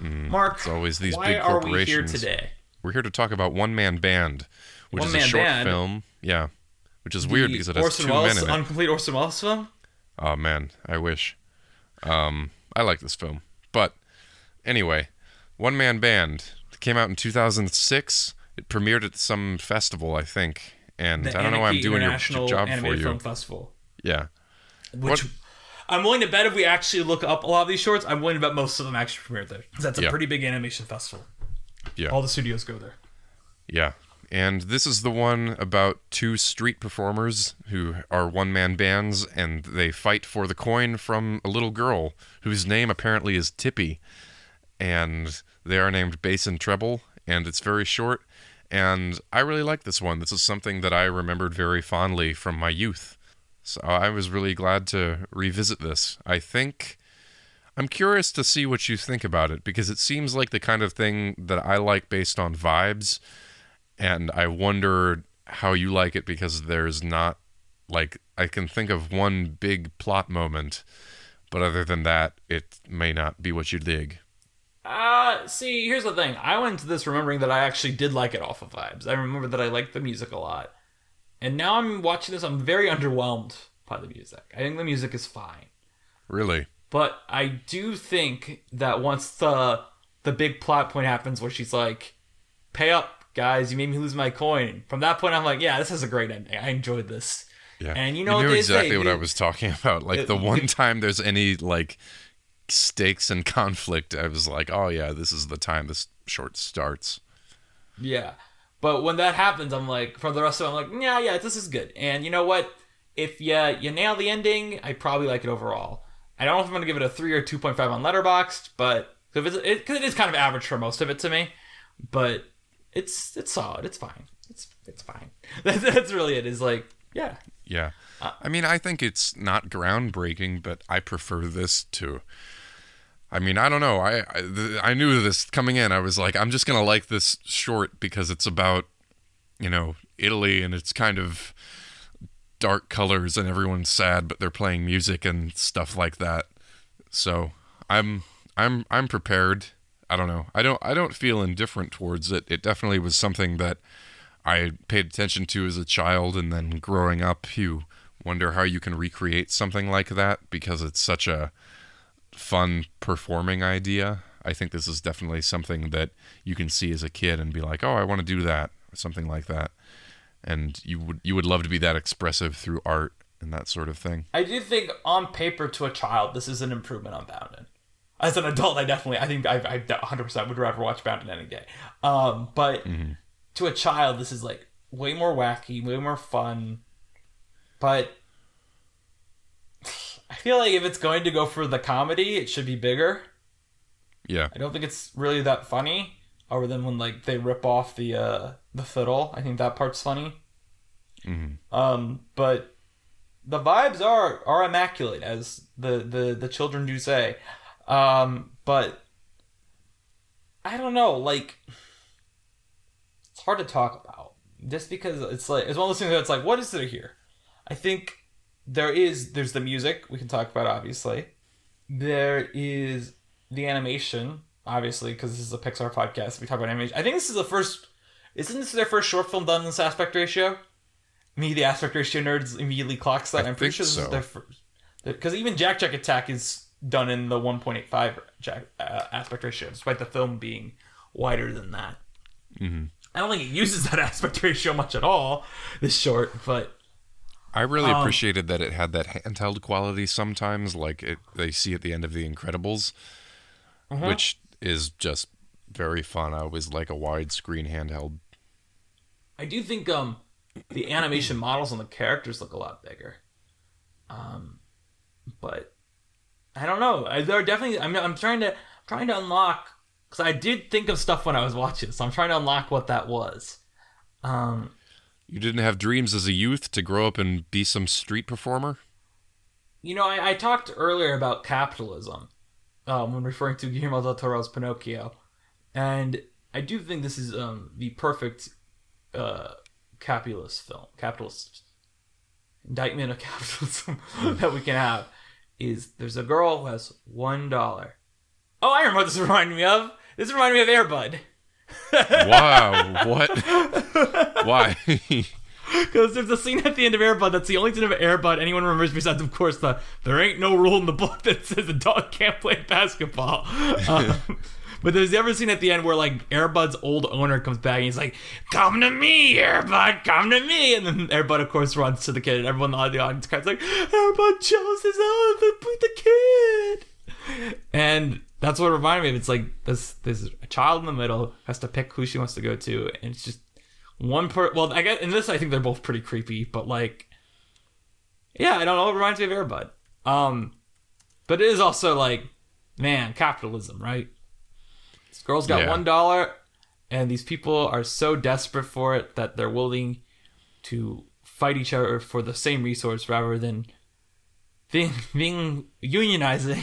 Mark, Mm, It's always these why big are we here corporations. today? We're here to talk about One Man Band, which is a short Band? film. Yeah, which is weird because it has Orson two Welles, men in it. Uncomplete Orson Welles film. Oh man, I wish. Um, I like this film, but anyway, One Man Band came out in 2006. It premiered at some festival, I think, and The I don't know why I'm doing your job for you. Film Festival. Yeah, Which What- I'm willing to bet if we actually look up a lot of these shorts, I'm willing to bet most of them actually premiered there. That's a Yeah. pretty big animation festival. Yeah. All the studios go there. yeah. And this is the one about two street performers who are one man bands and they fight for the coin from a little girl whose name apparently is Tippy. And they are named bass and treble, and it's very short. And I really like this one. This is something that I remembered very fondly from my youth. So I was really glad to revisit this. I think I'm curious to see what you think about it because it seems like the kind of thing that I like based on vibes. And I wonder how you like it because there's not like I can think of one big plot moment, but other than that, it may not be what you dig. Uh, see, here's the thing. I went into this remembering that I actually did like it off of vibes. I remember that I liked the music a lot. And now I'm watching this, I'm very underwhelmed by the music. I think the music is fine. Really? But I do think that once the the big plot point happens where she's like, "Pay up, guys! You made me lose my coin." From that point, I'm like, "Yeah, this is a great ending. I enjoyed this." Yeah. And you know what knew exactly say, what I was talking (laughs) about. Like It- the one (laughs) time there's any like stakes and conflict, I was like, oh yeah, this is the time this short starts. Yeah. But when that happens, I'm like, for the rest of it, I'm like, yeah, yeah, this is good. And you know what? If you you nail the ending, I probably like it overall. I don't know if I'm gonna give it a three or two point five on Letterboxd, but it's it, cause it is kind of average for most of it to me. But it's it's solid. It's fine. It's it's fine. (laughs) That's, that's really it. Is like, yeah, Yeah. Uh, I mean, I think it's not groundbreaking, but I prefer this to. I mean, I don't know. I I, th- I knew this coming in. I was like, I'm just gonna like this short because it's about, you know, Italy and it's kind of dark colors and everyone's sad, but they're playing music and stuff like that. So I'm I'm I'm prepared. I don't know. I don't I don't feel indifferent towards it. It definitely was something that I paid attention to as a child, and then growing up, you wonder how you can recreate something like that because it's such a fun performing idea. I think this is definitely something that you can see as a kid and be like, "Oh, I want to do that," or something like that. And you would you would love to be that expressive through art and that sort of thing. I do think on paper to a child, this is an improvement on Boundin. As an adult, I definitely, I think I, I 100% would rather watch Boundin any day. Um, but to a child, this is like way more wacky, way more fun. But (sighs) I feel like if it's going to go for the comedy, it should be bigger. Yeah, I don't think it's really that funny, other than when like they rip off the uh, the fiddle. I think that part's funny. Um, but the vibes are are immaculate, as the the the children do say. Um, but I don't know, like it's hard to talk about just because it's like it's one of those things that's like, what is there here? I think there is there's the music we can talk about obviously. There is the animation obviously because this is a Pixar podcast. We talk about animation. I think this is the first. Isn't this their first short film done in this aspect ratio? Me, the aspect ratio nerds, immediately clocks that. I I'm pretty sure this so. is their first. Because even Jack Jack Attack is done in the 1.85 Jack, uh, aspect ratio, despite the film being wider than that. Mm-hmm. I don't think it uses that (laughs) aspect ratio much at all. This short, but I really Um, appreciated that it had that handheld quality sometimes, like it they see at the end of The Incredibles, Uh-huh. which is just very fun. I always like a widescreen handheld. I do think um the animation models and the characters look a lot bigger. Um, but I don't know. I- There are definitely. I'm, I'm trying to trying to unlock because I did think of stuff when I was watching, so I'm trying to unlock what that was. Um, You didn't have dreams as a youth to grow up and be some street performer? you know, I, I talked earlier about capitalism um, when referring to Guillermo del Toro's Pinocchio, and I do think this is um, the perfect uh, capitalist film, capitalist indictment of (laughs) capitalism that we can have. Is there's a girl who has one dollar. Oh, I remember what this reminded me of. This reminded me of Airbud. Wow, what? (laughs) Why? Because there's a scene at the end of Airbud that's the only scene of Airbud anyone remembers besides, of course, the there ain't no rule in the book that says a dog can't play basketball. (laughs) Um, but there's the other scene at the end where like Airbud's old owner comes back and he's like, "Come to me, Airbud, come to me," and then Airbud, of course, runs to the kid, and everyone in the audience cries like, "Airbud chose his own, but the kid." And that's what reminded me of. It's like this this a child in the middle has to pick who she wants to go to, and it's just one per. Well, I guess in this, I think they're both pretty creepy, but like, yeah, I don't know. It reminds me of Airbud. Um, but it is also like, man, capitalism, right? Girl's got Yeah. one dollar, and these people are so desperate for it that they're willing to fight each other for the same resource rather than being, (laughs) being unionizing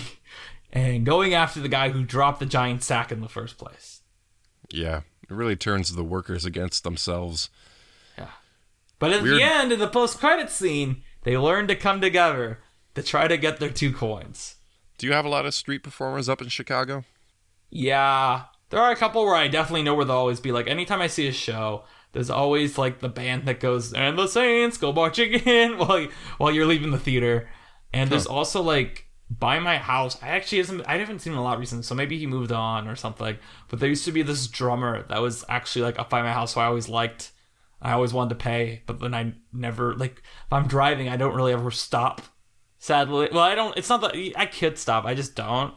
and going after the guy who dropped the giant sack in the first place. yeah, it really turns the workers against themselves. Yeah, but at Weird. the end, in the post-credit scene, they learn to come together to try to get their two coins. Do you have a lot of street performers up in Chicago? Yeah, there are a couple where I definitely know where they'll always be. Like anytime I see a show, there's always like the band that goes and the Saints go marching in (laughs) while you, while you're leaving the theater. And there's also like by my house. I actually isn't I haven't seen him a lot recently, so maybe he moved on or something. But there used to be this drummer that was actually like up by my house, who I always liked. I always wanted to pay, but then I never like if I'm driving, I don't really ever stop. Sadly, well, I don't. It's not that I could stop. I just don't.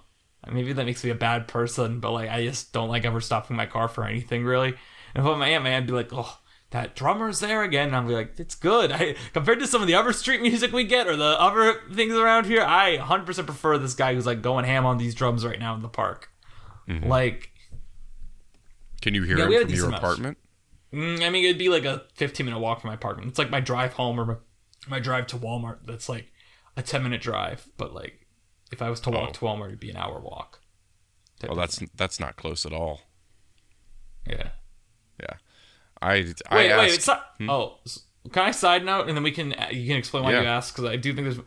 Maybe that makes me a bad person, but like I just don't like ever stopping my car for anything really. And if I'm my aunt, my aunt'd be like, "Oh, that drummer's there again." And I'll be like, "It's good." I compared to some of the other street (laughs) music we get or the other things around here, I 100% prefer this guy who's like going ham on these drums right now in the park. Like, Can you hear Yeah, him from your amount. apartment? mm, I mean, it'd be like a 15 minute walk from my apartment. It's like my drive home or my, my drive to Walmart. That's like a 10 minute drive, but like if I was to walk Oh. to Walmart, it'd be an hour walk. type Well, of that's that's not close at all. yeah. Yeah, I I Wait, asked. wait. It's not. Oh, s- can I side note and then we can you can explain why Yeah. you asked because I do think there's.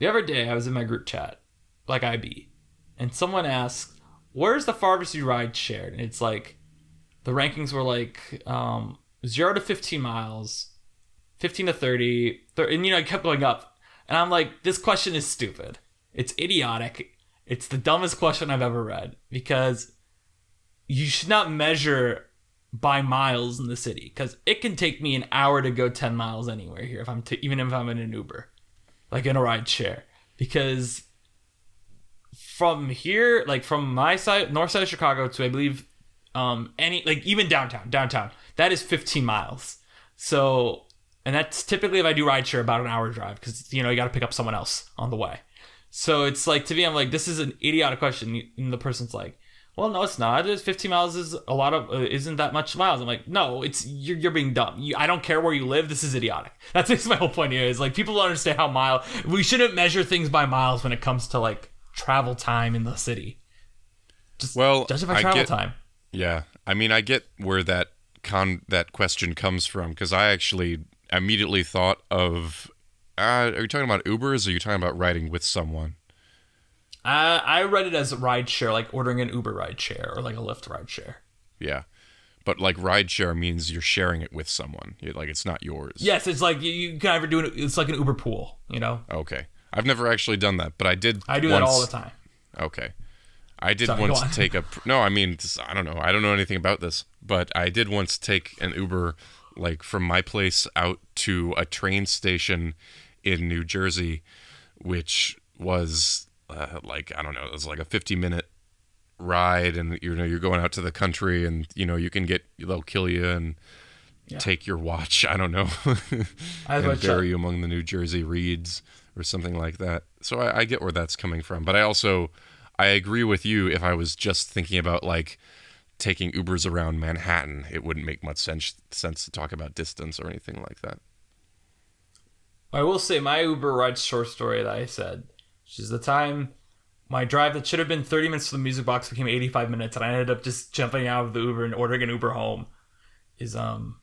The other day I was in my group chat, like IB, and someone asked, "Where's the farthest you ride shared?" And it's like, the rankings were like um, zero to fifteen miles, fifteen to thirty, thir- and you know it kept going up. And I'm like, this question is stupid. It's idiotic. It's the dumbest question I've ever read because you should not measure by miles in the city because it can take me an hour to go 10 miles anywhere here if i'm t- even if i'm in an uber like in a ride share because from here like from my side north side of chicago to i believe um any like even downtown downtown that is 15 miles. So and that's typically if i do ride share about an hour drive because you know you got to pick up someone else on the way so it's like to me i'm like this is an idiotic question and the person's like well, no, it's not. It's 15 miles is a lot of uh, isn't that much miles. I'm like, no, it's you're, you're being dumb. You, I don't care where you live. This is idiotic. (laughs) That's, that's my whole point here. Is like people don't understand how mile. We shouldn't measure things by miles when it comes to like travel time in the city. Just Well, judge it by travel get- time. Yeah, I mean, I get where that con that question comes from because I actually immediately thought of. Uh, are you talking about Ubers? Or are you talking about riding with someone? Uh, I read it as a ride share, like ordering an Uber ride share or like a Lyft ride share. Yeah, but like ride share means you're sharing it with someone. Like it's not yours. Yes, it's like you, you can ever do it. It's like an Uber pool. You know, Okay, I've never actually done that, but I did. I do that once- all the time. Okay. I did Sorry, once on. take a (laughs) no. I mean, I don't know. I don't know anything about this, but I did once take an Uber, like from my place out to a train station in New Jersey, which was uh, like I don't know. It was like a fifty minute ride, and you know you're going out to the country, and you know you can get they'll kill you and take your watch. I don't know, (laughs) and bury you among the New Jersey reeds or something like that. So I, I get where that's coming from, but I also I agree with you. If I was just thinking about like taking Ubers around Manhattan, it wouldn't make much sense sense to talk about distance or anything like that. I will say my Uber ride short story that I said, which is the time my drive that should have been 30 minutes to the music box became 85 minutes, and I ended up just jumping out of the Uber and ordering an Uber home. Is um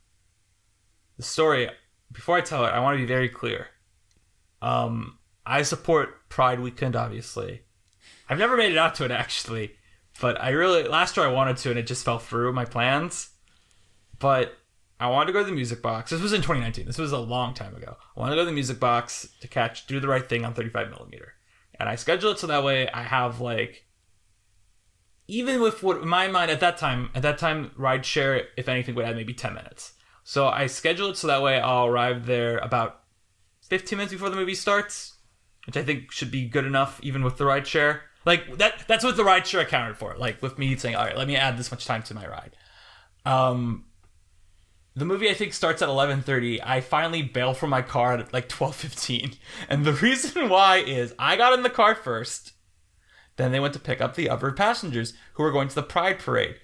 the story. Before I tell it, I want to be very clear. Um, I support Pride Weekend, obviously. I've never made it out to it actually, but I really last year I wanted to, and it just fell through my plans. But I wanted to go to the Music Box. This was in 2019. This was a long time ago. I wanted to go to the Music Box to catch "Do the Right Thing" on 35 millimeter, and I scheduled it so that way I have like. Even with what in my mind at that time, at that time, ride share, if anything, would add maybe 10 minutes. So I scheduled it so that way I'll arrive there about 15 minutes before the movie starts, which I think should be good enough even with the ride share. Like that that's what the ride share accounted for. Like with me saying, "All right, let me add this much time to my ride." Um the movie I think starts at 11:30. I finally bail from my car at like 12:15. And the (laughs) reason why is I got in the car first. Then they went to pick up the other passengers who were going to the Pride parade.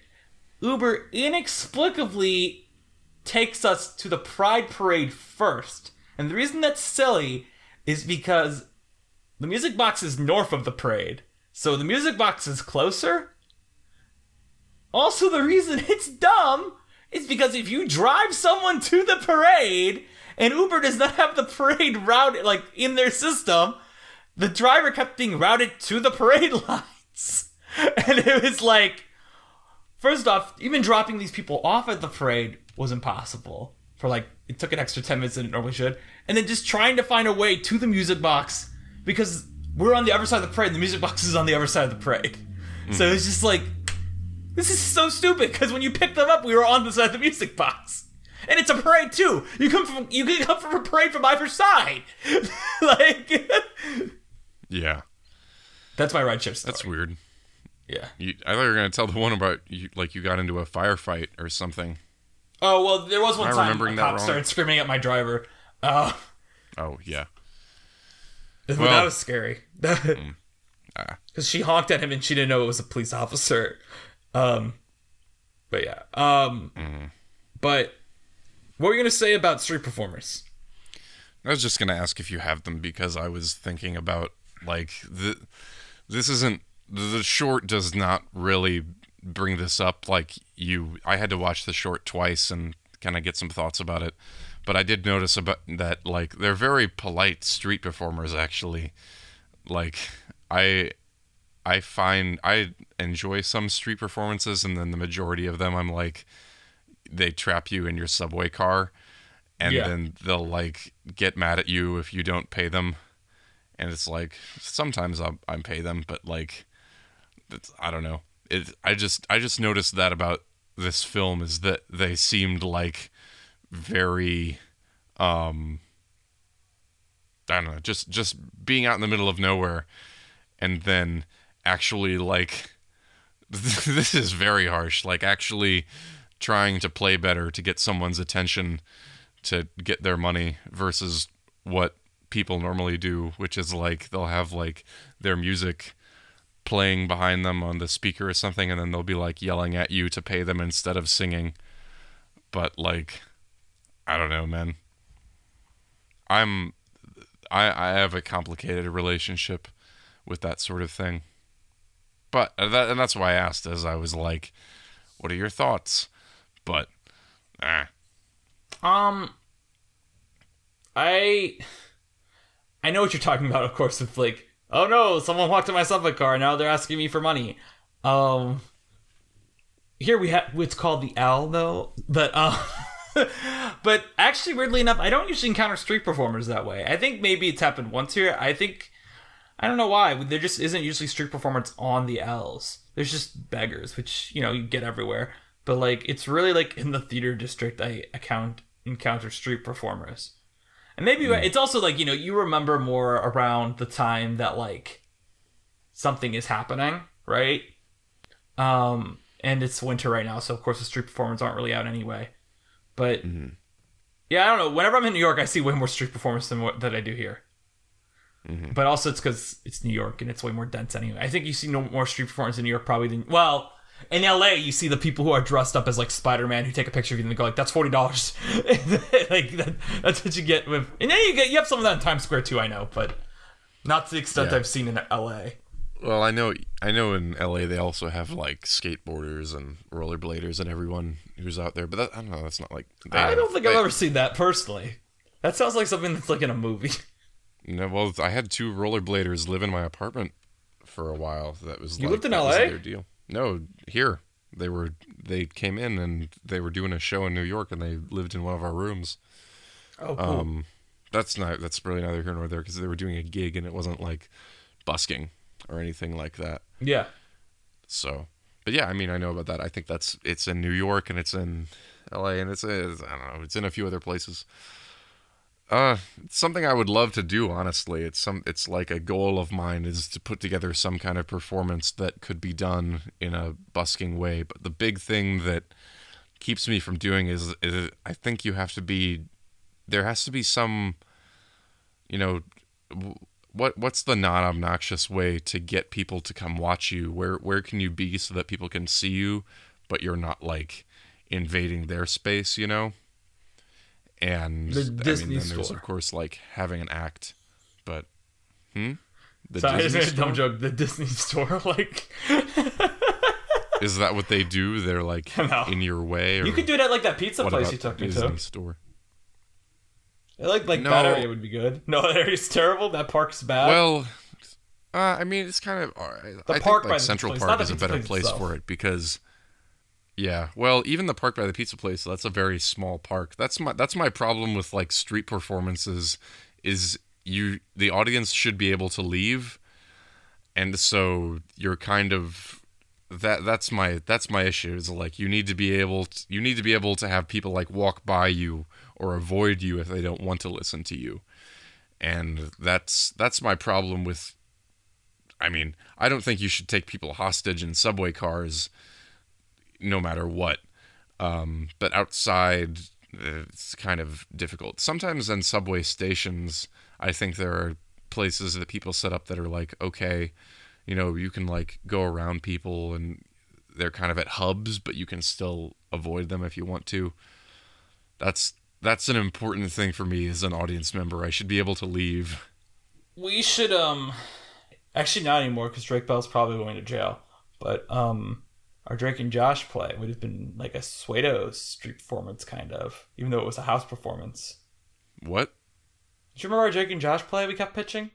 Uber inexplicably takes us to the Pride Parade first. And the reason that's silly is because the music box is north of the parade. So the music box is closer. Also, the reason (laughs) it's dumb is because if you drive someone to the parade and Uber does not have the parade route like in their system, the driver kept being routed to the parade (laughs) lines. And it was like, first off, even dropping these people off at the parade was impossible. For like, it took an extra 10 minutes than it normally should. And then just trying to find a way to the music box because we're on the other side of the parade and the music box is on the other side of the parade. So mm-hmm. it's just like, this is so stupid because when you picked them up, we were on the side of the music box. And it's a parade too. You come from you can come from a parade from either side. (laughs) like Yeah, That's my ride story. that's weird. yeah. You, I thought you were gonna tell the one about you, like you got into a firefight or something. Oh well, there was one Am I time a cop started screaming at my driver. Uh, Oh yeah, (laughs) that was scary. Because (laughs) ah. she honked at him and she didn't know it was a police officer. Um, but yeah. Um, Mm-hmm. but what were you gonna say about street performers? I was just gonna ask if you have them because I was thinking about like the this isn't the short does not really bring this up like you I had to watch the short twice and kind of get some thoughts about it but I did notice about that like they're very polite street performers actually like I I find I enjoy some street performances and then the majority of them I'm like they trap you in your subway car and Yeah. then they'll like get mad at you if you don't pay them and it's like sometimes I'll, I pay them but like it's, I don't know it I just I just noticed that about this film is that they seemed like very um I don't know just just being out in the middle of nowhere and then actually like (laughs) this is very harsh like actually trying to play better to get someone's attention to get their money versus what people normally do which is like they'll have like their music playing behind them on the speaker or something and then they'll be like yelling at you to pay them instead of singing. But like i don't know man. I'm i i have a complicated relationship with that sort of thing but uh, that, and that's why i asked as i was like what are your thoughts but ah, Um, I I know what you're talking about. Of course, with like, oh no, someone walked in my subway car. Now they're asking me for money. Um, here we have it's called the owl though, but uh, (laughs) but actually, weirdly enough, I don't usually encounter street performers that way. I think maybe it's happened once here. I think I don't know why. There just isn't usually street performance on the L's. There's just beggars, which you know you get everywhere. But like, it's really like in the theater district I account encounter street performers, and maybe it's also like you know you remember more around the time that like something is happening, right? Um, and it's winter right now, so of course the street performers aren't really out anyway. But yeah, I don't know. Whenever I'm in New York, I see way more street performers than what that I do here. Mm-hmm. But also, it's because it's New York and it's way more dense anyway. I think you see no more street performers in New York probably than well. In LA, you see the people who are dressed up as like Spider Man who take a picture of you and they go like, "That's forty dollars." (laughs) like that, that's what you get with. And then you get you have some of that in Times Square too. I know, but not to the extent Yeah. I've seen in LA. Well, I know I know in LA they also have like skateboarders and rollerbladers and everyone who's out there, but that, I don't know. That's not like I don't think they- I've ever seen that personally. That sounds like something that's like in a movie. (laughs) No, well, I had two rollerbladers live in my apartment for a while. That was You like, lived in LA? their deal. No, here they were. They came in and they were doing a show in New York, and they lived in one of our rooms. Oh, cool. Um, that's not. That's really neither here nor there because they were doing a gig, and it wasn't like busking or anything like that. yeah. So, but yeah, I mean, I know about that. I think that's it's in New York and it's in L.A. and it's, it's I don't know, it's in a few other places. Uh, something I would love to do. Honestly, it's some. It's like a goal of mine is to put together some kind of performance that could be done in a busking way. But the big thing that keeps me from doing is, is I think you have to be. There has to be some. You know, what what's the non obnoxious way to get people to come watch you? Where where can you be so that people can see you, but you're not like invading their space, you know? And The I mean, Disney there's of course like having an act, but hmm, the Sorry, I (laughs) just Disney made a dumb store? joke. The Disney store, (laughs) like Is that what they do? They're like (laughs) No. in your way. Or you could do it at like that pizza place you took me Disney to. store? I like like No. that area would be good. No, that area's terrible. That park's bad. Well, uh, I mean, it's kind of. all right. The I park think by like Central place, Park is a better place place itself. for it because, yeah. Well, even the park by the pizza place, that's a very small park. That's my that's my problem with like street performances, is you the audience should be able to leave, and so you're kind of that that's my that's my issue is like you need to be able to, you need to be able to have people like walk by you or avoid you if they don't want to listen to you and that's that's my problem with I mean, I don't think you should take people hostage in subway cars no matter what. Um, but outside it's kind of difficult. Sometimes in subway stations, I think there are places that people set up that are like, okay, you know, you can like go around people and they're kind of at hubs, but you can still avoid them if you want to. That's that's an important thing for me as an audience member. I should be able to leave. we should um actually not anymore because Drake Bell's probably going to jail. But um our Drake and Josh play would have been like a Suedo street performance kind of, even though it was a house performance. What? Do you remember our Drake and Josh play we kept pitching?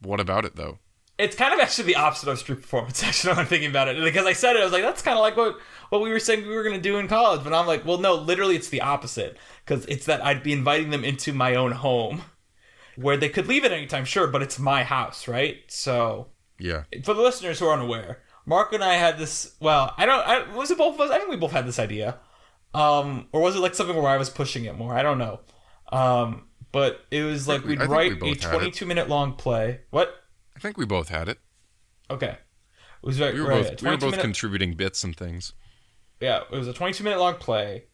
What about it though? It's kind of actually the opposite of street performance. (laughs) Actually, I'm thinking about it because I said it, I was like, "That's kind of like what what we were saying we were going to do in college." But I'm like, "Well, no, literally, it's the opposite because it's that I'd be inviting them into my own home, (laughs) where they could leave at any time, sure, but it's my house, right? So Yeah. for the listeners who are unaware, Mark and I had this. Well, I don't. I, was it both of us? I think we both had this idea, um, or was it like something where I was pushing it more? I don't know. Um, but it was like we- we'd I think we write a both had it. 22 minute long play. What? I think we both had it. Okay. It was right. We were right, both we were both minute, contributing bits and things. yeah, it was a 22 minute long play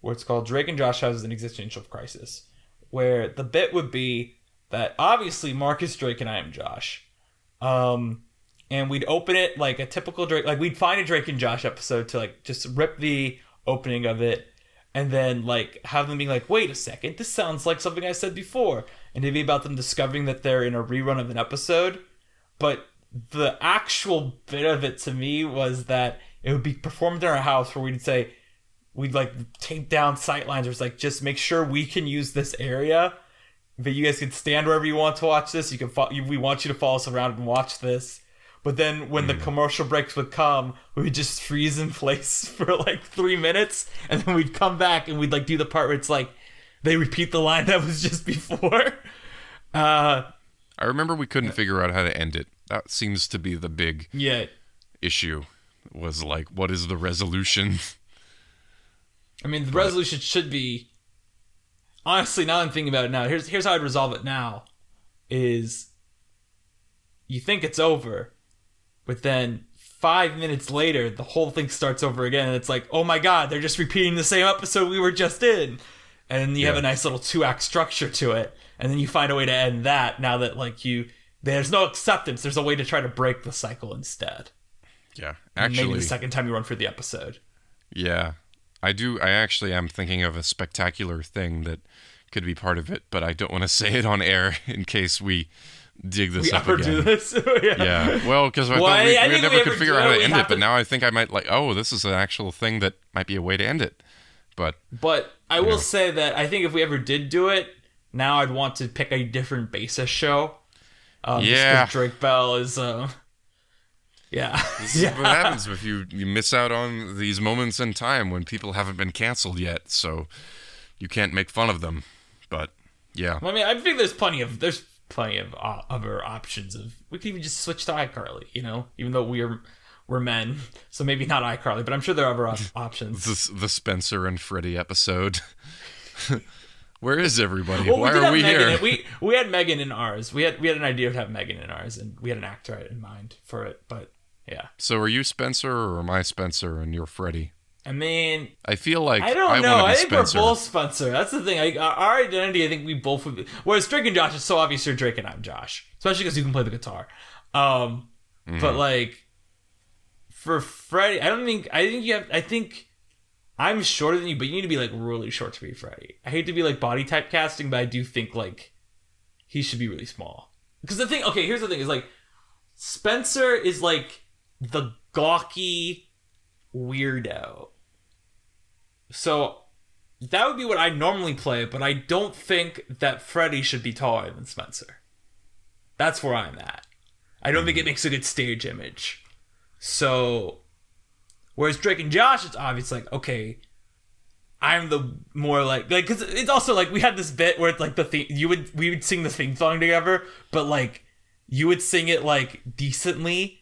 where it's called Drake and Josh has an existential crisis, where the bit would be that obviously Mark is Drake and I am Josh. Um, and we'd open it like a typical Drake, like we'd find a Drake and Josh episode to like just rip the opening of it and then like have them being like, wait a second, this sounds like something I said before. And it'd be about them discovering that they're in a rerun of an episode. But the actual bit of it to me was that it would be performed in our house where we'd say, we'd like take down sight lines or it's like, just make sure we can use this area. But you guys can stand wherever you want to watch this. You can, fo- we want you to follow us around and watch this. But then when the commercial breaks would come, we would just freeze in place (laughs) for like three minutes, and then we'd come back and we'd like do the part where it's like they repeat the line (laughs) that was just before. Uh, I remember we couldn't figure out how to end it. That seems to be the big yeah, issue. Was like, what is the resolution? (laughs) I mean the resolution should be. Honestly, now I'm thinking about it now. Here's here's how I'd resolve it now, is. You think it's over, but then five minutes later, the whole thing starts over again, and it's like, oh my god, they're just repeating the same episode we were just in, and you have a nice little two act structure to it, and then you find a way to end that. Now that like you, there's no acceptance. There's a way to try to break the cycle instead. Yeah, Actually, Maybe the second time you run through the episode. yeah, I do. I actually am thinking of a spectacular thing that could be part of it, but I don't want to (laughs) say it on air in case we dig this We up ever again. do this? (laughs) yeah. Yeah, well, because I Well, thought we, I we never we could figure out how to end it, but now I think I might like. Oh, this is an actual thing that might be a way to end it. But But I will say that I think if we ever did do it, now I'd want to pick a different basis show. Um, Yeah. Drake Bell is. Um, yeah. This (laughs) is what happens if you, you miss out on these moments in time when people haven't been canceled yet, so you can't make fun of them. But yeah, I mean, I think there's plenty of there's plenty of uh, other options of we could even just switch to iCarly, you know, even though we're we're men, (laughs) so maybe not iCarly, but I'm sure there are other op- (laughs) options. the, the Spencer and Freddie episode. (laughs) Where is everybody? Well, Why did are we Megan. here? We we had Megan in ours. We had we had an idea of have Megan in ours, and we had an actor in mind for it. But yeah, So are you Spencer or am I Spencer and you're Freddie? I mean, I feel like I don't I know. I think Spencer. we're both Spencer. That's the thing. I, our our identity, I think we both would. Be, whereas Drake and Josh is so obvious you're Drake and I'm Josh, especially because you can play the guitar. Um, Mm-hmm. but like for Freddie, I don't think. I think you have. I think I'm shorter than you, but you need to be like really short to be Freddie. I hate to be like body type casting, but I do think like he should be really small. Because the thing, okay, here's the thing: is like Spencer is like the gawky weirdo. So that would be what I normally play, but I don't think that Freddy should be taller than Spencer. That's where I'm at. I don't think it hmm. makes a good stage image. So, whereas Drake and Josh, it's obvious like, okay, I'm the more like like because it's also like we had this bit where it's like the theme you would we would sing the theme song together, but like you would sing it like decently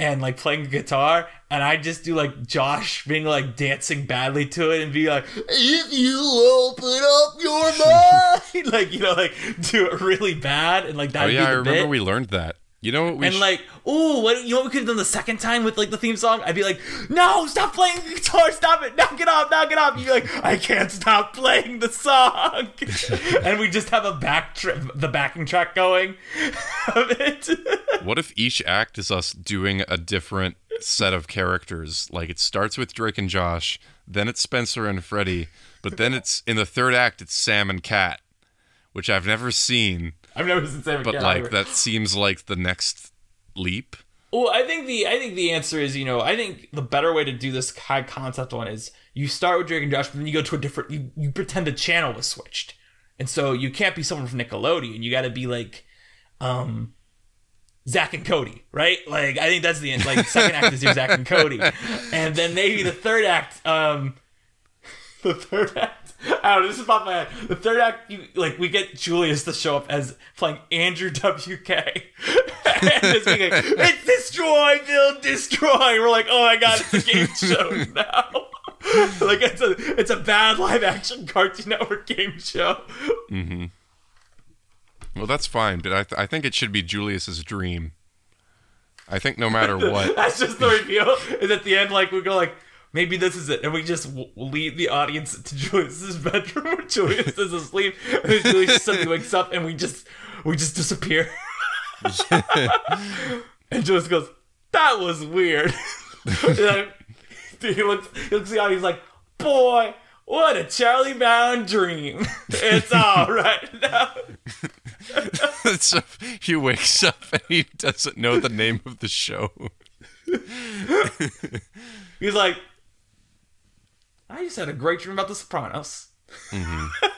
and like playing guitar, and I just do like Josh being like dancing badly to it and be like, if you open up your (laughs) mind, (laughs) like you know, like do it really bad and like that. Oh yeah, I remember bit. we learned that. You know what we And sh- like, ooh, what you know what we could have done the second time with like the theme song? I'd be like, no, stop playing the guitar, stop it, knock it off, knock it off. You'd be like, I can't stop playing the song. (laughs) and we just have a back tri- the backing track going (laughs) of it. (laughs) What if each act is us doing a different set of characters? Like it starts with Drake and Josh, then it's Spencer and Freddie, but then it's in the third act it's Sam and Cat, which I've never seen, (laughs) I've never seen Sam but like that seems like the next leap. Well, I think the I think the answer is you know I think the better way to do this high concept one is you start with Drake and Josh, but then you go to a different. You, you pretend the channel was switched, and so you can't be someone from Nickelodeon. You got to be like, um, Zach and Cody, right? Like I think that's the end. Like second act is your Zach and Cody, (laughs) and then maybe the third act, um, (laughs) the third act. (laughs) I don't know. This is off my head. The third act, you, like we get Julius to show up as playing Andrew (laughs) WK, (laughs) and just being like, "It's destroy, build, destroy." We're like, "Oh my god, it's a game show now." like it's a it's a bad live action Cartoon Network game show. Mm-hmm. Well, that's fine, but I, th- I think it should be Julius's dream. I think no matter what, That's just the reveal. Is at the end, like we go like. Maybe this is it, and we just w- lead the audience to Julius's bedroom where Julius is asleep, and Julius suddenly wakes up, and we just we just disappear. (laughs) and Julius goes, "That was weird." (laughs) And then he looks, he looks at the audience he's like, "Boy, what a Charlie Brown dream! (laughs) It's all right now." so he wakes up and he doesn't know the name of the show. He's like, "I just had a great dream about The Sopranos." Mm-hmm. (laughs)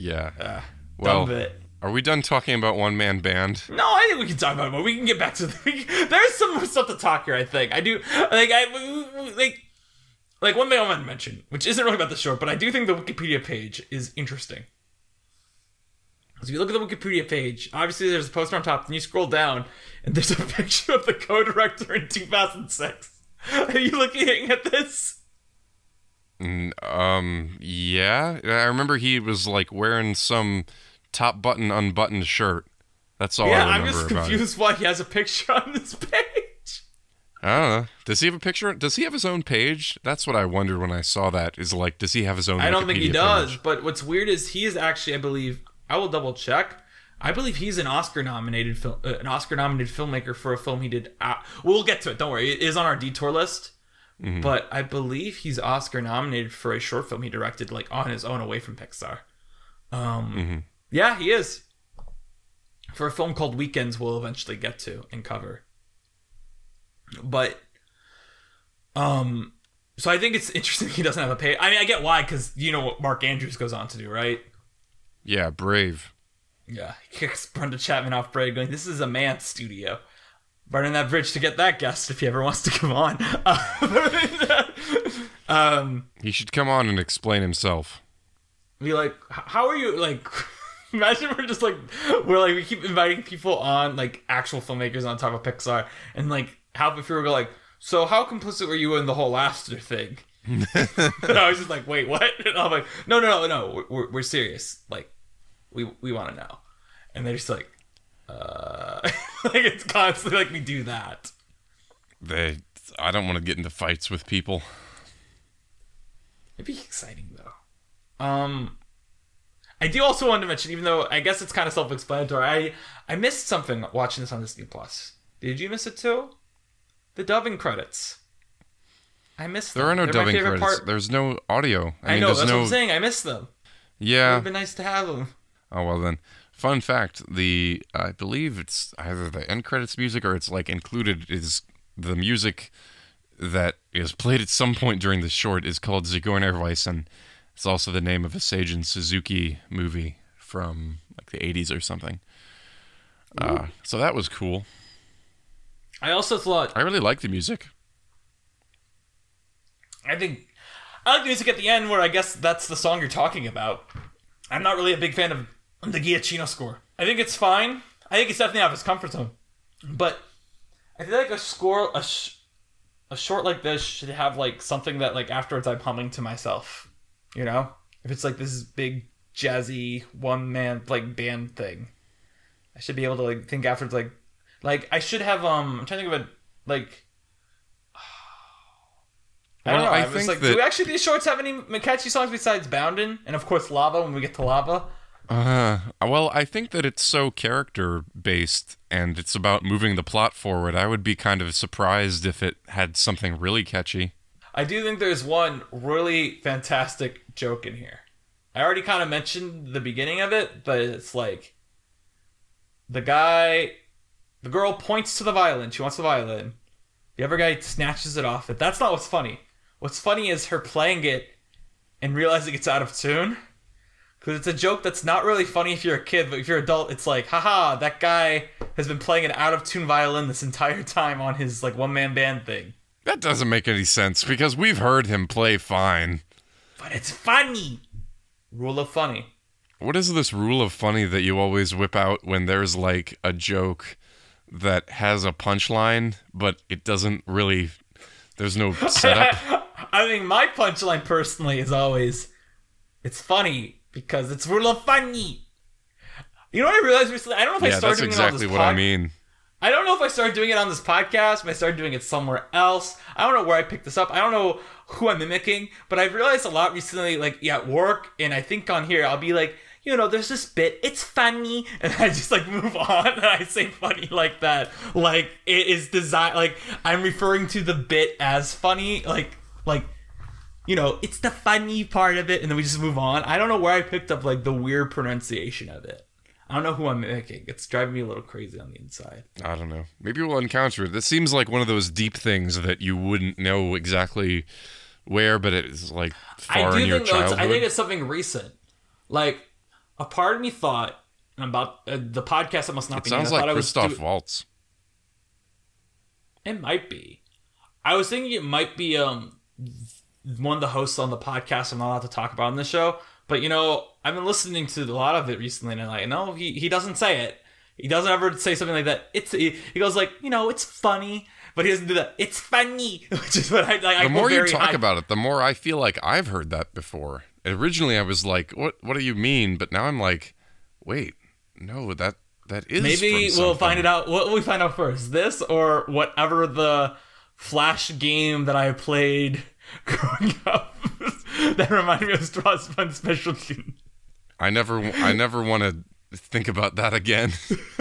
Yeah. Uh, dumb well, bit. are we done talking about one man band? No, I think we can talk about it. We can get back to the. There's some more stuff to talk here. I think I do. Like I like like one thing I want to mention, which isn't really about the short, but I do think the Wikipedia page is interesting. So if you look at the Wikipedia page, obviously there's a poster on top, and you scroll down, and there's a (laughs) picture of the co-director in 2006. Are you looking at this? Um, yeah. I remember he was like wearing some top button unbuttoned shirt. That's all yeah, I I'm remember just about it. confused why he has a picture on this (laughs) page. I don't know. Does he have a picture? Does he have his own page? That's what I wondered when I saw that. Is like, does he have his own? I don't think he Wikipedia does. page? But what's weird is he is actually, I believe, I will double check. I believe he's an Oscar nominated film, uh, an Oscar nominated filmmaker for a film he did. Uh, we'll get to it. Don't worry, it is on our detour list. But I believe he's Oscar nominated for a short film he directed, like on his own, away from Pixar. Um, yeah, he is for a film called Weekends. We'll eventually get to and cover. But um, so I think it's interesting (laughs) he doesn't have a pay. I mean, I get why because you know what Mark Andrews goes on to do, right? Yeah, brave. Yeah, (laughs) he kicks Brenda Chapman off Brave, going, "This is a man's studio." Burning that bridge to get that guest if he ever wants to come on. (laughs) um, He should come on and explain himself. be like, how are you? Like, (laughs) imagine we're just like, we're like, we keep inviting people on, like actual filmmakers on top of Pixar, and like, half if you were go like, so how complicit were you in the whole Aster thing? (laughs) and I was just like, wait, what? And I'm like, no, no, no, no, we're, we're serious. Like, we we want to know, and they're just like, uh, (laughs) like it's constantly like we do that. They I don't want to get into fights with people. It'd be exciting though. Um, I do also want to mention, even though I guess it's kind of self-explanatory, I I missed something watching this on Disney Plus. Did you miss it too? The dubbing credits. I missed. There them. are no They're dubbing credits. part. There's no audio. I, I, mean, know that's no. what I'm saying. I missed them. Yeah. It would have been nice to have them. Oh well then. Fun fact: the I believe it's either the end credits music or it's like included is the music that is played at some point during the short is called Zigeunerweisen. It's also the name of a Seijun Suzuki movie from like the 80s or something. Uh, so that was cool. I also thought I really like the music. I think I like the music at the end where I guess that's the song you're talking about. I'm not really a big fan of the Giacchino score. I think it's fine. I think it's definitely out of his comfort zone. But I feel like a score, a, sh- a short like this should have like something that like afterwards I'm humming to myself. You know, if it's like this big jazzy one man like band thing, I should be able to like think afterwards like like I should have um I'm trying to think of it like I don't Well, know. I I, was think like, that- do actually these shorts have any catchy songs besides Boundin'? And of course, Lava when we get to Lava. Uh, well, I think that it's so character based and it's about moving the plot forward. I would be kind of surprised if it had something really catchy. I do think there's one really fantastic joke in here. I already kind of mentioned the beginning of it, but it's like the guy, the girl points to the violin. She wants the violin. The other guy snatches it off. But that's not what's funny. What's funny is her playing it and realizing it's out of tune. Because it's a joke that's not really funny if you're a kid, but if you're an adult, it's like, haha, that guy has been playing an out of tune violin this entire time on his like one man band thing. That doesn't make any sense because we've heard him play fine. But it's funny. Rule of funny. What is this rule of funny that you always whip out when there's like a joke that has a punchline, but it doesn't really. There's no setup. (laughs) I mean, my punchline personally is always, it's funny because it's of funny. You know what I realized recently? I don't know if I started doing it on exactly this what I mean. I don't know if I started doing it on this podcast, but I started doing it somewhere else. I don't know where I picked this up. I don't know who I'm mimicking, but I've realized a lot recently, like yeah, at work, and I think on here, I'll be like, you know, there's this bit, it's funny, (laughs) and I just like move on, (laughs) and I say funny like that, like it is designed, like I'm referring to the bit as funny, like like. You know, it's the funny part of it, and then we just move on. I don't know where I picked up like the weird pronunciation of it. I don't know who I'm mimicking. It's driving me a little crazy on the inside. I don't know. Maybe we'll encounter it. This seems like one of those deep things that you wouldn't know exactly where, but it's like far I do in your think childhood. I think it's something recent. Like a part of me thought and about uh, the podcast that must not it be. sounds like I Christoph do- Waltz. It might be. I was thinking it might be um one of the hosts on the podcast I'm not allowed to talk about on the show. But you know, I've been listening to a lot of it recently, and I'm like, no, he he doesn't say it. He doesn't ever say something like that. It's he, he goes like, you know, it's funny, but he doesn't do that. It's funny, (laughs) which is what I like. The go more you talk high- about it, the more I feel like I've heard that before. Originally, I was like, "What? What do you mean?" But now I'm like, "Wait, no, that that is." Maybe we'll find it out. What will we find out first? This or whatever the flash game that I played growing up (laughs) that reminded me of Straw's Fun Special Tune. I never, I never want to think about that again. (laughs)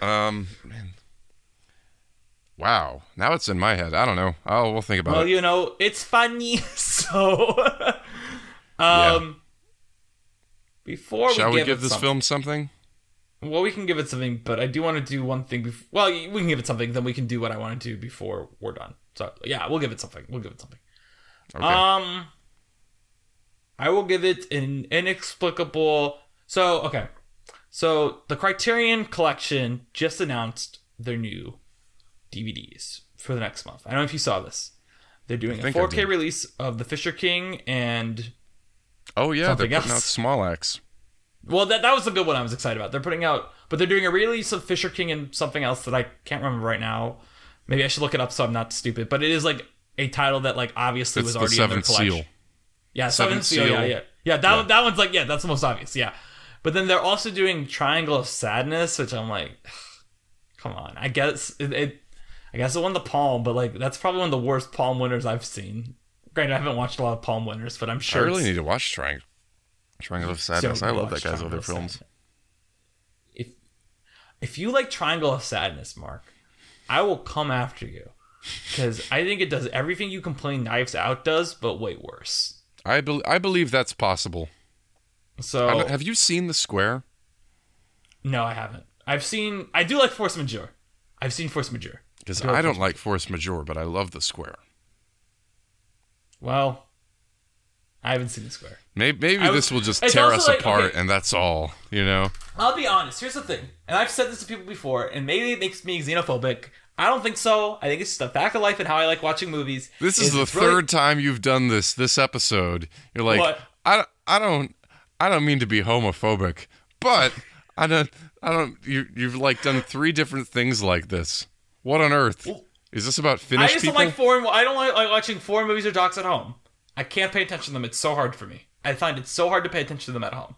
um, man. wow. Now it's in my head. I don't know. Oh, we'll think about Well, it. Well, you know, it's funny. (laughs) So, um, Yeah. before Shall we we give, this something- film something? well, we can give it something, but I do want to do one thing. Well, we can give it something, then we can do what I want to do before we're done. So, yeah, we'll give it something. We'll give it something. Okay. Um, I will give it an inexplicable. So okay, so the Criterion Collection just announced their new DVDs for the next month. I don't know if you saw this. They're doing a 4K release of The Fisher King and Oh yeah, Something they're putting else. out Small Axe. well, that that was the good one I was excited about. They're putting out, but they're doing a release of Fisher King and something else that I can't remember right now. Maybe I should look it up so I'm not stupid. But it is like a title that like obviously It's was the already in their Seventh collection. Seal. Yeah, Seventh Seventh Seal. Yeah, Seal. yeah, yeah. That Yeah. that one's like yeah, that's the most obvious. Yeah, but then they're also doing Triangle of Sadness, which I'm like, (sighs) come on. I guess it, it I guess it won the Palm, but like that's probably one of the worst Palm winners I've seen. Granted, I haven't watched a lot of Palm winners, but I'm sure. I really need to watch Triangle. Triangle of Sadness. I love that guy's Triangle other films. Sadness. If if you like Triangle of Sadness, Mark, I will come after you because I think it does everything you complain Knives Out does, but way worse. I bel I believe that's possible. So have you seen The Square? no, I haven't. I've seen. I do like Force Majeure. I've seen Force Majeure. Because do like I don't Force like Force Majeure, but I love The Square. Well, I haven't seen the square. Maybe, maybe was- this will just tear us like, apart, okay. and that's all. You know. I'll be honest. Here's the thing, and I've said this to people before, and maybe it makes me xenophobic. I don't think so. I think it's just a fact of life and how I like watching movies. This is the it's really- third time you've done this this episode. You're like, What? I, I don't I don't mean to be homophobic, but I don't I don't you you've like done three different things like this. What on earth? Is this about I Finnish just people? don't like foreign. I don't like, like watching foreign movies or docs at home. I can't pay attention to them. It's so hard for me. I find it so hard to pay attention to them at home.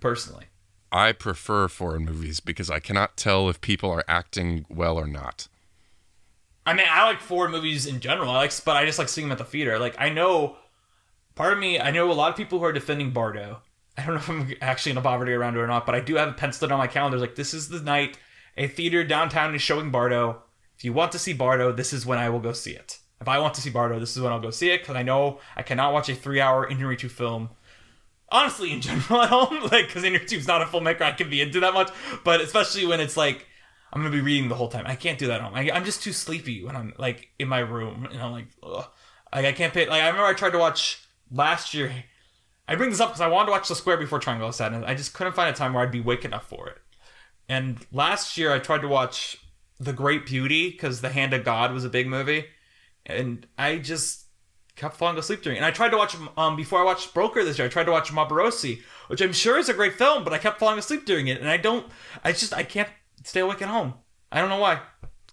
Personally, I prefer foreign movies because I cannot tell if people are acting well or not. I mean, I like foreign movies in general. I like, but I just like seeing them at the theater. Like, I know, part of me, I know a lot of people who are defending Bardo. I don't know if I'm actually in a poverty around it or not, but I do have it penciled on my calendar. Like, this is the night a theater downtown is showing Bardo. If you want to see Bardo, this is when I will go see it. If I want to see Bardo, this is when I'll go see it because I know I cannot watch a three-hour Inarritu film. Honestly, in general (laughs) at home, like because Inarritu's not a filmmaker I can be into that much, but especially when it's like I'm gonna be reading the whole time. I can't do that at home. I, I'm just too sleepy when I'm like in my room, and I'm like, ugh. Like I can't pay. Like I remember I tried to watch last year. I bring this up because I wanted to watch The Square before Triangle of Sadness. I just couldn't find a time where I'd be awake enough for it. And last year I tried to watch The Great Beauty because The Hand of God was a big movie, and I just kept falling asleep during. it. And I tried to watch um before I watched Broker this year. I tried to watch Maborosi, which I'm sure is a great film, but I kept falling asleep during it, and I don't. I just I can't stay awake at home. I don't know why.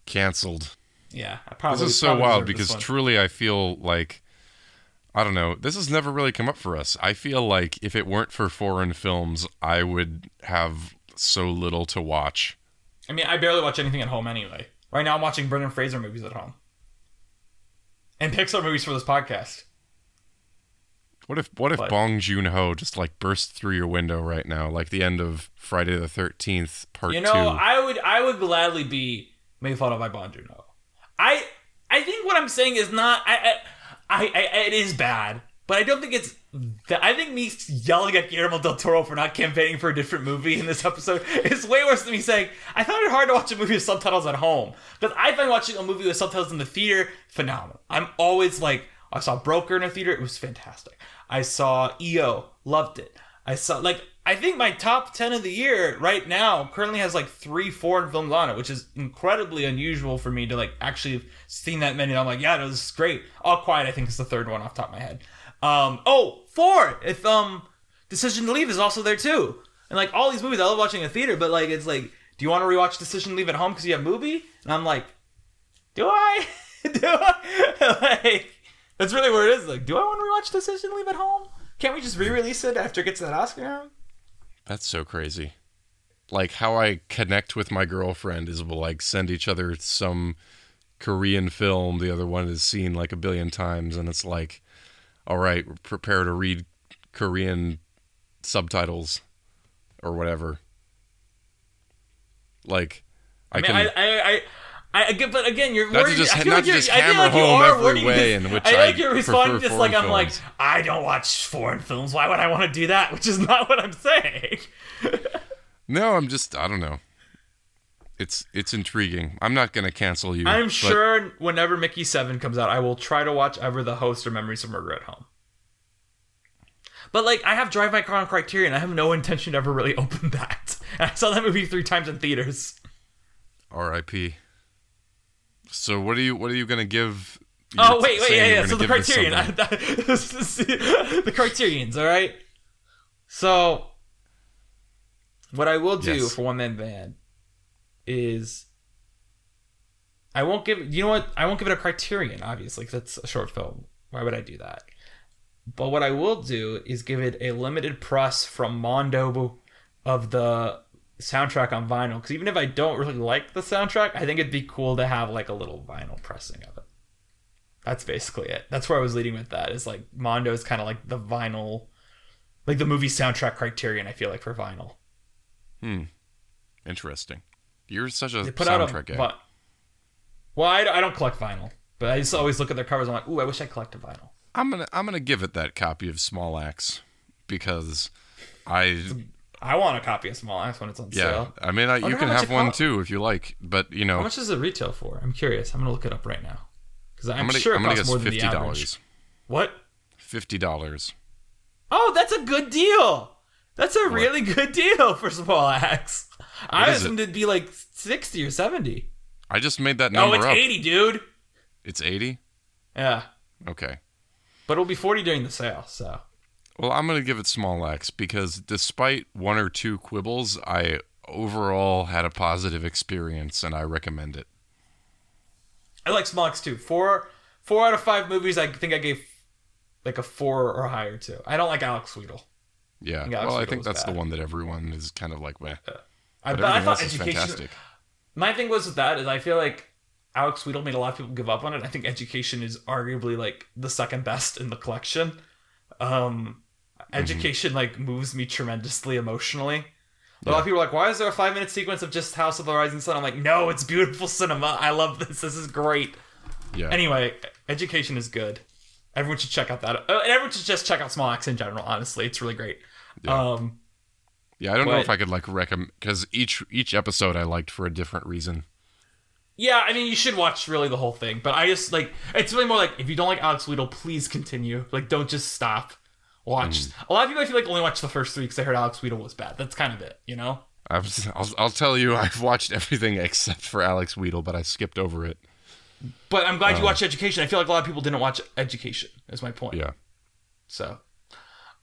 Cancelled. Yeah, I probably. This is so wild because truly I feel like I don't know. This has never really come up for us. I feel like if it weren't for foreign films, I would have so little to watch. I mean, I barely watch anything at home anyway. Right now, I'm watching Brendan Fraser movies at home, and Pixar movies for this podcast. What if what if But- Bong Joon Ho just like burst through your window right now, like the end of Friday the Thirteenth Part Two? You know, Two? I would, I would gladly be made fun of by Bong Joon-ho. I, I think what I'm saying is not. I, I, I, I it is bad, but I don't think it's. That, I think me yelling at Guillermo del Toro for not campaigning for a different movie in this episode (laughs) is way worse than me saying I found it hard to watch a movie with subtitles at home because I find watching a movie with subtitles in the theater phenomenal. I'm always like, I saw Broker in a theater; it was fantastic. I saw EO, loved it. I saw like I think my top ten of the year right now currently has like three foreign films on it, which is incredibly unusual for me to like actually have seen that many. I'm like, yeah, no, this is great. All Quiet, I think, is the third one off top of my head. Um, oh, four. If um, Decision to Leave is also there too. And like all these movies, I love watching in theater, but like it's like, do you want to rewatch Decision to Leave at home because you have movie? And I'm like, do I? (laughs) do I? (laughs) like, that's really where it is. Like, do I want to rewatch Decision to Leave at home? Can't we just re-release it after it gets that Oscar? That's so crazy. Like how I connect with my girlfriend is we'll like send each other some Korean film the other one has seen like a billion times and it's like all right, prepare to read Korean subtitles or whatever. Like I, I mean, can I, I, I, I, but again, you're Not to just- I feel not like just I hammer like home every wording way this- in which I feel like you're responding just like I'm like. I don't watch foreign films. Why would I want to do that? (laughs) Which is not what I'm saying. (laughs) No, I'm just I don't know. It's it's intriguing. I'm not gonna cancel you. I'm sure whenever Mickey Seven comes out, I will try to watch ever the host or Memories of Murder at Home. But like, I have Drive My Car on Criterion. I have no intention to ever really (laughs) open that. And I saw that movie three times in theaters. R.I.P. So what are you what are you gonna give? Oh wait, wait, yeah, yeah. So the Criterion, (laughs) the Criterions, all right. So what I will do Yes. for One Man Band is I won't give. You know what? I won't give it a Criterion, obviously, it's a short film. Why would I do that? But what I will do is give it a limited press from Mondo of the soundtrack on vinyl. Because even if I don't really like the soundtrack, I think it'd be cool to have like a little vinyl pressing of it. That's basically it. That's where I was leading with that. Is like Mondo is kind of like the vinyl, like the movie soundtrack criterion. I feel like for vinyl, hmm Interesting. You're such a they put out a. soundtrack guy. well, I, I don't collect vinyl, but I just always look at their covers. I'm like, ooh, I wish I collected vinyl. I'm gonna I'm gonna give it that copy of Small Axe because I I want a copy of Small Axe when it's on yeah sale. I mean I, you can have one too if you like, but you know How much does it retail for? I'm curious. I'm gonna look it up right now because I'm, I'm gonna sure it I'm costs more than fifty the average. What? Fifty dollars. Oh, that's a good deal. That's a really good deal for Small Axe. I assumed it'd be like sixty or seventy. I just made that Oh, number it's up. eighty, dude. It's eighty. Yeah, Okay. but it'll be forty during the sale. So Well, I'm gonna give it Small Axe because despite one or two quibbles, I overall had a positive experience and I recommend it. I like Small Axe too. Four, four out of five movies. I think I gave like a four or higher to. I don't like Alex Wheatle. Yeah. Yeah, well, I think that's the one that everyone is kind of like, meh. I, But I thought education. fantastic. My thing was with that is I feel like Alex Wheatle made a lot of people give up on it. I think Education is arguably like the second best in the collection. Um, Education like moves me tremendously emotionally. A lot of people are like, "Why is there a five minute sequence of just House of the Rising Sun?" I'm like, "No, it's beautiful cinema. I love this. This is great." Yeah. Anyway, Education is good. Everyone should check out that. Uh, and everyone should just check out Small Axe in general. Honestly, it's really great. Um, yeah, I don't know if I could like recommend because each each episode I liked for a different reason. Yeah, I mean, you should watch really the whole thing, but I just like it's really more like if you don't like Alex Wheatle, please continue. Like, don't just stop. Watch. A lot of people I feel like only watch the first three because I heard Alex Wheatle was bad. That's kind of it, you know. I've, (laughs) I'll, I'll tell you, (laughs) I've watched everything except for Alex Wheatle, but I skipped over it. But I'm glad you watched Education. I feel like a lot of people didn't watch Education. Is my point. Yeah. So,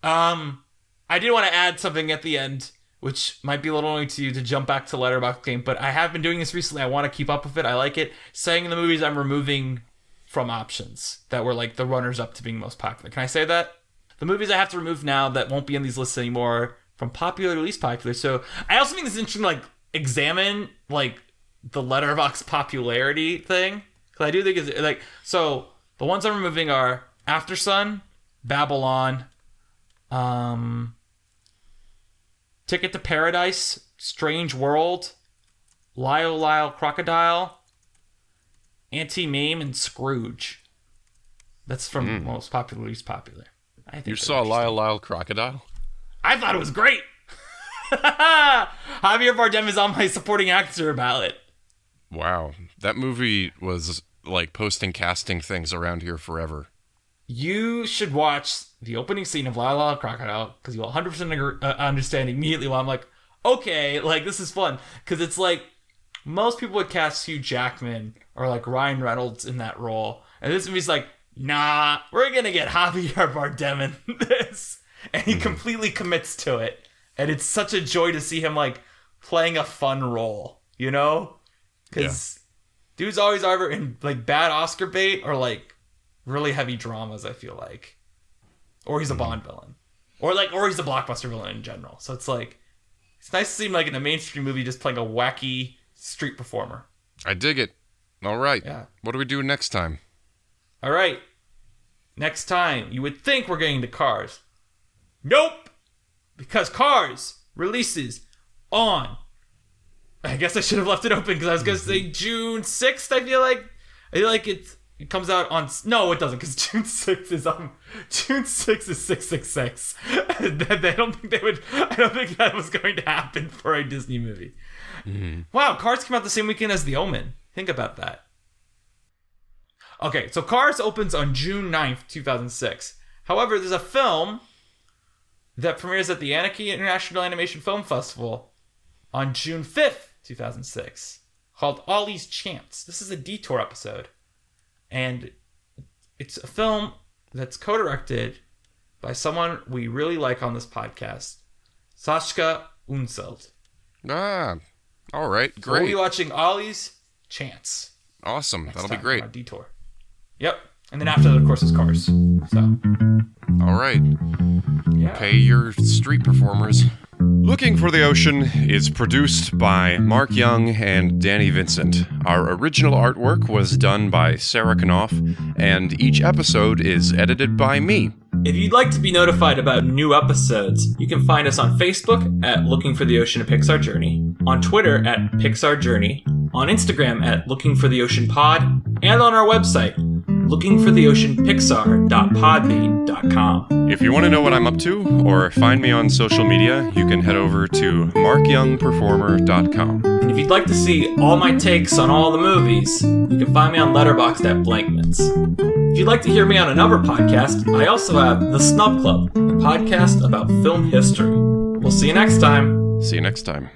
um, I did want to add something at the end, which might be a little annoying to you to jump back to Letterboxd game, but I have been doing this recently. I want to keep up with it. I like it. Saying in the movies I'm removing from options that were like the runners up to being most popular. Can I say that? The movies I have to remove now that won't be in these lists anymore from popular to least popular. So I also think it's interesting to like examine like the Letterboxd popularity thing. Cause I do think it's like so the ones I'm removing are Aftersun, Babylon, um Ticket to Paradise, Strange World, Lyle Lyle Crocodile, Anti Mame, and Scrooge. That's from hmm. most popular least popular. I think You saw. Lyle Lyle Crocodile? I thought it was great. (laughs) Javier Bardem is on my supporting actor ballot. Wow. That movie was like posting casting things around here forever. You should watch the opening scene of Lyle Lyle Crocodile because you'll 100% agree, uh, understand immediately why I'm like, okay, like this is fun. Because it's like most people would cast Hugh Jackman or like Ryan Reynolds in that role. And this movie's like, nah, we're going to get (laughs) Javier Bardem in this. And he completely commits to it. And it's such a joy to see him like playing a fun role, you know? Because dude's always either in like bad Oscar bait or like really heavy dramas. I feel like, or he's a hmm. Bond villain, or like, or he's a blockbuster villain in general. So it's like, it's nice to see him like in a mainstream movie just playing a wacky street performer. I dig it. All right. Yeah. What do we do next time? All right, next time you would think we're getting to Cars. Nope, because Cars releases on. I guess I should have left it open because I was gonna mm-hmm. say June sixth. I feel like I feel like it's it comes out on no, it doesn't because (laughs) June sixth is on June sixth is six six six. (laughs) I don't think they would. I don't think that was going to happen for a Disney movie. Mm-hmm. Wow, Cars came out the same weekend as The Omen. Think about that. Okay, so Cars opens on June 9th, 2006. However, there's a film that premieres at the Annecy International Animation Film Festival on June 5th, 2006, called Ollie's Chance. This is a detour episode. And it's a film that's co directed by someone we really like on this podcast, Sascha Unseld. Ah, all right, great. We'll be watching Ollie's Chance. awesome. That'll be great. Detour. Yep. And then after that, of course, is Cars. So, All right. yeah. Pay your street performers. Looking for the Ocean is produced by Mark Young and Danny Vincent. Our original artwork was done by Sarah Knopf, and each episode is edited by me. If you'd like to be notified about new episodes, you can find us on Facebook at Looking for the Ocean a Pixar Journey, on Twitter at Pixar Journey, on Instagram at Looking for the Ocean Pod, and on our website, lookingfortheoceanpixar.podbean.com. If you want to know what I'm up to or find me on social media, you can head over to markyoungperformer.com. If you'd like to see all my takes on all the movies, you can find me on Letterboxd at Blankmans. If you'd like to hear me on another podcast, I also have The Snub Club, a podcast about film history. We'll see you next time. See you next time.